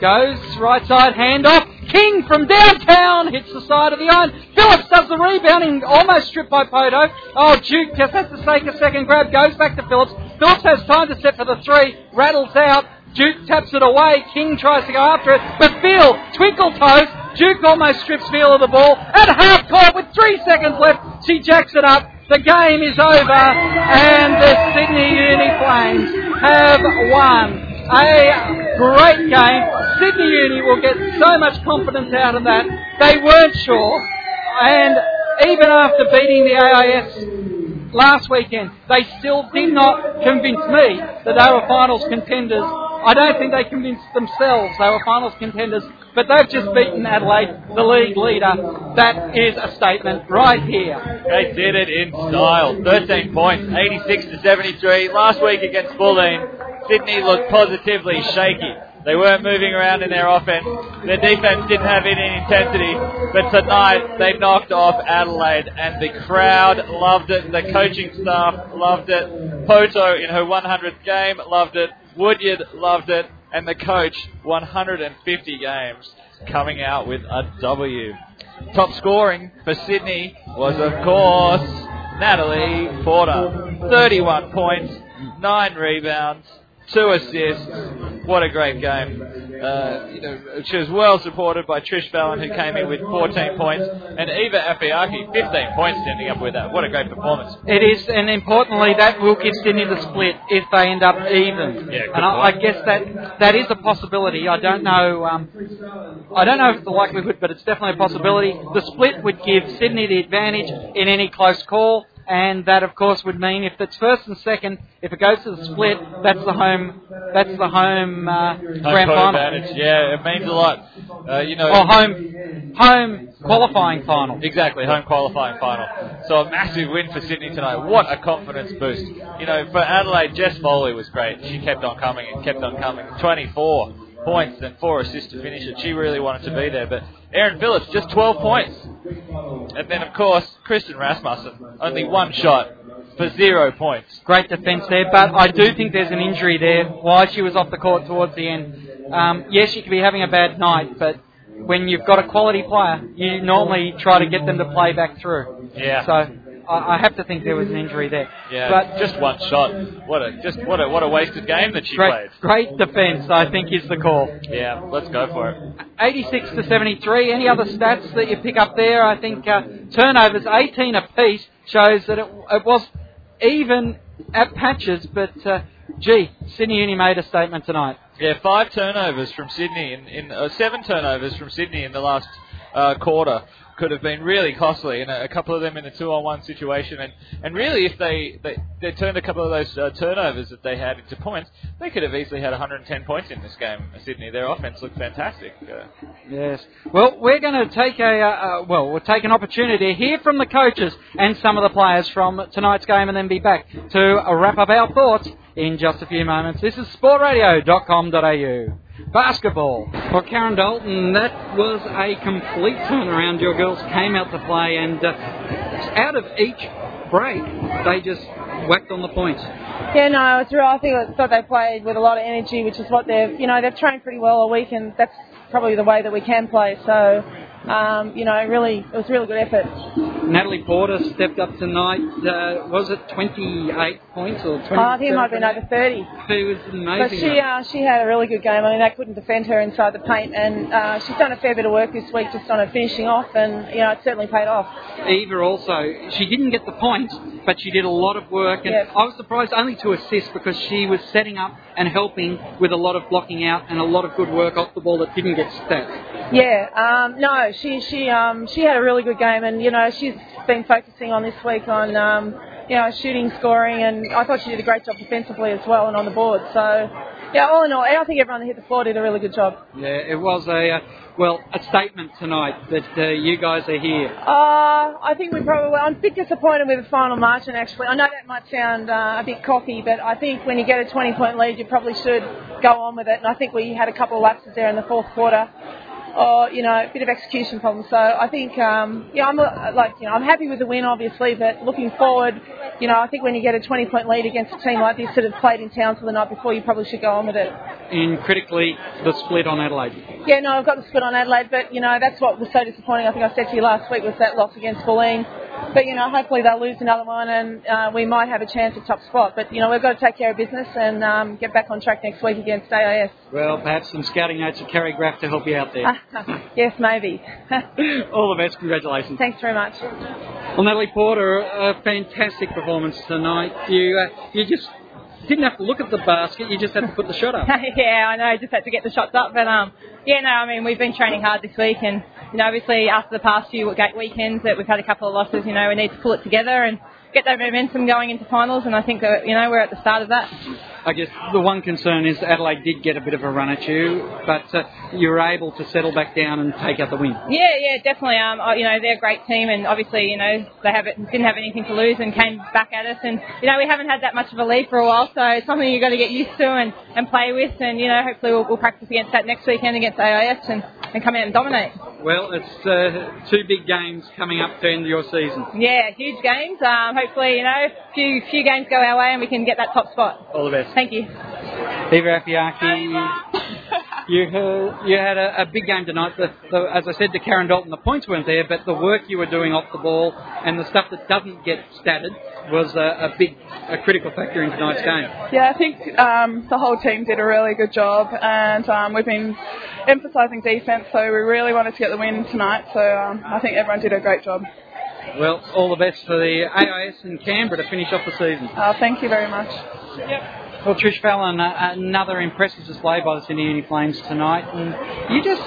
Goes right side handoff. King from downtown hits the side of the iron. Phillips does the rebounding, almost stripped by Poto. Oh, Duke just has to take a second grab, goes back to Phillips. Phillips has time to set for the three, rattles out. Duke taps it away. King tries to go after it, but Phil, twinkle toes. Duke almost strips Phil of the ball at half court with three seconds left. She jacks it up. The game is over, and the Sydney Uni Flames have won a great game. Sydney Uni will get so much confidence out of that. They weren't sure, and even after beating the AIS last weekend, they still did not convince me that they were finals contenders. I don't think they convinced themselves they were finals contenders, but they've just beaten Adelaide, the league leader. That is a statement right here. They did it in style. 13 points, 86 to 73. Last week against Bulleen, Sydney looked positively shaky. They weren't moving around in their offense. Their defense didn't have any intensity. But tonight, they knocked off Adelaide, and the crowd loved it. The coaching staff loved it. Poto, in her 100th game, loved it. Woodyard loved it. And the coach, 150 games, coming out with a W. Top scoring for Sydney was, of course, Natalie Porter. 31 points, 9 rebounds, two assists. What a great game. Uh, you know, she was well supported by Trish Fallon, who came in with 14 points, and Eva Afeaki, 15 points, ending up with that. What a great performance. It is, and importantly, that will give Sydney the split if they end up even. Yeah, and I, I guess that that is a possibility. I don't know. Um, I don't know if it's the likelihood, but it's definitely a possibility. The split would give Sydney the advantage in any close call. And that, of course, would mean if it's first and second, if it goes to the split, that's the home, that's the home uh, Home grand final, advantage. Yeah, it means a lot. Uh, you know, or home, home qualifying final. Exactly, home qualifying final. So a massive win for Sydney tonight. What a confidence boost. You know, for Adelaide, Jess Foley was great. She kept on coming and kept on coming. 24 points and four assists to finish it. She really wanted to be there. But Erin Phillips, just 12 points. And then, of course, Kristen Rasmussen, only one shot for zero points. Great defence there, but I do think there's an injury there. Why she was off the court towards the end. Um, yes, she could be having a bad night, but when you've got a quality player, you normally try to get them to play back through. Yeah. So I, I have to think there was an injury there. Yeah, but just one shot. What a just what a what a wasted game that she great, played. great defence, I think, is the call. Yeah, let's go for it. 86 to 73. Any other stats that you pick up there? I think uh, turnovers 18 apiece shows that it, it was even at patches, but uh, gee, Sydney Uni made a statement tonight. Yeah, five turnovers from Sydney in, in uh, seven turnovers from Sydney in the last uh, quarter could have been really costly, and a, a couple of them in a two-on-one situation. And, and really, if they, they they turned a couple of those uh, turnovers that they had into points, they could have easily had 110 points in this game. Sydney, their offense looked fantastic. Uh, Yes. Well, we're going to take a uh, uh, well, we'll take an opportunity to hear from the coaches and some of the players from tonight's game, and then be back to wrap up our thoughts in just a few moments. This is sportradio.com.au. Basketball. For Karen Dalton, that was a complete turnaround. Your girls came out to play, and uh, out of each break, they just whacked on the points. Yeah, no, it's real. I think I thought they played with a lot of energy, which is what they've, you know, they've trained pretty well all week, and that's probably the way that we can play. So, um, you know, really, it was a really good effort. Natalie Porter stepped up tonight. Uh, was it 28 points or 20? Oh, I think it might have been over 30. She was But she, uh, she had a really good game. I mean, they couldn't defend her inside the paint, and uh, she's done a fair bit of work this week just on her finishing off, and you know, it certainly paid off. Eva also, she didn't get the points, but she did a lot of work, and Yes. I was surprised only to assist because she was setting up and helping with a lot of blocking out and a lot of good work off the ball that didn't get stats. Yeah, um, no, she she um, she had a really good game, and you know she's been focusing on this week on um, you know shooting, scoring, and I thought she did a great job defensively as well and on the board. So yeah, all in all, I think everyone that hit the floor did a really good job. Yeah, it was a uh, well a statement tonight that uh, you guys are here. Uh, I think we probably. I'm a bit disappointed with the final margin. Actually, I know that might sound uh, a bit cocky, but I think when you get a 20 point lead, you probably should go on with it. And I think we had a couple of lapses there in the fourth quarter, or you know, a bit of execution problems. So I think, um, yeah, I'm uh, like, you know, I'm happy with the win, obviously, but looking forward, you know, I think when you get a 20 point lead against a team like this that have played in Townsville the night before, you probably should go on with it. In critically, the split on Adelaide. Yeah, no, I've got the split on Adelaide, but you know that's what was so disappointing. I think I said to you last week was that loss against Bulleen. But you know, hopefully they'll lose another one, and uh, we might have a chance at top spot. But you know, we've got to take care of business and um, get back on track next week against AIS. Well, perhaps some scouting notes of Carrie Graf to help you out there. yes, maybe. All the best. Congratulations. Thanks very much. Well, Natalie Porter, a fantastic performance tonight. You uh, you just didn't have to look at the basket. You just had to put the shot up. yeah, I know. Just had to get the shots up, but um, yeah, no. I mean, we've been training hard this week, and you know, obviously after the past few weekends that we've had a couple of losses, you know, we need to pull it together and get that momentum going into finals. And I think that you know we're at the start of that. I guess the one concern is Adelaide did get a bit of a run at you, but uh, you were able to settle back down and take out the win. Yeah, yeah, definitely. Um, you know, they're a great team, and obviously, you know, they have it, didn't have anything to lose and came back at us. And you know, we haven't had that much of a lead for a while, so it's something you've got to get used to and, and play with. And you know, hopefully, we'll, we'll practice against that next weekend against AIS and, and come out and dominate. Well, it's uh, two big games coming up to end your season. Yeah, huge games. Um, hopefully, you know, a few few games go our way and we can get that top spot. All the best. Thank you. Eva Afeaki, you, uh, you had a, a big game tonight. The, the, as I said to Karen Dalton, the points weren't there, but the work you were doing off the ball and the stuff that doesn't get statted was a, a big, a critical factor in tonight's game. Yeah, I think um, the whole team did a really good job, and um, we've been emphasising defence, so we really wanted to get the win tonight. So um, I think everyone did a great job. Well, all the best for the AIS and Canberra to finish off the season. Uh, thank you very much. Well, Trish Fallon, uh, another impressive display by the Sydney Uni Flames tonight, and you just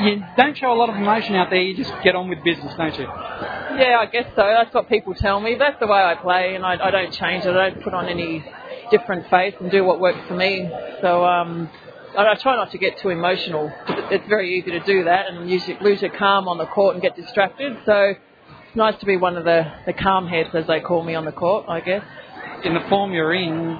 you don't show a lot of emotion out there. You just get on with business, don't you? Yeah, I guess so. That's what people tell me. That's the way I play, and I, I don't change it. I don't put on any different face and do what works for me. So um, I, I try not to get too emotional. It's very easy to do that and lose your calm on the court and get distracted. So it's nice to be one of the, the calm heads, as they call me on the court, I guess. In the form you're in,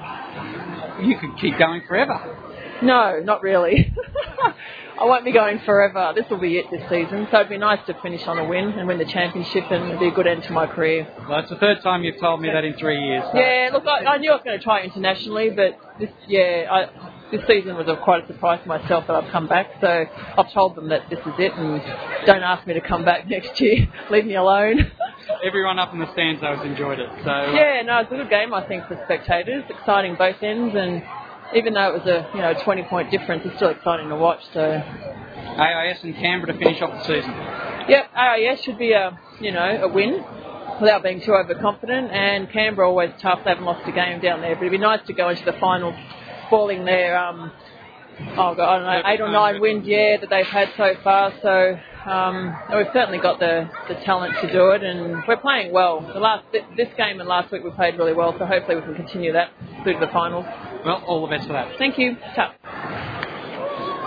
you could keep going forever. No, not really. I won't be going forever. This will be it this season. So it'd be nice to finish on a win and win the championship and it'd be a good end to my career. Well, it's the third time you've told me that in three years. so- Yeah, look, I, I knew I was going to try internationally, but this, yeah, I, this season was a, quite a surprise to myself that I've come back. So I've told them that this is it, and don't ask me to come back next year. Leave me alone. Everyone up in the stands, though, has enjoyed it. So Yeah, no, it's a good game, I think, for spectators. Exciting both ends, and even though it was a you know 20 point difference, it's still exciting to watch. So, AIS and Canberra to finish off the season. yep, AIS should be a you know a win without being too overconfident, and Canberra always tough. They haven't lost a game down there, but it'd be nice to go into the final, falling their um, oh God, I don't know eight or nine wins, yeah, that they've had so far. So. Um, we've certainly got the, the talent to do it, and we're playing well. The last this game and last week we played really well, so hopefully we can continue that through to the finals. Well, all the best for that. Thank you. Ta.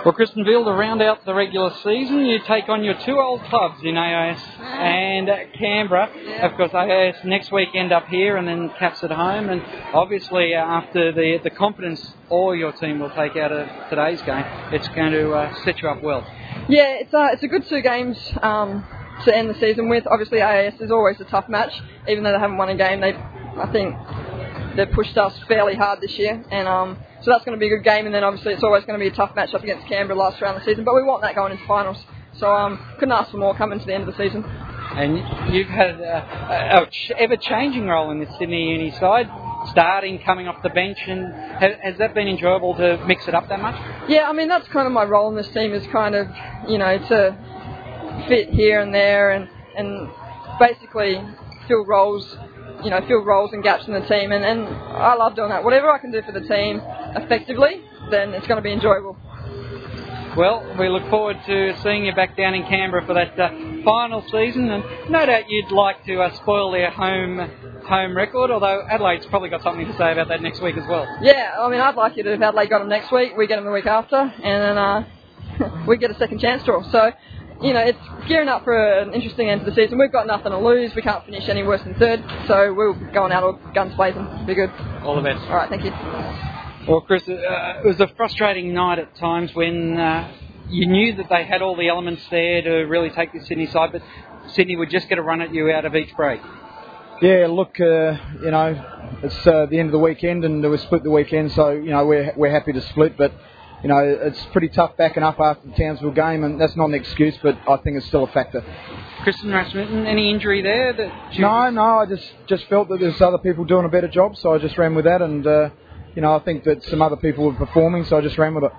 Well, Kristen Veal, to round out the regular season, you take on your two old clubs in AIS and Canberra. Of course, AIS next weekend up here and then Caps at home. And obviously, uh, after the the confidence all your team will take out of today's game, it's going to uh, set you up well. Yeah, it's a, it's a good two games um, to end the season with. Obviously, AIS is always a tough match, even though they haven't won a game. They, I think, they've pushed us fairly hard this year, and um, so that's going to be a good game. And then obviously, it's always going to be a tough match up against Canberra last round of the season. But we want that going into finals. So um, couldn't ask for more coming to the end of the season. And you've had a, a ever-changing role in the Sydney Uni side, starting, coming off the bench, and has, has that been enjoyable to mix it up that much? Yeah, I mean that's kind of my role in this team is kind of you know to fit here and there and and basically fill roles, you know, fill roles and gaps in the team, and, and I love doing that. Whatever I can do for the team effectively, then it's going to be enjoyable. Well, we look forward to seeing you back down in Canberra for that uh, final season, and no doubt you'd like to uh, spoil their home home record. Although Adelaide's probably got something to say about that next week as well. Yeah, I mean I'd like you to have Adelaide got them next week, we get them the week after, and then uh, we get a second chance draw. So. You know, it's gearing up for an interesting end to the season. We've got nothing to lose. We can't finish any worse than third, so we're going out all guns blazing. Be good. All the best. All right, thank you. Well, Chris, uh, it was a frustrating night at times when uh, you knew that they had all the elements there to really take the Sydney side, but Sydney would just get a run at you out of each break. Yeah, look, uh, you know, it's uh, the end of the weekend and we split the weekend, so you know we're we're happy to split, but you know it's pretty tough backing up after the Townsville game, and that's not an excuse, but I think it's still a factor. Kristen Rasmussen, any injury there? That you... No, no, I just just felt that there's other people doing a better job, so I just ran with that, and uh, you know I think that some other people were performing, so I just ran with it.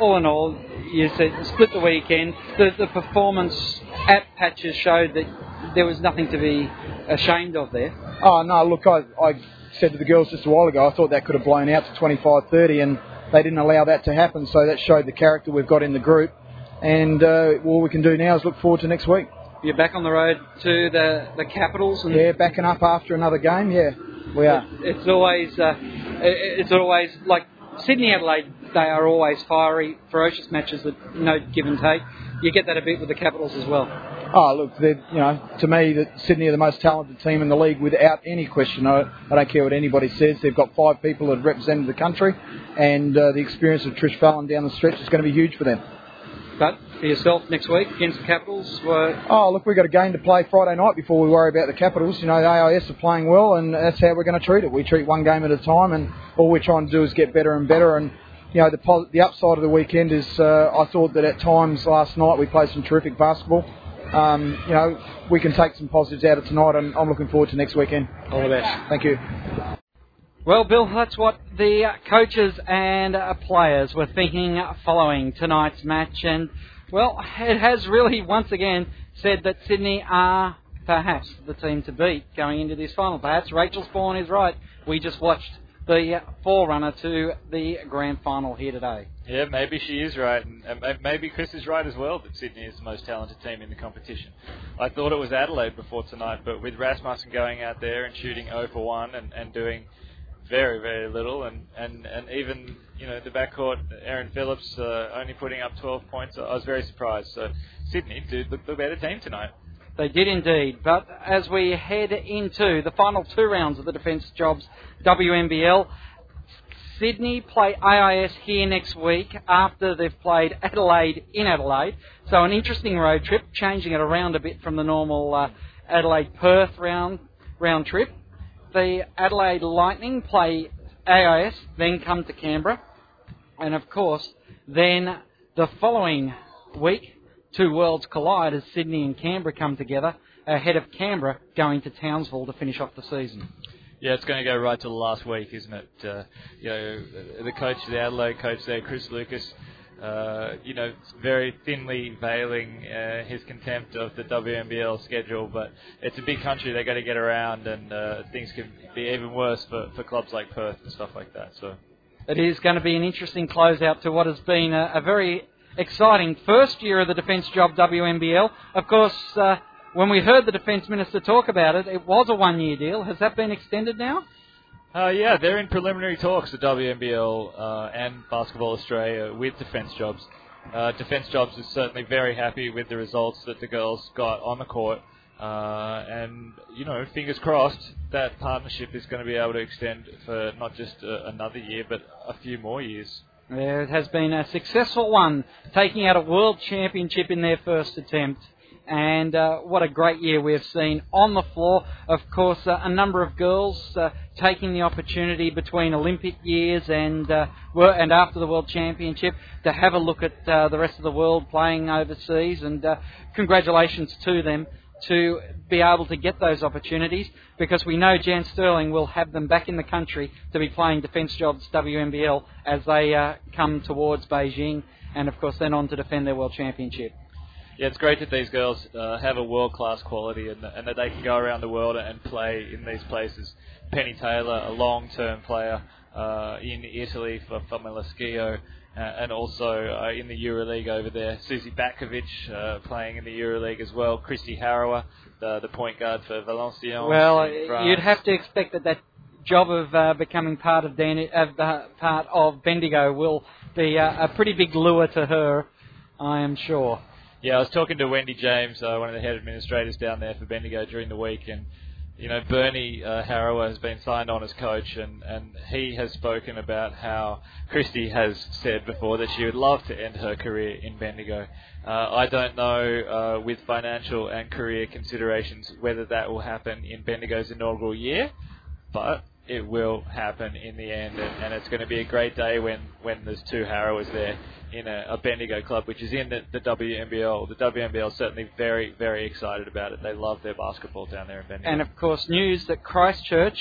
all in all, you said split the weekend. The, the performance at Patches showed that there was nothing to be ashamed of there. Oh no, look, I, I said to the girls just a while ago, I thought that could have blown out to 25-30, and they didn't allow that to happen. So that showed the character we've got in the group. And uh, all we can do now is look forward to next week. You're back on the road to the the Capitals, and Yeah, backing up after another game. Yeah, we are. it's always uh, it's always like Sydney Adelaide. They are always fiery, ferocious matches that no give and take. You get that a bit with the Capitals as well. Oh, look, you know, to me, that Sydney are the most talented team in the league without any question. I, I don't care what anybody says. They've got five people that have represented the country, and uh, the experience of Trish Fallon down the stretch is going to be huge for them. But for yourself next week against the Capitals, were Oh, look, we've got a game to play Friday night before we worry about the Capitals. You know, the AIS are playing well, and that's how we're going to treat it. We treat one game at a time, and all we're trying to do is get better and better. And you know, the the upside of the weekend is uh, I thought that at times last night we played some terrific basketball. Um, you know, we can take some positives out of tonight, and I'm looking forward to next weekend. all the best. Thank you. Well, Bill, that's what the coaches and uh, players were thinking following tonight's match. And, well, it has really once again said that Sydney are perhaps the team to beat going into this final. Perhaps Rachael Sporn is right. We just watched the forerunner to the grand final here today. Yeah, maybe she is right, and maybe Chris is right as well that Sydney is the most talented team in the competition. I thought it was Adelaide before tonight, but with Rasmussen going out there and shooting 0 for 1 and, and doing very, very little, and, and, and even you know the backcourt, Erin Phillips uh, only putting up 12 points, I was very surprised. So Sydney did look the better team tonight. They did indeed. But as we head into the final two rounds of the Defence Jobs WNBL, Sydney play AIS here next week after they've played Adelaide in Adelaide. So an interesting road trip, changing it around a bit from the normal uh, Adelaide Perth round round trip. The Adelaide Lightning play AIS, then come to Canberra, and of course, then the following week two worlds collide as Sydney and Canberra come together ahead of Canberra going to Townsville to finish off the season. Yeah, it's going to go right to the last week, isn't it? Uh, you know, the coach, the Adelaide coach there, Chris Lucas, uh, you know, very thinly veiling uh, his contempt of the WNBL schedule, but it's a big country they got to get around, and uh, things can be even worse for, for clubs like Perth and stuff like that. So it is going to be an interesting closeout to what has been a, a very exciting first year of the defence job WNBL. Of course, uh, when we heard the defence minister talk about it, it was a one-year deal. Has that been extended now? Uh, yeah, they're in preliminary talks, the WNBL uh, and Basketball Australia, with Defence Jobs. Uh, Defence Jobs is certainly very happy with the results that the girls got on the court. Uh, and, you know, fingers crossed that partnership is going to be able to extend for not just uh, another year, but a few more years. Yeah, it has been a successful one, taking out a world championship in their first attempt and uh, what a great year we have seen on the floor. Of course, uh, a number of girls uh, taking the opportunity between Olympic years and uh, and after the World Championship to have a look at uh, the rest of the world playing overseas, and uh, congratulations to them to be able to get those opportunities because we know Jan Stirling will have them back in the country to be playing Defence Jobs WNBL as they come towards Beijing and of course then on to defend their World Championship yeah, it's great that these girls uh, have a world class quality and, and, that they can go around the world and play in these places. Penny Taylor, a long term player uh, in Italy for Famila Schio. Uh, and also uh, in the EuroLeague over there, Suzy Batkovic uh, playing in the EuroLeague as well. Kristi Harrower, the, the point guard for Valenciennes. Well, you'd have to expect that that job of uh, becoming part of Dan- of the part of Bendigo will be a pretty big lure to her, I am sure. Yeah, I was talking to Wendy James, uh, one of the head administrators down there for Bendigo during the week, and you know Bernie uh, Harrower has been signed on as coach, and and he has spoken about how Kristi has said before that she would love to end her career in Bendigo. Uh, I don't know uh, with financial and career considerations whether that will happen in Bendigo's inaugural year, but it will happen in the end, and, and it's going to be a great day when when there's two Harrowers there in a, a Bendigo club, which is in the, the WNBL. The WNBL is certainly very, very excited about it. They love their basketball down there in Bendigo. And of course, news that Christchurch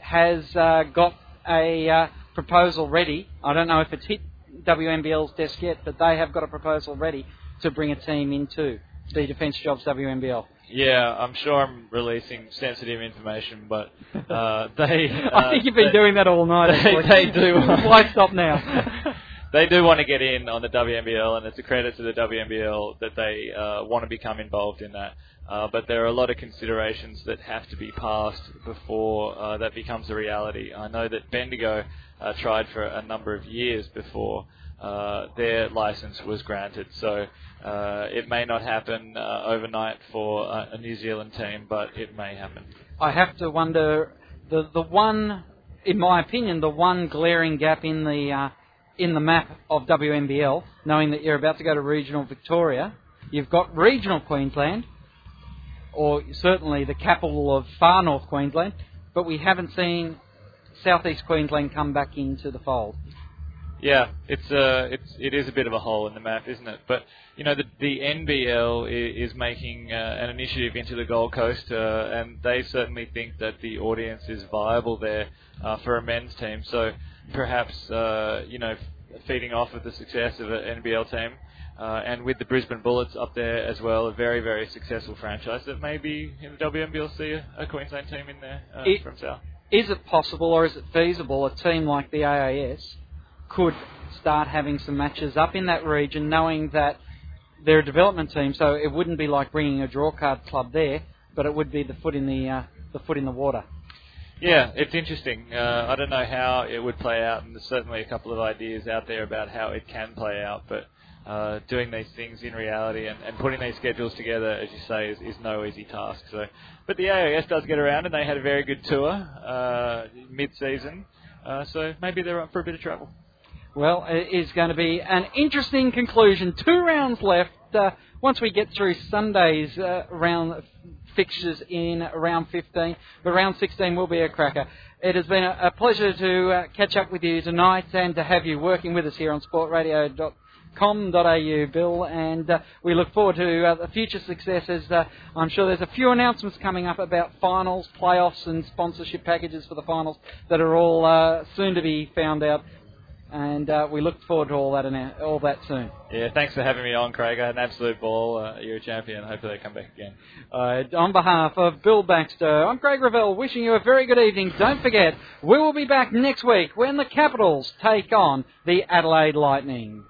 has uh, got a uh, proposal ready. I don't know if it's hit WNBL's desk yet, but they have got a proposal ready to bring a team into the Defence Jobs WNBL. Yeah, I'm sure I'm releasing sensitive information, but uh, they. I think you've been they, doing that all night. They, they do. Why stop now? they do want to get in on the WNBL, and it's a credit to the WNBL that they uh, want to become involved in that. Uh, but there are a lot of considerations that have to be passed before uh, that becomes a reality. I know that Bendigo uh, tried for a number of years before uh, their license was granted, so uh, it may not happen overnight for a New Zealand team, but it may happen. I have to wonder the the one, in my opinion, the one glaring gap in the in the map of WNBL, knowing that you're about to go to regional Victoria. You've got regional Queensland, or certainly the capital of far north Queensland, but we haven't seen southeast Queensland come back into the fold. Yeah, it's uh, it's it is a bit of a hole in the map, isn't it? But you know, the the NBL is, is making uh, an initiative into the Gold Coast, uh, and they certainly think that the audience is viable there uh, for a men's team. So perhaps uh, you know feeding off of the success of an NBL team. Uh, and with the Brisbane Bullets up there as well, a very, very successful franchise that maybe in the WNBL see a, a Queensland team in there uh, it, from South. Is it possible or is it feasible a team like the AIS could start having some matches up in that region, knowing that they're a development team, so it wouldn't be like bringing a draw card club there, but it would be the foot in the uh, the foot in the water. Yeah, it's interesting. Uh, I don't know how it would play out, and there's certainly a couple of ideas out there about how it can play out. But uh, doing these things in reality and, and putting these schedules together, as you say, is, is no easy task. So, but the AIS does get around, and they had a very good tour uh, mid-season. Uh, so maybe they're up for a bit of travel. Well, it is going to be an interesting conclusion. Two rounds left. Uh, once we get through Sunday's uh, round fixtures in round 15, but round 16 will be a cracker. It has been a, a pleasure to uh, catch up with you tonight and to have you working with us here on sportradio.com com.au, Bill, and uh, we look forward to uh, the future successes. Uh, I'm sure there's a few announcements coming up about finals, playoffs, and sponsorship packages for the finals that are all uh, soon to be found out. And uh, we look forward to all that all that soon. Yeah, thanks for having me on, Craig. I had an absolute ball. Uh, you're a champion. Hopefully, they come back again. on behalf of Bill Baxter, I'm Craig Revell, wishing you a very good evening. Don't forget, we will be back next week when the Capitals take on the Adelaide Lightning.